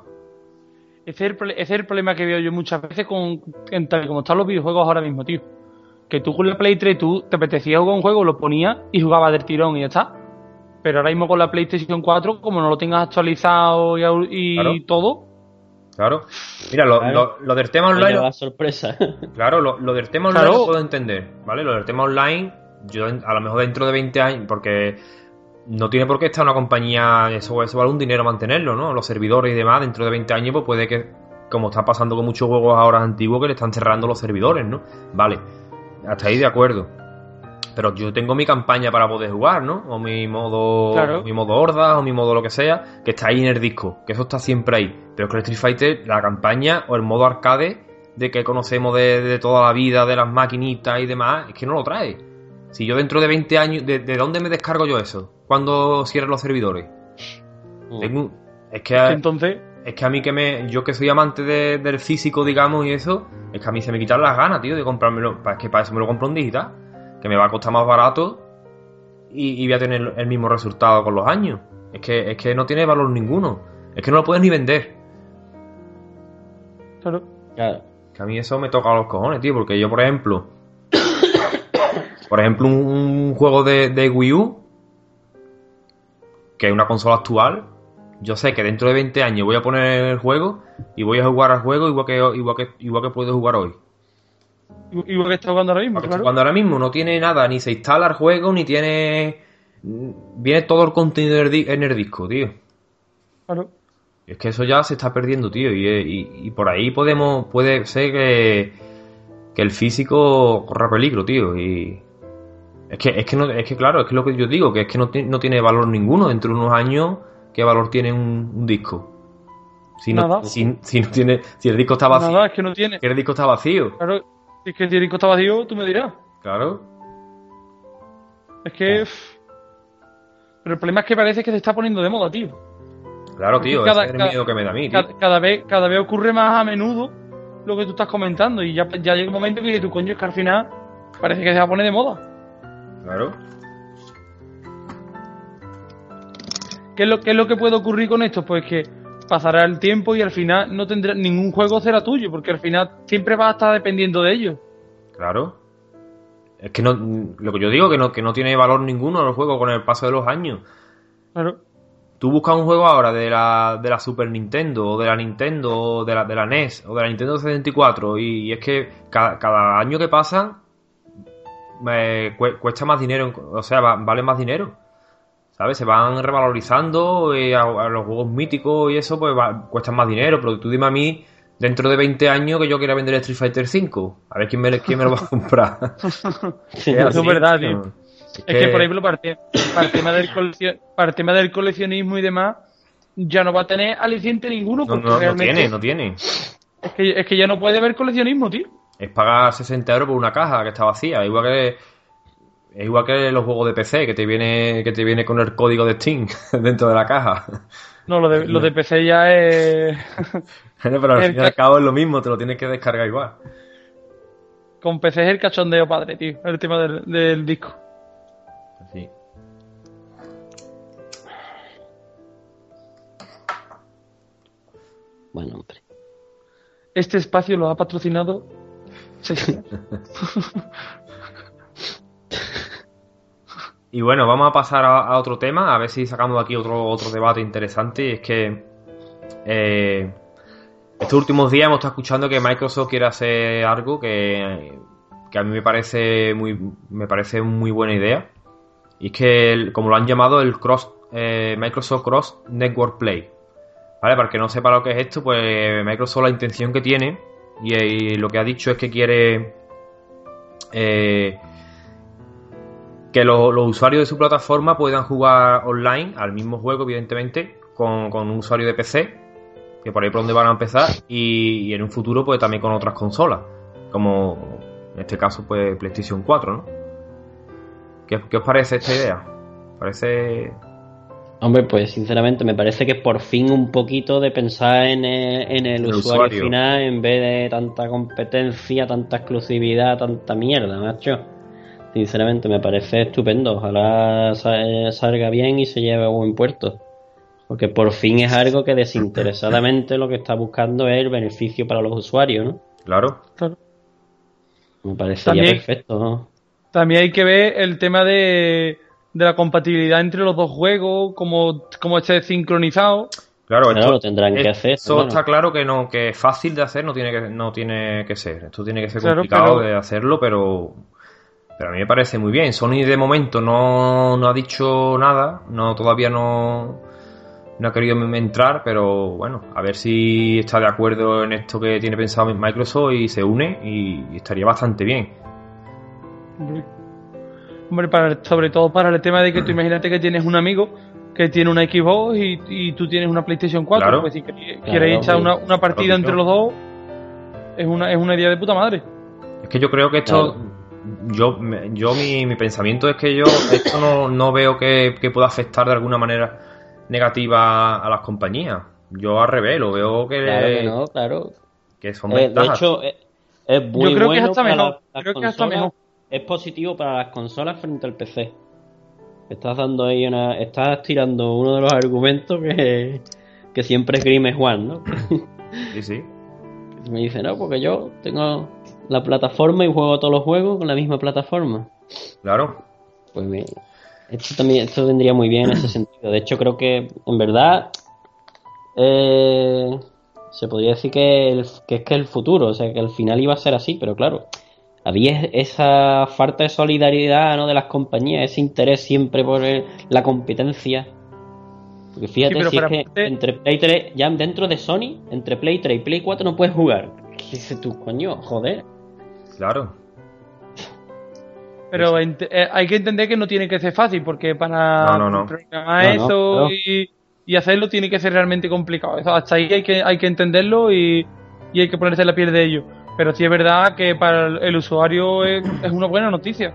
Ese es, el, problema que veo yo muchas veces con tal como están los videojuegos ahora mismo, tío. Que tú con la Play 3 tú te apetecía jugar un juego, lo ponías y jugabas del tirón y ya está. Pero ahora mismo con la PlayStation 4, como no lo tengas actualizado y, todo. Claro. Mira, lo, del tema online. sorpresa. Claro, lo, del tema online lo puedo entender, ¿vale? Lo del tema online, yo a lo mejor dentro de 20 años, porque no tiene por qué estar una compañía, eso, eso vale un dinero mantenerlo, ¿no? Los servidores y demás, dentro de 20 años, pues puede que, como está pasando con muchos juegos ahora antiguos, que le están cerrando los servidores, ¿no? Vale, hasta ahí de acuerdo. Pero yo tengo mi campaña para poder jugar, ¿no? O mi modo, mi modo horda, o mi modo lo que sea, que está ahí en el disco, que eso está siempre ahí. Pero con el Street Fighter, la campaña o el modo arcade de que conocemos de, de toda la vida, de las maquinitas y demás, es que no lo trae. Si yo dentro de 20 años, ¿de, dónde me descargo yo eso? Cuando cierren los servidores? Mm. es que... entonces... Es que a mí que me... Yo que soy amante del físico, digamos, y eso, es que a mí se me quitan las ganas, tío, de comprármelo. Es que para eso me lo compro en digital. Que me va a costar más barato y, voy a tener el mismo resultado con los años. Es que, es que no tiene valor ninguno. Es que no lo puedes ni vender. Claro. Claro. Que a mí eso me toca a los cojones, tío, porque yo, por ejemplo, por ejemplo, un, juego de, Wii U, que es una consola actual, yo sé que dentro de 20 años voy a poner el juego y voy a jugar al juego igual que, igual que, igual que puedo jugar hoy. Igual que está jugando ahora mismo, claro. Jugando ahora mismo no tiene nada, ni se instala el juego, ni tiene. Viene todo el contenido en el disco, tío. Claro. Es que eso ya se está perdiendo, tío. Y, por ahí podemos. Puede ser que. Que el físico corra peligro, tío. Y. Es que, es que, no, es que claro, es que lo que yo digo, que es que no, no tiene valor ninguno. Dentro de unos años, ¿qué valor tiene un, disco? Si no, si, no tiene, si el disco está vacío. Nada, es que no tiene. Que el disco está vacío. Claro, si es que el disco está vacío, tú me dirás. Claro. Es que. Pero el problema es que parece que se está poniendo de moda, tío. Claro, tío, ese es el miedo que me da a mí. Cada, vez, cada vez ocurre más a menudo lo que tú estás comentando. Y ya, ya llega un momento que tu coño es que al final parece que se va a poner de moda. Claro. ¿Qué es, lo, ¿Qué es lo que puede ocurrir con esto? Pues que pasará el tiempo y al final no tendrá ningún juego será tuyo, porque al final siempre vas a estar dependiendo de ellos. Claro. Es que no, lo que yo digo que no, que no tiene valor ninguno el juego con el paso de los años. Claro. Tú buscas un juego ahora de la, de la Super Nintendo, o de la Nintendo, o de la, de la NES, o de la Nintendo 64, y, es que cada, año que pasa me cuesta más dinero, o sea, vale más dinero. ¿Sabes? Se van revalorizando y a, los juegos míticos y eso, pues cuestan más dinero, pero tú dime a mí, dentro de 20 años, que yo quiera vender Street Fighter 5. A ver quién me, quién me lo va a comprar. eso es verdad, tío. Es, que, por ejemplo, para el, tema del para tema del coleccionismo y demás, ya no va a tener aliciente ninguno. Porque no, no, tiene, no tiene. Es que, es que ya no puede haber coleccionismo, tío. Es pagar 60 euros por una caja que está vacía. Igual que es igual que los juegos de PC, que te viene, que te viene con el código de Steam dentro de la caja. No, lo de, lo de PC ya es. pero al fin y al cabo es lo mismo, te lo tienes que descargar igual. Con PC es el cachondeo padre, tío, el tema del, del disco. Sí. Bueno, hombre. Este espacio lo ha patrocinado. Sí. Y bueno, vamos a pasar a, otro tema, a ver si sacamos aquí otro, otro debate interesante. Y es que eh, estos últimos días hemos estado escuchando que Microsoft quiere hacer algo que, que a mí me parece muy, me parece muy buena idea y es que, como lo han llamado, el cross eh, Microsoft Cross Network Play. ¿Vale? Para que no sepa lo que es esto, pues Microsoft la intención que tiene y, lo que ha dicho es que quiere eh, que los, usuarios de su plataforma puedan jugar online al mismo juego, evidentemente, con, un usuario de PC, que por ahí por donde van a empezar, y, y, en un futuro, pues también con otras consolas, como en este caso, pues PlayStation 4, ¿no? ¿Qué, os parece esta idea? Parece... Hombre, pues sinceramente me parece que por fin un poquito de pensar en el, usuario, final en vez de tanta competencia, tanta exclusividad, tanta mierda, macho. Sinceramente me parece estupendo. Ojalá salga bien y se lleve a buen puerto. Porque por fin es algo que desinteresadamente lo que está buscando es el beneficio para los usuarios, ¿no? Claro. Me parece perfecto, ¿no? También hay que ver el tema de, la compatibilidad entre los dos juegos, como, como esté sincronizado. Claro, esto, lo tendrán que hacer. Eso está claro que no, que fácil de hacer no tiene que, no tiene que ser. Esto tiene que ser complicado de hacerlo, pero, pero a mí me parece muy bien. Sony de momento no, no ha dicho nada, no todavía no, no ha querido entrar, pero bueno, a ver si está de acuerdo en esto que tiene pensado Microsoft y se une y estaría bastante bien. Hombre, para, sobre todo para el tema de que tú imagínate que tienes un amigo que tiene una Xbox y, tú tienes una PlayStation 4. Pues si quieres echar una, partida entre los dos, es una, es una idea de puta madre. Es que yo creo que esto yo, yo mi, mi, pensamiento es que yo esto no, no veo que, pueda afectar de alguna manera negativa a las compañías. Yo al revés, lo veo que... Claro que no, claro. Que son eh, De hecho, es, muy bueno que Es positivo para las consolas frente al PC. Estás dando ahí una... Estás tirando uno de los argumentos que, que siempre es Juan, ¿no? sí, sí. Me dice, no, porque yo tengo la plataforma y juego todos los juegos con la misma plataforma. Claro. Pues bien, esto también esto vendría muy bien en ese sentido. De hecho, creo que en verdad eh, se podría decir que, que es que el futuro, o sea, que al final iba a ser así, pero claro, había esa falta de solidaridad ¿no? de las compañías, ese interés siempre por la competencia. Porque fíjate si es que entre Play 3, ya dentro de Sony, entre Play 3 y Play 4 no puedes jugar. ¿Qué dices tú, coño? Joder. Claro. Pero eh, hay que entender que no tiene que ser fácil, porque para programar eso y, hacerlo tiene que ser realmente complicado. hasta ahí hay que, hay que entenderlo y, hay que ponerse la piel de ello. Pero sí es verdad que para el usuario es, una buena noticia.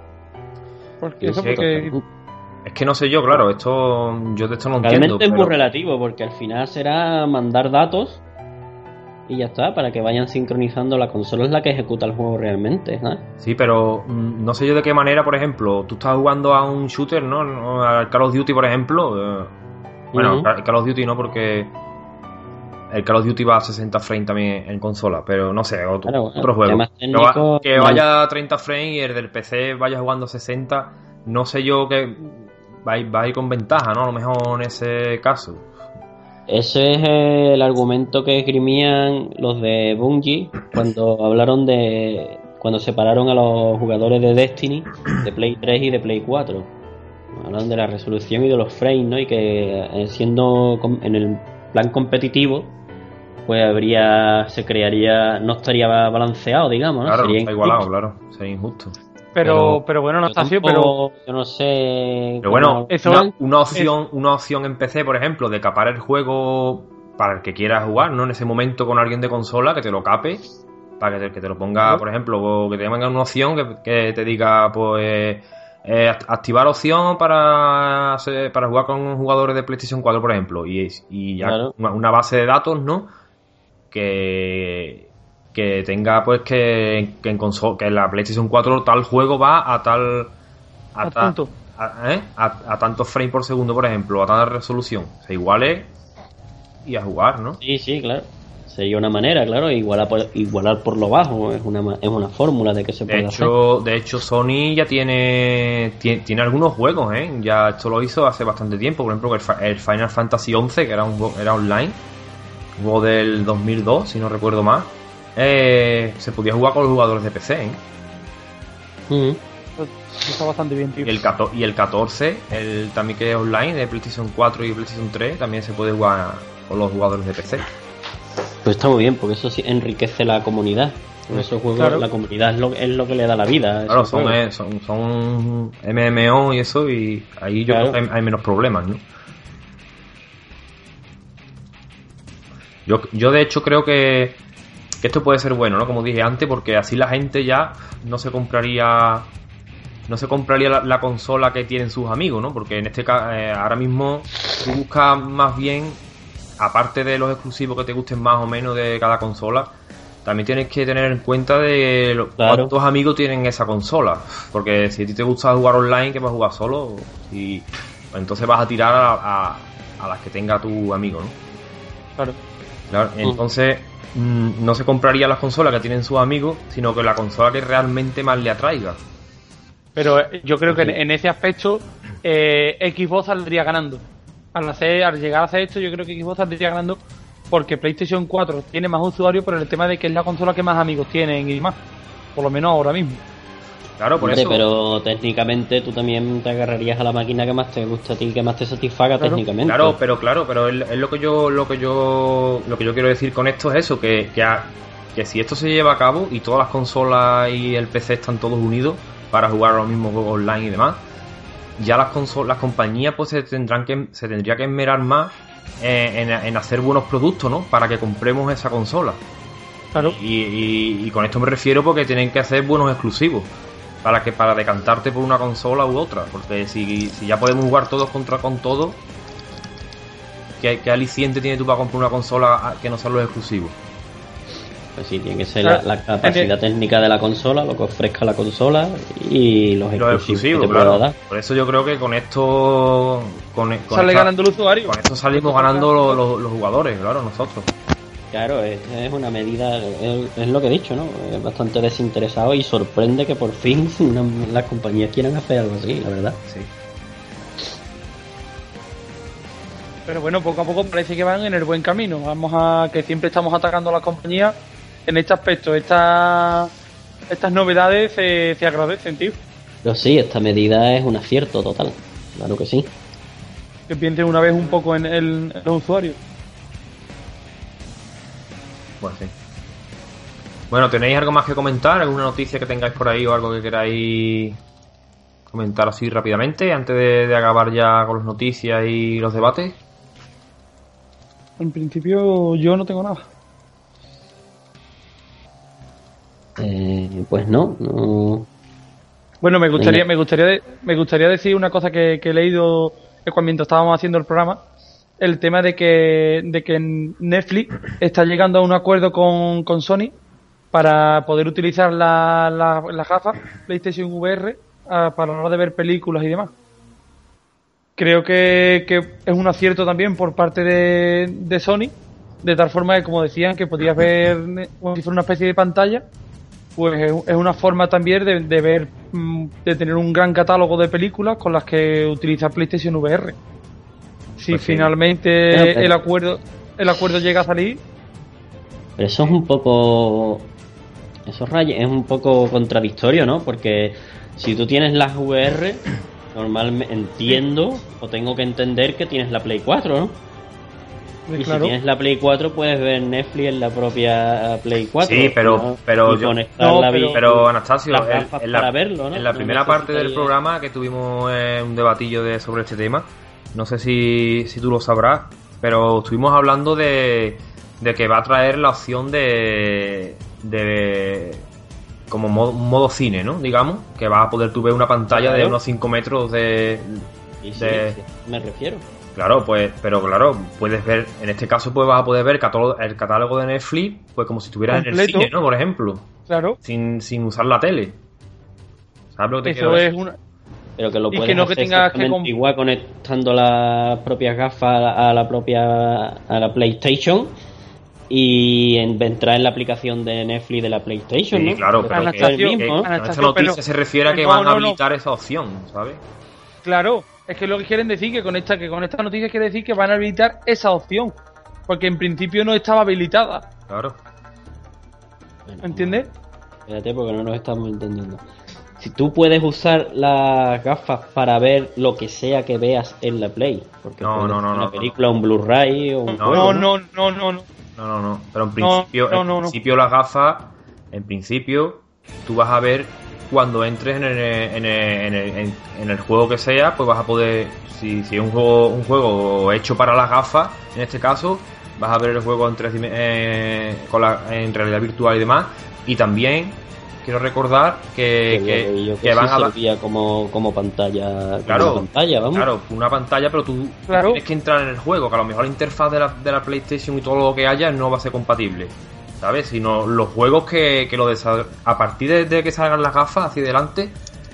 Porque eso, porque... Es que no sé yo, claro, esto yo de esto no Realmente entiendo. es muy relativo, porque al final será mandar datos y ya está, para que vayan sincronizando la consola es la que ejecuta el juego realmente. Sí, pero mm, no sé yo de qué manera, por ejemplo, tú estás jugando a un shooter, ¿no? Al Call of Duty, por ejemplo. Eh, bueno, el Call of Duty no, porque el Call of Duty va a 60 frames también en consola, pero no sé, otro, juego. que vaya a 30 frames y el del PC vaya jugando 60, no sé yo que va a ir con ventaja, ¿no? A lo mejor en ese caso. Ese es el argumento que esgrimían los de Bungie cuando hablaron de. cuando separaron a los jugadores de Destiny de Play 3 y de Play 4. Hablaron de la resolución y de los frames, ¿no? Y que eh, siendo en el plan competitivo, pues habría. se crearía. no estaría balanceado, digamos, ¿no? Claro, Sería está igualado, claro. Sería injusto. Pero, pero, bueno, no está así, pero. Yo no sé. Pero bueno, una, opción, una opción en PC, por ejemplo, de capar el juego para el que quiera jugar, ¿no? En ese momento con alguien de consola que te lo cape, para que te, que te lo ponga, por ejemplo, que te venga una opción que, te diga, pues. Eh, activar opción para, para jugar con jugadores de PlayStation 4, por ejemplo, y, y ya una base de datos, ¿no? Que, que tenga pues que, en que en la PlayStation 4 tal juego va a tal a, tanto ¿eh? a, tantos frames por segundo por ejemplo a tal resolución. Se iguale y a jugar ¿no? sí sí claro. Sería una manera claro igualar por, igualar por lo bajo. Es una es una fórmula de que se puede de hecho, de hecho Sony ya tiene, tiene, algunos juegos ¿eh? ya esto lo hizo hace bastante tiempo. Por ejemplo el, Final Fantasy 11 que era un era online. Juego del 2002 si no recuerdo más eh, se podía jugar con los jugadores de PC. ¿eh? Mm. Está bastante bien, tío. Y el, y el 14, el, también que es online, de PlayStation 4 y PlayStation 3, también se puede jugar con los jugadores de PC. Pues está muy bien, porque eso sí enriquece la comunidad. Con esos juegos, la comunidad es lo, es lo, que le da la vida. Claro, son, eh, son, son, MMO y eso, y ahí yo creo que hay, menos problemas, ¿no? Yo, yo de hecho creo que que esto puede ser bueno, ¿no? Como dije antes, porque así la gente ya no se compraría no se compraría la, consola que tienen sus amigos, ¿no? Porque en este caso, eh, ahora mismo tú buscas más bien, aparte de los exclusivos que te gusten más o menos de cada consola, también tienes que tener en cuenta de cuántos amigos tienen esa consola. Porque si a ti te gusta jugar online, que vas a jugar solo, y pues entonces vas a tirar a, las que tenga tu amigo, ¿no? Claro. claro entonces Mm, no se compraría las consolas que tienen sus amigos, sino que la consola que realmente más le atraiga. Pero eh, yo creo que en, ese aspecto eh, Xbox saldría ganando. Al, hacer, al llegar a hacer esto, yo creo que Xbox saldría ganando porque PlayStation 4 tiene más usuarios por el tema de que es la consola que más amigos tienen y más. Por lo menos ahora mismo. Claro, por eso. Pero técnicamente tú también te agarrarías a la máquina que más te gusta a ti, que más te satisfaga técnicamente. Claro, pero claro, pero es, lo que yo, lo que yo, lo que yo quiero decir con esto es eso, que, que, si esto se lleva a cabo y todas las consolas y el PC están todos unidos para jugar a los mismos juegos online y demás, ya las consolas, las compañías pues se tendrán que, se tendría que esmerar más en, en hacer buenos productos, ¿no? Para que compremos esa consola. Claro. Y, y, y, con esto me refiero porque tienen que hacer buenos exclusivos para que para decantarte por una consola u otra. Porque si, si ya podemos jugar todos contra con todo, ¿qué, ¿qué, aliciente tiene tú para comprar una consola que no sean los exclusivos? Pues sí, tiene que ser la, capacidad técnica de la consola, lo que ofrezca la consola y los, exclusivos. Por eso yo creo que con esto. Con, Sale ganando el usuario. Con esto salimos ganando los, jugadores, claro, nosotros. Claro, es, una medida, es, lo que he dicho, ¿no? Es bastante desinteresado y sorprende que por fin las compañías quieran hacer algo así, la verdad. Sí. Pero bueno, poco a poco parece que van en el buen camino. Vamos a que siempre estamos atacando a las compañías en este aspecto. Esta, estas novedades se, agradecen, tío. Pero sí, esta medida es un acierto total. Claro que sí. Que piensen una vez un poco en, el, los usuarios. Pues sí. Bueno, ¿tenéis algo más que comentar? ¿Alguna noticia que tengáis por ahí o algo que queráis comentar así rápidamente antes de, de acabar ya con las noticias y los debates? En principio yo no tengo nada. Eh, pues no, no. Bueno, me gustaría, me gustaría, me gustaría decir una cosa que, he leído cuando estábamos haciendo el programa, el tema de que, de que Netflix está llegando a un acuerdo con, con Sony para poder utilizar la, la, PlayStation VR ah, para la hora de ver películas y demás. Creo que, que es un acierto también por parte de, de Sony, de tal forma que, como decían, que podías ver como si fuera una especie de pantalla pues es una forma también de, ver, mm, de tener un gran catálogo de películas con las que utiliza PlayStation VR. Si pues finalmente el acuerdo el acuerdo llega a salir. Pero eso es un poco. Eso es un poco contradictorio, ¿no? Porque si tú tienes las VR, normalmente entiendo o tengo que entender que tienes la Play 4, ¿no? Y si tienes la Play 4 puedes ver Netflix en la propia Play 4. Sí, pero pero pero, Anastasio, en, la, verlo, en la primera parte del programa que tuvimos eh, un debatillo de sobre este tema, no sé si, si tú lo sabrás, pero estuvimos hablando de, de que va a traer la opción de de como modo, modo cine, ¿no? Digamos, que vas a poder tú ver una pantalla de unos 5 metros de, de... me refiero. Claro, pues, pero claro, puedes ver, en este caso pues vas a poder ver el catálogo de Netflix, pues como si estuvieras en el cine, ¿no? Por ejemplo. Claro. Sin, sin usar la tele. ¿Sabes lo que te Eso es una... Pero que lo puedes que hacer que igual conectando las propias gafas a la propia a la PlayStation y entrar en la aplicación de Netflix de la PlayStation, sí, claro, pero que, esta noticia se refiere a que van a habilitar esa opción, ¿sabes? Claro, es que lo que quieren decir que con esta que con esta noticia quiere decir que van a habilitar esa opción, porque en principio no estaba habilitada. Claro. ¿Entiendes? Espérate porque no nos estamos entendiendo. Si tú puedes usar las gafas para ver lo que sea que veas en la Play, porque no, no, no, una película, un Blu-ray o un no, no, no, no, no, no. No, no, no. Pero en principio, en principio las gafas, en principio, tú vas a ver cuando entres en el, en, el, en, el, juego que sea, pues vas a poder, si, si es un juego, un juego hecho para las gafas, en este caso, vas a ver el juego en, eh, con la, en realidad virtual y demás. Y también quiero recordar que, que, van a como, como pantalla claro pantalla vamos claro una pantalla pero tú tienes que entrar en el juego que a lo mejor la interfaz de la, de la PlayStation y todo lo que haya no va a ser compatible ¿sabes? Sino los juegos que, que lo a partir de, que salgan las gafas hacia adelante,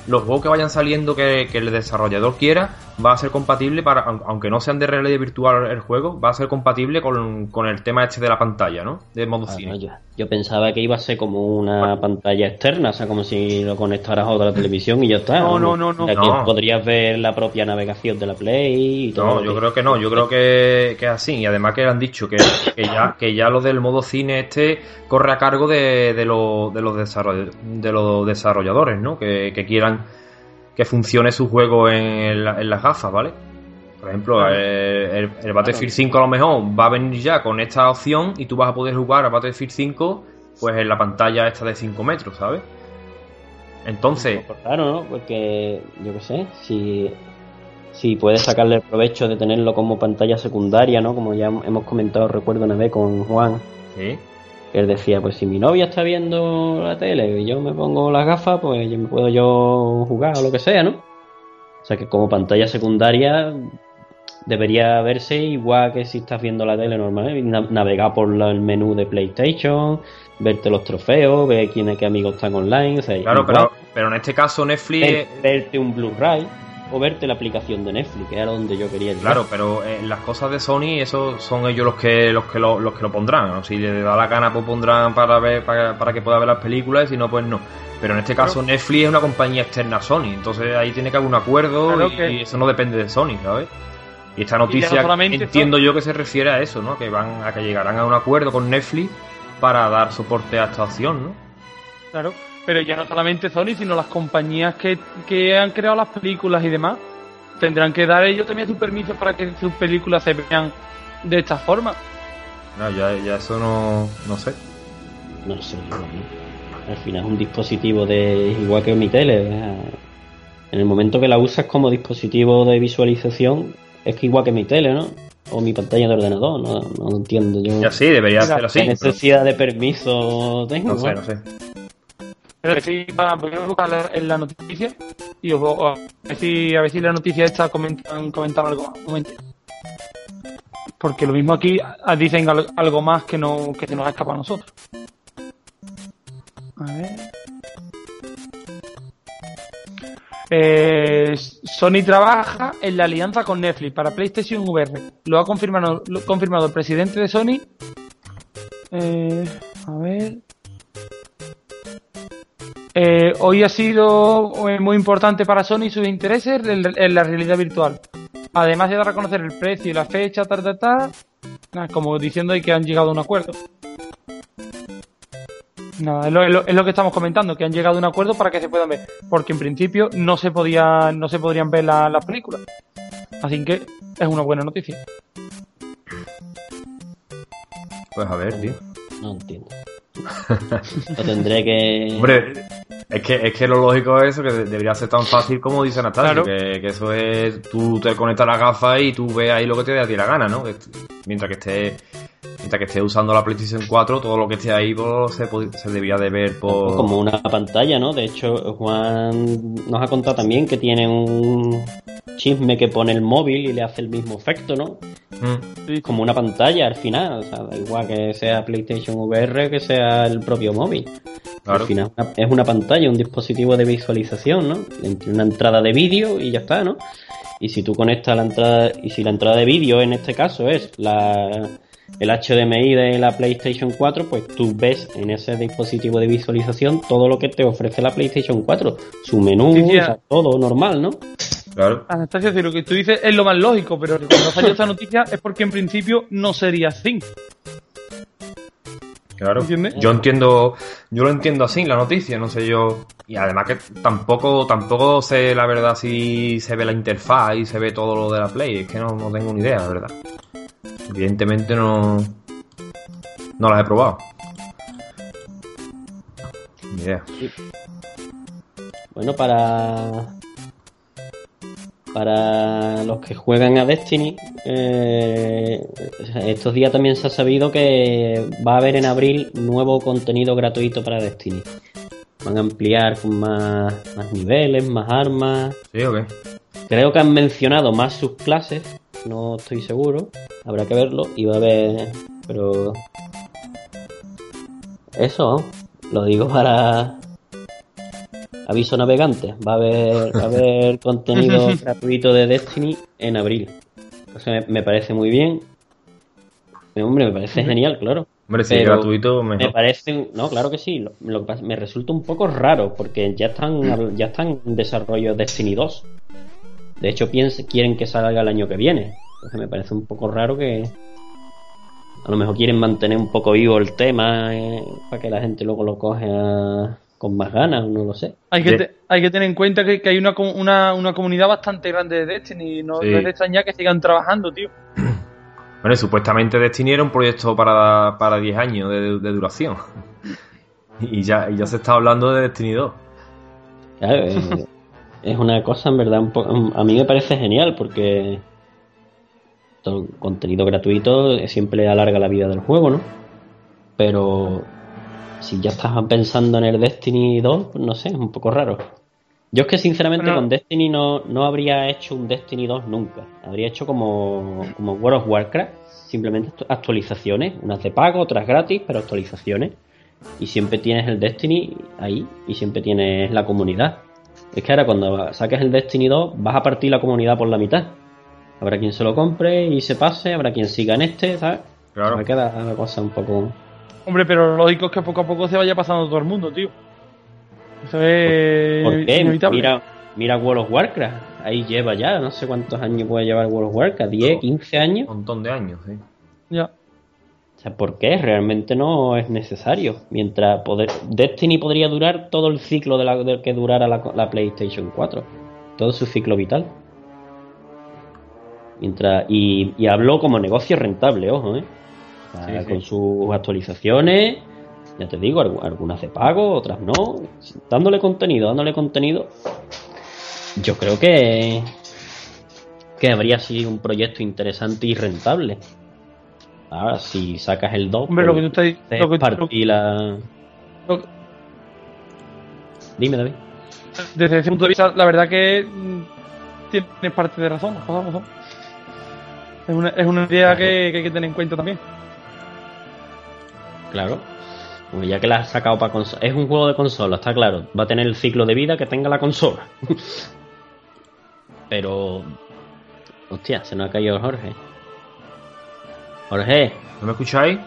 los juegos que vayan saliendo que, el desarrollador quiera va a ser compatible para, aunque no sean de realidad virtual el juego, va a ser compatible con, el tema este de la pantalla, ¿no? De modo ah, cine. Yo, pensaba que iba a ser como una pantalla externa, o sea, como si lo conectaras a otra televisión y ya está. No, no, no, no. que podrías ver la propia navegación de la Play y todo. No, yo creo que no, yo creo que, es así. Y además que han dicho que, ya, que ya lo del modo cine este corre a cargo de, de, lo, de, los, de los desarrolladores, ¿no? Que, que quieran que funcione su juego en, las gafas, ¿vale? Por ejemplo, el, el, Battlefield 5 a lo mejor va a venir ya con esta opción y tú vas a poder jugar a Battlefield 5 pues en la pantalla esta de 5 metros, ¿sabes? Entonces... Pues claro, ¿no? Porque yo qué sé, si, si puedes sacarle el provecho de tenerlo como pantalla secundaria, ¿no? Como ya hemos comentado, recuerdo una vez con Juan. Sí. él decía, pues si mi novia está viendo la tele y yo me pongo las gafas, pues yo me puedo yo jugar o lo que sea, ¿no? O sea que como pantalla secundaria debería verse igual que si estás viendo la tele normal, ¿eh? navegar por el menú de PlayStation, verte los trofeos, ver quiénes qué amigos están online. claro, pero, pero en este caso Netflix. verte un Blu-ray o verte la aplicación de Netflix, que era donde yo quería llegar. Claro, pero en las cosas de Sony, eso son ellos los que los que lo, los que lo pondrán. Si le da la gana, pues pondrán para ver para, para que pueda ver las películas, y si no, pues no. Pero en este caso Netflix es una compañía externa a Sony, entonces ahí tiene que haber un acuerdo y, eso no depende de Sony, ¿sabes? Y esta noticia entiendo yo que se refiere a eso, ¿no? Que van a que llegarán a un acuerdo con Netflix para dar soporte a esta opción, ¿no? Claro, pero ya no solamente Sony, sino las compañías que, que han creado las películas y demás tendrán que dar ellos también su permiso para que sus películas se vean de esta forma. No, ya, ya eso no, no sé. No sé, al final es un dispositivo de igual que mi tele. En el momento que la usas como dispositivo de visualización, es que igual que mi tele, ¿no? O mi pantalla de ordenador, no, no entiendo yo. Ya sí, debería ser así. ¿Qué necesidad de permiso tengo? No sé, no sé. Pero sí, voy a buscar en la noticia y os voy a ver si, a ver si la noticia esta comentan, comentan algo más. Porque lo mismo aquí dicen algo más que no que se nos escapa a nosotros. A ver. Eh, Sony trabaja en la alianza con Netflix para PlayStation VR. Lo ha confirmado, lo confirmado el presidente de Sony. Eh, a ver. Eh, hoy ha sido muy importante para Sony sus intereses en la realidad virtual. Además de dar a conocer el precio y la fecha, tal, tal, tal, como diciendo que han llegado a un acuerdo. Nada, es lo, que estamos comentando, que han llegado a un acuerdo para que se puedan ver, porque en principio no se podía, no se podrían ver las películas. Así que es una buena noticia. Pues a ver, tío. No entiendo. lo tendré que. Hombre, es que, es que lo lógico es eso, que debería ser tan fácil como dice Natalia, que, que, eso es, tú te conectas la gafa y tú ves ahí lo que te dé a ti la gana, ¿no? Mientras que esté mientras que esté usando la PlayStation 4, todo lo que esté ahí pues, se, se debía de ver por... Como una pantalla, ¿no? De hecho, Juan nos ha contado también que tiene un chisme que pone el móvil y le hace el mismo efecto, ¿no? Mm. Como una pantalla al final, o sea, da igual que sea PlayStation VR que sea el propio móvil. Al final es una pantalla, un dispositivo de visualización, ¿no? Entre una entrada de vídeo y ya está, ¿no? Y si tú conectas la entrada, y si la entrada de vídeo en este caso es la, el HDMI de la PlayStation 4, pues tú ves en ese dispositivo de visualización todo lo que te ofrece la PlayStation 4, su menú, todo normal, ¿no? Claro. Anastasia, lo que tú dices es lo más lógico, pero cuando salió esta noticia es porque en principio no sería así. Claro. Yo entiendo, yo lo entiendo así, la noticia, no sé yo. Y además que tampoco, tampoco sé la verdad si se ve la interfaz y se ve todo lo de la Play, es que no, no tengo ni idea, la verdad. Evidentemente no. No las he probado. Ni idea. Bueno, para. Para los que juegan a Destiny, eh, estos días también se ha sabido que va a haber en abril nuevo contenido gratuito para Destiny. Van a ampliar con más, más niveles, más armas. Sí, ok. Creo que han mencionado más sus clases, no estoy seguro, habrá que verlo y va a haber, pero eso, lo digo para aviso navegante, va a haber, va a haber contenido gratuito de Destiny en abril. Sea, me, parece muy bien. Hombre, me parece genial, claro. Hombre, si gratuito, Me parece, no, claro que sí. Lo, que me resulta un poco raro porque ya están, ya están en desarrollo Destiny 2. De hecho, quieren que salga el año que viene. Entonces me parece un poco raro que a lo mejor quieren mantener un poco vivo el tema eh, para que la gente luego lo coge con más ganas, no lo sé. Hay que, hay que tener en cuenta que, hay una, una, comunidad bastante grande de Destiny y no, es de extrañar que sigan trabajando, tío. Bueno, supuestamente Destiny era un proyecto para, para 10 años de, duración. Y ya, ya se está hablando de Destiny 2. Claro, eh, es una cosa en verdad, a mí me parece genial porque todo contenido gratuito siempre alarga la vida del juego, ¿no? Pero si ya estás pensando en el Destiny 2, pues no sé, es un poco raro. Yo es que sinceramente con Destiny no, no habría hecho un Destiny 2 nunca. Habría hecho como, como World of Warcraft, simplemente actualizaciones, unas de pago, otras gratis, pero actualizaciones. Y siempre tienes el Destiny ahí y siempre tienes la comunidad. Es que ahora cuando saques el Destiny 2 vas a partir la comunidad por la mitad. Habrá quien se lo compre y se pase, habrá quien siga en este, ¿sabes? Claro. Me queda la cosa un poco... Hombre, pero lo lógico es que poco a poco se vaya pasando todo el mundo, tío. Eso es ¿Por qué? inevitable. Mira, mira World of Warcraft. Ahí lleva ya, no sé cuántos años puede llevar World of Warcraft. ¿10, 15 años? Un montón de años, sí. Ya. O sea, ¿por qué? Realmente no es necesario. Mientras poder... Destiny podría durar todo el ciclo de la, que durara la, PlayStation 4. Todo su ciclo vital. Y, y habló como negocio rentable, ojo, ¿eh? Con sus actualizaciones, ya te digo, algunas de pago, otras no. Dándole contenido, dándole contenido. Yo creo que. que habría sido un proyecto interesante y rentable. Ahora, si sacas el 2, Hombre, lo pues, que tú estás la. Dime, David. Desde ese punto de vista, la verdad que mm, tienes parte de razón, Es una, es una idea que, que hay que tener en cuenta también. Claro. Ya que la has sacado para consola. Es un juego de consola, está claro. Va a tener el ciclo de vida que tenga la consola. Pero. Hostia, se nos ha caído Jorge. Jorge. ¿No me escucháis?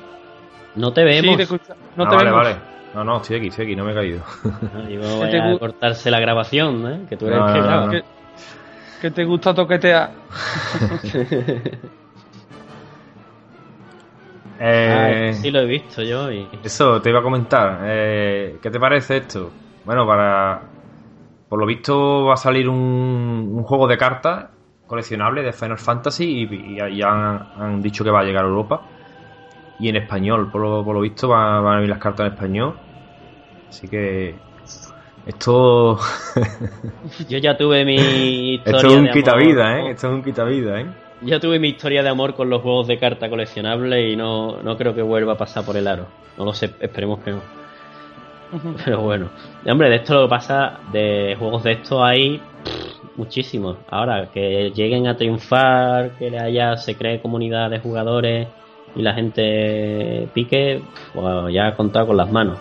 No te vemos. Sí, te escucha... No ah, te vale, vale. No, no, estoy aquí, estoy aquí, no me he caído. No, voy a cortarse la grabación, ¿eh? Que tú eres que graba. Que, te gusta toquetear. Eh, sí, lo he visto yo. Y... Eso, te iba a comentar. Eh, ¿Qué te parece esto? Bueno, para. Por lo visto va a salir un, juego de cartas coleccionable de Final Fantasy y, ya han, dicho que va a llegar a Europa. Y en español, por lo, por lo visto van, a venir las cartas en español. Así que. Esto. yo ya tuve mi historia. Esto es un quita vida, ¿eh? Esto es un quita vida, ¿eh? Yo tuve mi historia de amor con los juegos de carta coleccionable y no, no creo que vuelva a pasar por el aro. No lo sé, esperemos que no. Pero bueno. hombre, de esto lo que pasa, de juegos de esto hay muchísimos. Ahora, que lleguen a triunfar, que haya, se cree comunidad de jugadores y la gente pique, pues ya ha contado con las manos.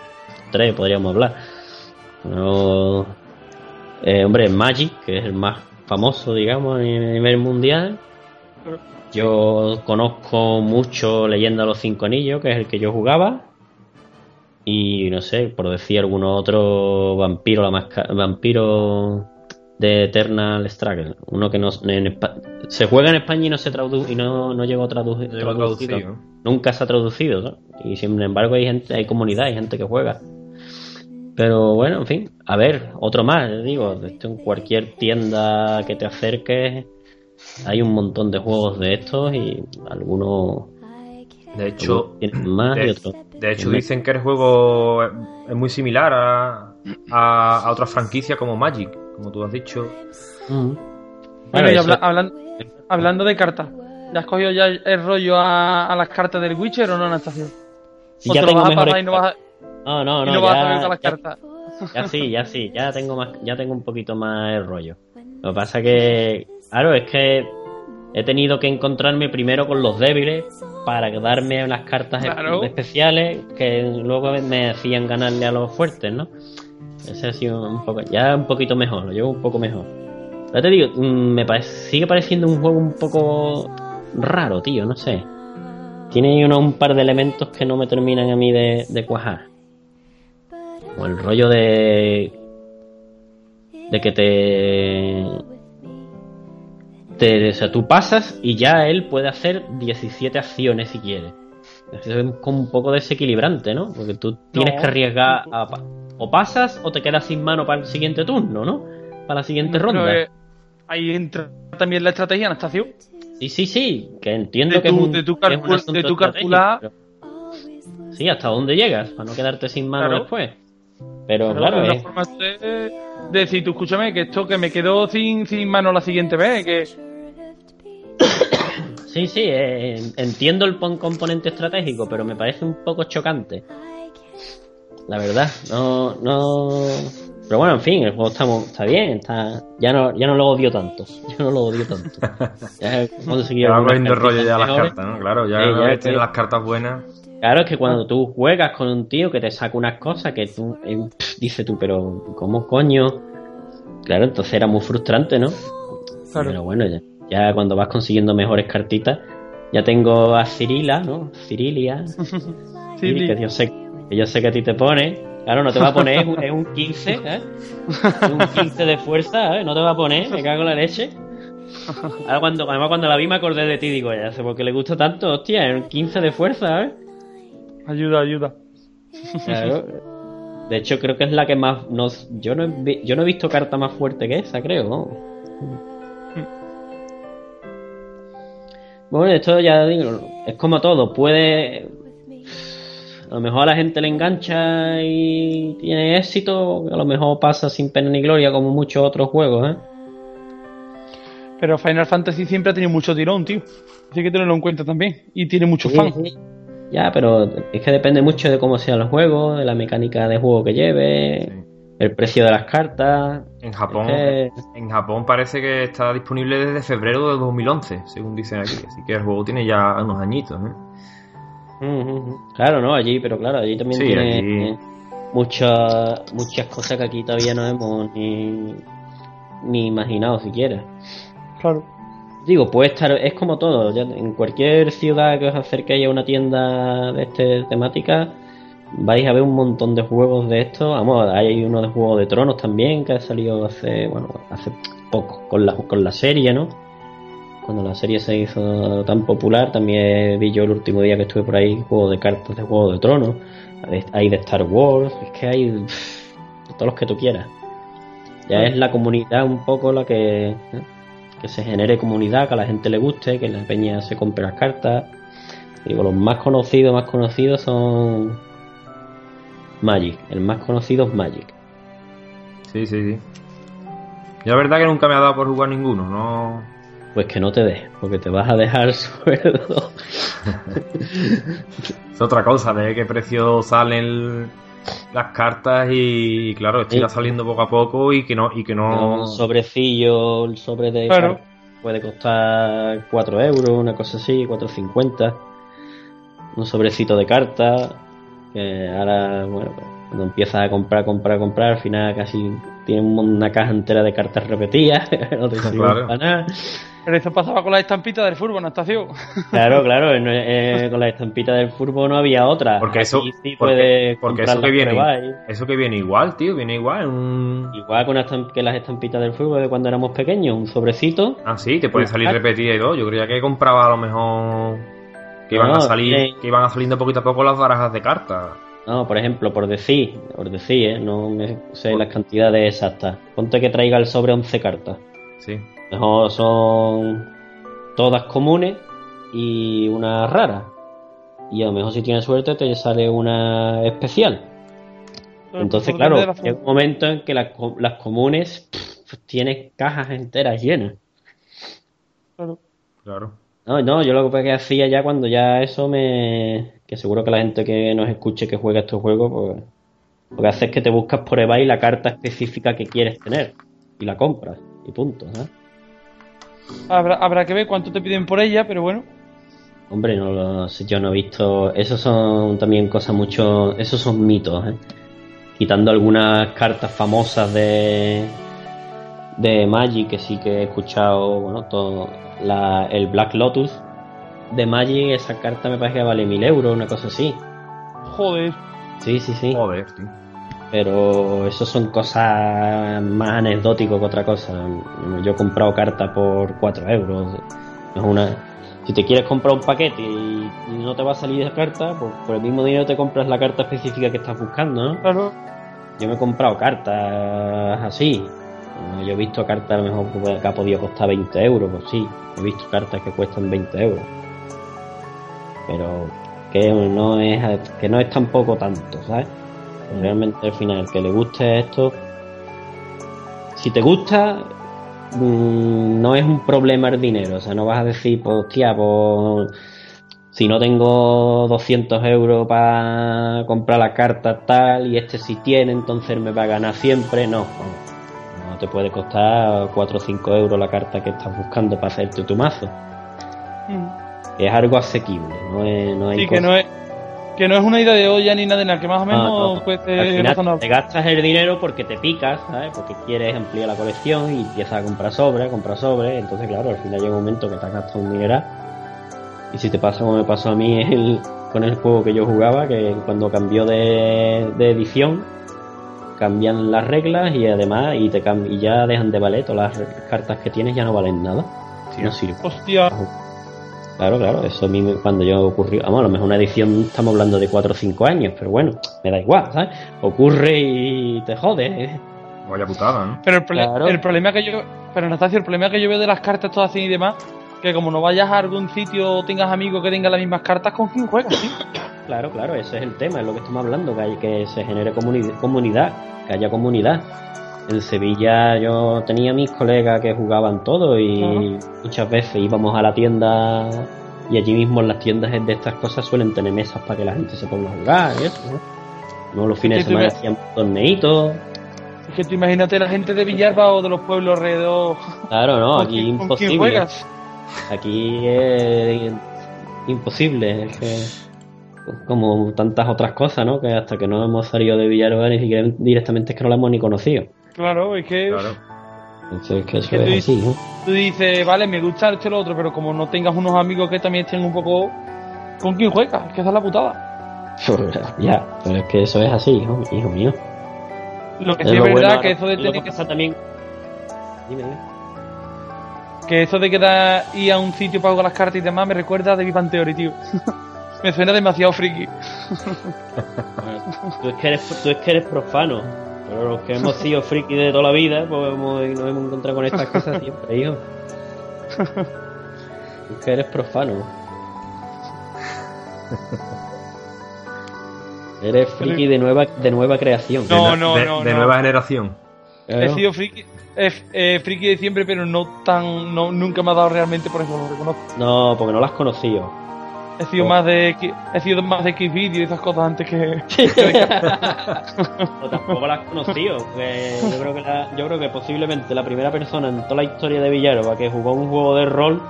Tres podríamos hablar. Eh, hombre, Magic, que es el más famoso, digamos, a nivel mundial yo conozco mucho Leyenda de los Cinco Anillos, que es el que yo jugaba. Y no sé, por decir alguno otro, Vampiro, la máscara, Vampiro de Eternal Struggle. Uno que no se juega en España y no se traduce y no, no llegó a traducir. Nunca se ha traducido, Y sin embargo hay gente, hay comunidad, hay gente que juega. Pero bueno, en fin, a ver, otro más, digo, en cualquier tienda que te acerques hay un montón de juegos de estos y algunos. De hecho, más de, de hecho dicen que el juego es muy similar a, a, otra franquicia como Magic, como tú has dicho. Mm. Bueno, y hablando de cartas, ¿ya has cogido ya el rollo a, las cartas del Witcher o no, Anastasia? ¿O ya te lo vas a pasar y no vas a, no, no, no, no vas a ver las cartas? Ya sí, ya sí, ya tengo más, ya tengo un poquito más el rollo. Lo que pasa que Claro, es que he tenido que encontrarme primero con los débiles para darme unas cartas especiales que luego me hacían ganarle a los fuertes, ¿no? Ese ha sido un poco, ya un poquito mejor, lo llevo un poco mejor. Ya te digo, mm, me sigue pareciendo un juego un poco raro, tío, no sé. Tiene uno, un par de elementos que no me terminan a mí de, de cuajar. O el rollo de. de que te te, o sea, tú pasas y ya él puede hacer 17 acciones si quiere. Es como un poco desequilibrante, ¿no? Porque tú tienes que arriesgar a, o pasas o te quedas sin mano para el siguiente turno, ¿no? Para la siguiente ronda. Eh, ahí entra también la estrategia, Anastasio. Sí, sí, sí, que entiendo que, es de tu, de tu calcular. Sí, hasta dónde llegas, para no quedarte sin mano después. Pero claro, es... forma de, decir, tú escúchame, que esto que me quedó sin, sin mano la siguiente vez, que Sí, sí, eh, entiendo el componente estratégico, pero me parece un poco chocante. La verdad, no, no. Pero bueno, en fin, el juego está, está bien, está. Ya no, ya no lo odio tanto. Ya no lo odio tanto. Ya he conseguido. Ya va rollo ya las cartas, ¿no? Claro, ya, ya las cartas buenas. Claro, es que cuando tú juegas con un tío que te saca unas cosas que tú eh, dices tú, pero ¿cómo coño? Claro, entonces era muy frustrante, ¿no? Claro. Pero bueno, ya, ya cuando vas consiguiendo mejores cartitas, ya tengo a Cirila, ¿no? Cirilia. sí, que yo sé, que yo sé que a ti te pone. Claro, no te va a poner, es un 15, ¿eh? Un 15 de fuerza, ¿eh? No te va a poner, me cago en la leche. Ahora cuando, además cuando la vi me acordé de ti, digo, ya sé por qué le gusta tanto, hostia, es un 15 de fuerza, ¿eh? Ayuda, ayuda. De hecho, creo que es la que más nos. Yo no he, yo no he visto carta más fuerte que esa, creo. Bueno, esto ya digo, es como todo. Puede. A lo mejor a la gente le engancha y tiene éxito. A lo mejor pasa sin pena ni gloria, como muchos otros juegos, ¿eh? Pero Final Fantasy siempre ha tenido mucho tirón, tío. Así que tenerlo en cuenta también. Y tiene muchos fans. Ya, pero es que depende mucho de cómo sea el juego, de la mecánica de juego que lleve, el precio de las cartas. En Japón, en Japón parece que está disponible desde febrero de 2011, según dicen aquí. Así que el juego tiene ya unos añitos. ¿eh? Claro, no, allí, pero claro, allí también tiene muchas muchas cosas que aquí todavía no hemos ni, ni imaginado siquiera. Claro. Digo, puede estar, es como todo, en cualquier ciudad que os acerquéis a una tienda de este temática, vais a ver un montón de juegos de estos. Vamos, hay uno de Juego de Tronos también que ha salido hace, bueno, hace poco con la, con la serie, ¿no? Cuando la serie se hizo tan popular, también vi yo el último día que estuve por ahí juego de cartas de Juego de Tronos. Hay de Star Wars, es que hay de todos los que tú quieras. Ya es la comunidad un poco la que... ¿eh? Que se genere comunidad, que a la gente le guste, que la peña se compre las cartas. Digo, los más conocidos, más conocidos son Magic. El más conocido es Magic. Sí, sí, sí. Yo la verdad que nunca me ha dado por jugar ninguno, no. Pues que no te des, porque te vas a dejar sueldo. es otra cosa, de qué precio salen las cartas y, claro, esto saliendo poco a poco y que no... Y que no... Un sobrecillo, el sobre de... Puede costar 4 euros, una cosa así, 4.50. Un sobrecito de cartas, que ahora, bueno, cuando empiezas a comprar, comprar, comprar, al final casi tiene una caja entera de cartas repetidas, no te claro. nada. Pero eso pasaba con la estampita del la estación. Claro, claro, eh, con la estampita del furbo no había otra. Porque eso, sí porque, eso que viene, eso que viene igual, tío, viene igual. Igual con que las estampitas del furbo de cuando éramos pequeños, un sobrecito. Ah, sí, te puede salir repetida y todo. Yo creía que compraba a lo mejor que iban a salir, que iban a saliendo poquito a poco las barajas de cartas. No, por ejemplo, por decir, por decir, ¿eh? no sé las cantidades exactas. Ponte que traiga el sobre 11 cartas. Sí. Mejor son todas comunes y una rara. Y a lo mejor si tienes suerte te sale una especial. Entonces, claro, hay un momento en que las, comunes tienen cajas enteras llenas. Claro. Claro. No, no, yo lo que hacía ya cuando ya eso me... Que seguro que la gente que nos escuche que juega estos juegos, pues... Lo que hace es que te buscas por eBay la carta específica que quieres tener. Y la compras. Y punto, ¿sabes? Habrá, que ver cuánto te piden por ella, pero bueno. Hombre, no lo sé, yo no he visto. Esos son también cosas mucho. Esos son mitos, ¿eh? Quitando algunas cartas famosas de. de Magic, que sí que he escuchado, bueno, todo. La, el Black Lotus de Magic, esa carta me parece que vale mil euros, una cosa así. Joder. Sí, sí, sí. Joder, pero eso son cosas más anecdóticas que otra cosa. Yo he comprado carta por 4 euros. Es una... Si te quieres comprar un paquete y, no te va a salir esa carta, pues por el mismo dinero te compras la carta específica que estás buscando, ¿no? Claro. Yo me he comprado cartas así. Yo he visto cartas a lo mejor que ha podido costar 20 euros, pues sí. He visto cartas que cuestan 20 euros. Pero que no es, que no es tampoco tanto, ¿sabes? Realmente al final, el que le guste esto, si te gusta, mm, no es un problema el dinero. O sea, no vas a decir, pues, hostia, pues si no tengo 200 euros para comprar la carta tal y este sí tiene, entonces me va a ganar siempre. No, no te puede costar 4 o 5 euros la carta que estás buscando para hacerte tu mazo. Mm. Es algo asequible, no, es, no hay sí, que no es que no es una idea de olla ni nada de nada, que más o menos puede ser Te gastas el dinero porque te picas, ¿sabes? Porque quieres ampliar la colección y empiezas a comprar sobre, comprar sobre. Entonces, claro, al final llega un momento que te has gastado un dinero. Y si te pasa como me pasó a mí el, con el juego que yo jugaba, que cuando cambió de, edición, cambian las reglas y además y te y ya dejan de valer todas las cartas que tienes ya no valen nada. no sirve. Hostia. Claro, claro, eso a mí cuando yo ocurrió, vamos, a lo mejor una edición estamos hablando de 4 o 5 años, pero bueno, me da igual, ¿sabes? Ocurre y te jode. ¿eh? Vaya putada, ¿no? Pero el, el problema que yo, pero Anastasio, el problema que yo veo de las cartas todas así y demás, que como no vayas a algún sitio o tengas amigos que tengan las mismas cartas, ¿con quién juegas, ¿sí? Claro, claro, ese es el tema, es lo que estamos hablando, que, hay, que se genere comunidad, que haya comunidad. En Sevilla yo tenía mis colegas que jugaban todo y muchas veces íbamos a la tienda y allí mismo en las tiendas de estas cosas suelen tener mesas para que la gente se ponga a jugar y eso, ¿no? los fines de semana hacían torneitos. Es que tú imagínate la gente de Villarba o de los pueblos alrededor. Claro, no, aquí imposible. Aquí es imposible, es que como tantas otras cosas, ¿no? Que hasta que no hemos salido de Villarba ni siquiera directamente es que no la hemos ni conocido. Claro, es que. Claro. Entonces, que eso es, así, ¿no? Tú dices, vale, me gusta esto y lo otro, pero como no tengas unos amigos que también estén un poco. ¿Con quién juegas? Es que esa es la putada. ya, pero es que eso es así, hijo, hijo mío. Lo que sí es, verdad que eso de tener que. también. Dime, dime. Que eso de quedar ir a un sitio para jugar las cartas y demás me recuerda a The Big Theory, tío. me suena demasiado friki. tú, es que eres, tú es que eres profano. Pero los que hemos sido friki de toda la vida, pues hemos, nos hemos encontrado con estas cosas siempre, hijo. Es que eres profano. Eres friki de nueva, de nueva creación. No, no, no. De, nueva generación. He sido friki, eh, friki de siempre, pero no tan. No, nunca me ha dado realmente por eso, lo reconozco. No, porque no lo has conocido. He sido más de he sido más de Xvideo y esas cosas antes que. o tampoco las has conocido. yo creo que yo creo que posiblemente la primera persona en toda la historia de Villarova que jugó un juego de rol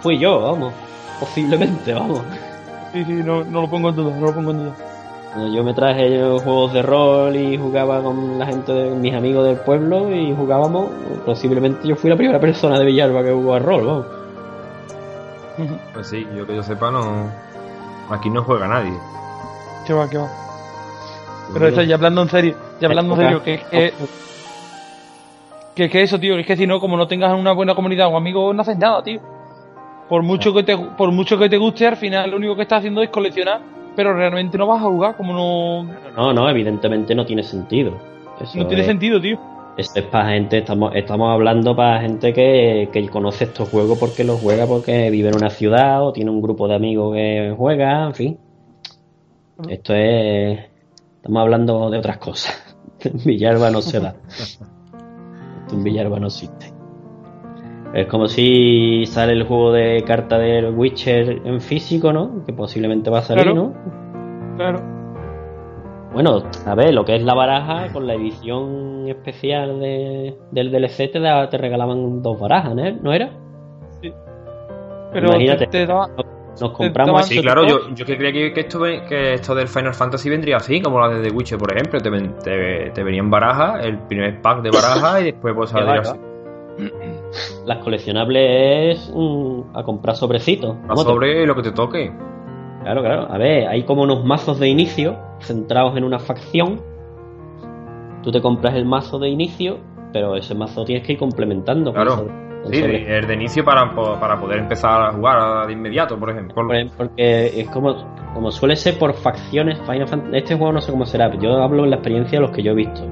fui yo, vamos. Posiblemente, vamos. Sí, sí, no, no lo pongo en duda, no lo pongo en duda. Yo me traje juegos de rol y jugaba con la gente de mis amigos del pueblo y jugábamos. Posiblemente yo fui la primera persona de Villarova que jugó a rol, vamos. Pues sí, yo que yo sepa, no. Aquí no juega nadie. ¿Qué va, qué va? Pero eso, ya hablando en serio, ya hablando en serio, que, que, que, que eso, tío, es que si no, como no tengas una buena comunidad o amigos, no haces nada, tío. Por mucho que te, por mucho que te guste, al final lo único que estás haciendo es coleccionar, pero realmente no vas a jugar, como no. No, no, evidentemente no tiene sentido. no tiene sentido, tío. Esto es para gente, estamos, estamos hablando para gente que, que conoce estos juegos porque los juega porque vive en una ciudad o tiene un grupo de amigos que juega, en fin. Esto es. Estamos hablando de otras cosas. En Villarba no se da. Esto en Villarba no existe. Es como si sale el juego de carta del Witcher en físico, ¿no? Que posiblemente va a salir, ¿no? Claro. Bueno, a ver, lo que es la baraja, con la edición especial de, del DLC te, te regalaban dos barajas, ¿no era? Sí. Pero Imagínate, te, nos compramos. Sí, claro, yo, yo que creía que, esto, que esto del Final Fantasy vendría así, como la de The Witcher, por ejemplo. Te, te, venían barajas, el primer pack de barajas y después pues salir así. Las coleccionables es a comprar sobrecitos. A sobre lo que te toque. Claro, claro. A ver, hay como unos mazos de inicio centrados en una facción. Tú te compras el mazo de inicio, pero ese mazo tienes que ir complementando. Claro. Sí, el de inicio para, para poder empezar a jugar de inmediato, por ejemplo. Porque es como, como suele ser por facciones. este juego no sé cómo será, yo hablo en la experiencia de los que yo he visto.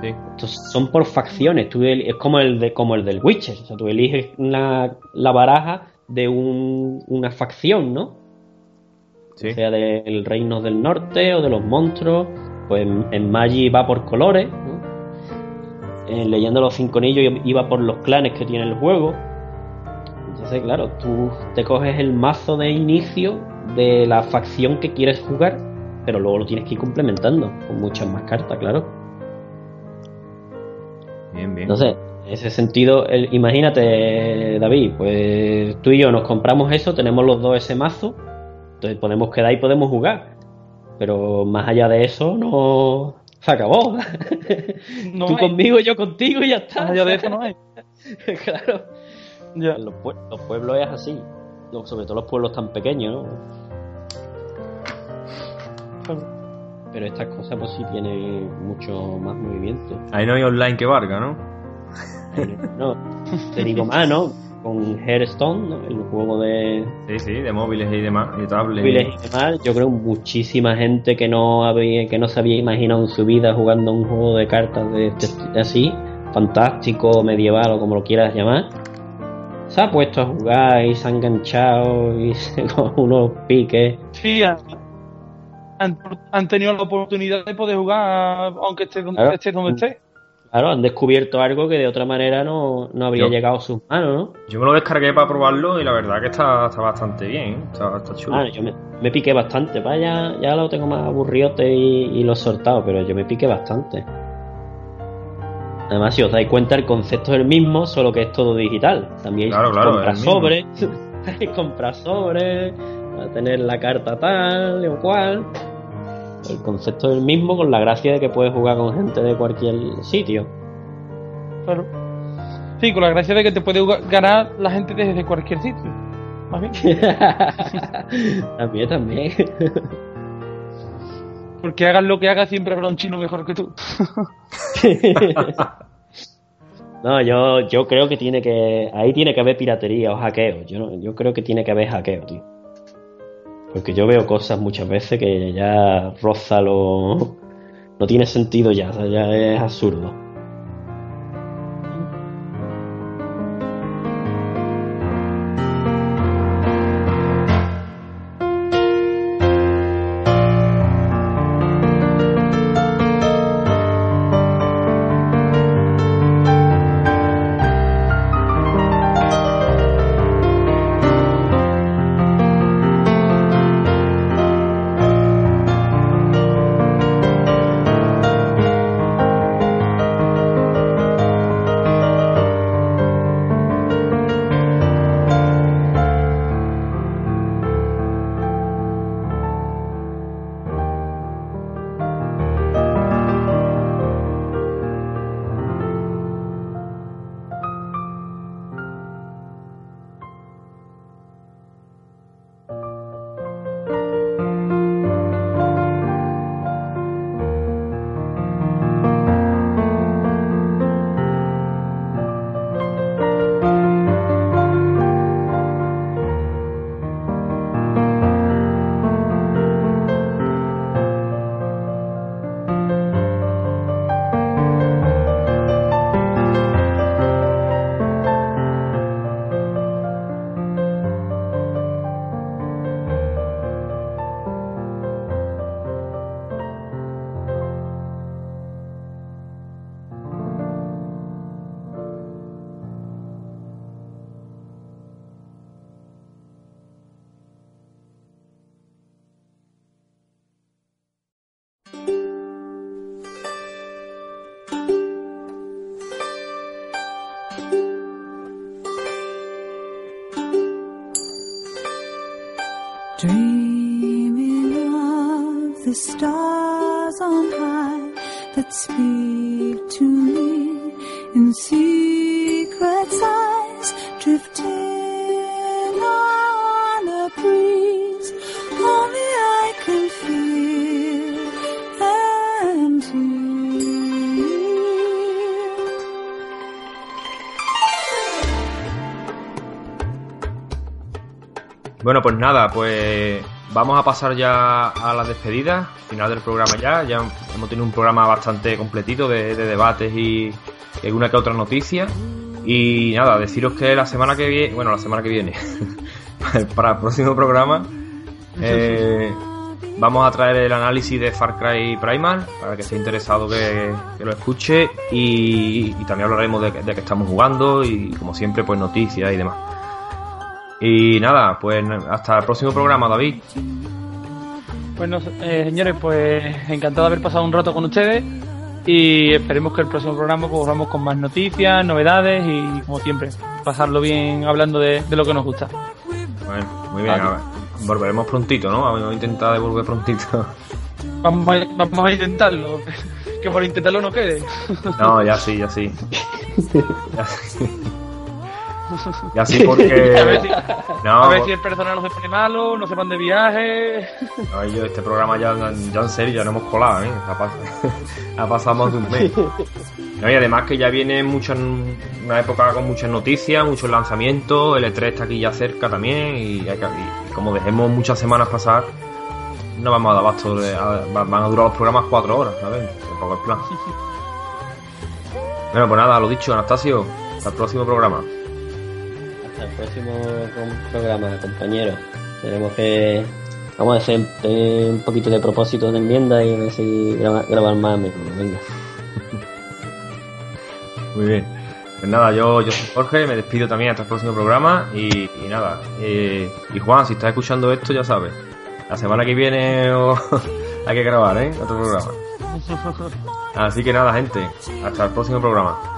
Sí. Estos son por facciones. Tú es como el, de, como el del Witcher. O sea, tú eliges la, la baraja de un, una facción, ¿no? Sea del Reino del Norte o de los monstruos. Pues en Magi va por colores, eh, leyendo los cinco anillos iba por los clanes que tiene el juego. Entonces, claro, tú te coges el mazo de inicio de la facción que quieres jugar, pero luego lo tienes que ir complementando con muchas más cartas, claro. Bien, bien. Entonces, en ese sentido, imagínate, David, pues tú y yo nos compramos eso, tenemos los dos ese mazo, entonces podemos quedar y podemos jugar. Pero más allá de eso, no. Se acabó. tú conmigo, yo contigo y ya está. Más allá de eso no hay. claro. Los, pueblos es así. Sobre todo los pueblos tan pequeños, Pero estas cosas, pues sí tienen mucho más movimiento. Ahí no hay online que valga, ¿no? no, te digo más, ¿no? Con Hearthstone, ¿no? el juego de... Sí, sí, de móviles y demás, y tablets. Móviles y demás, yo creo muchísima gente que no había, que no se había imaginado en su vida jugando un juego de cartas de, este así, fantástico, medieval o como lo quieras llamar, se ha puesto a jugar y se ha enganchado y con unos piques. Sí, han, tenido la oportunidad de poder jugar aunque esté donde, esté donde esté. Claro, han descubierto algo que de otra manera no, habría llegado a sus manos, ¿no? Yo me lo descargué para probarlo y la verdad que está, está bastante bien, está, chulo. Ah, yo me, piqué bastante, vaya, ya lo tengo más aburriote y, y lo he soltado, pero yo me piqué bastante. Además, si os dais cuenta, el concepto es el mismo, solo que es todo digital. También claro, claro, compra sobre, compra sobre, va a tener la carta tal o cual. El concepto es el mismo, con la gracia de que puedes jugar con gente de cualquier sitio. Claro. Sí, con la gracia de que te puede ganar la gente desde cualquier sitio. Más bien. también, también. Porque hagas lo que hagas, siempre habrá un chino mejor que tú. no, yo, yo creo que tiene que. Ahí tiene que haber piratería o hackeo. Yo, yo creo que tiene que haber hackeo, tío. Porque yo veo cosas muchas veces que ya roza lo. No tiene sentido ya, o sea, ya es absurdo. Bueno, pues nada, pues vamos a pasar ya a las despedidas, final del programa ya. Ya hemos tenido un programa bastante completito de, debates y, alguna que otra noticia. Y nada, deciros que la semana que viene, bueno, la semana que viene, para el próximo programa, eh, Vamos a traer el análisis de Far Cry Primal para que esté interesado que, lo escuche y, también hablaremos de, de que estamos jugando y como siempre pues noticias y demás. Y nada, pues hasta el próximo programa, David. Bueno, eh, señores, pues encantado de haber pasado un rato con ustedes y esperemos que el próximo programa pues, volvamos con más noticias, novedades y como siempre, pasarlo bien hablando de, lo que nos gusta. Bueno, muy bien, volveremos prontito, ¿no? Vamos a intentar devolver prontito. Vamos a, vamos a intentarlo, que por intentarlo no quede. No, ya sí, ya sí. Ya sí. Y así porque. a ver si, no, a ver si el personal no se pone malo, no se van de viaje. No, yo, este programa ya, ya en serio ya no hemos colado, ¿eh? Ha, pasado más de un mes. No, y además que ya viene mucha, una época con muchas noticias, muchos lanzamientos, el E3 está aquí ya cerca también y, como dejemos muchas semanas pasar, no vamos a dar basto, van a durar los programas cuatro horas, ¿sabes? Tampoco el plan. Bueno, pues nada, lo dicho, Anastasio, hasta el próximo programa el próximo programa, compañeros. Tenemos que. Vamos a hacer un poquito de propósito de enmienda y a ver si grabar, más Venga. Muy bien. Pues nada, yo, yo soy Jorge, me despido también hasta el próximo programa y, nada. Eh, y Juan, si estás escuchando esto, ya sabes. La semana que viene hay que grabar, ¿eh? Otro programa. Así que nada, gente. Hasta el próximo programa.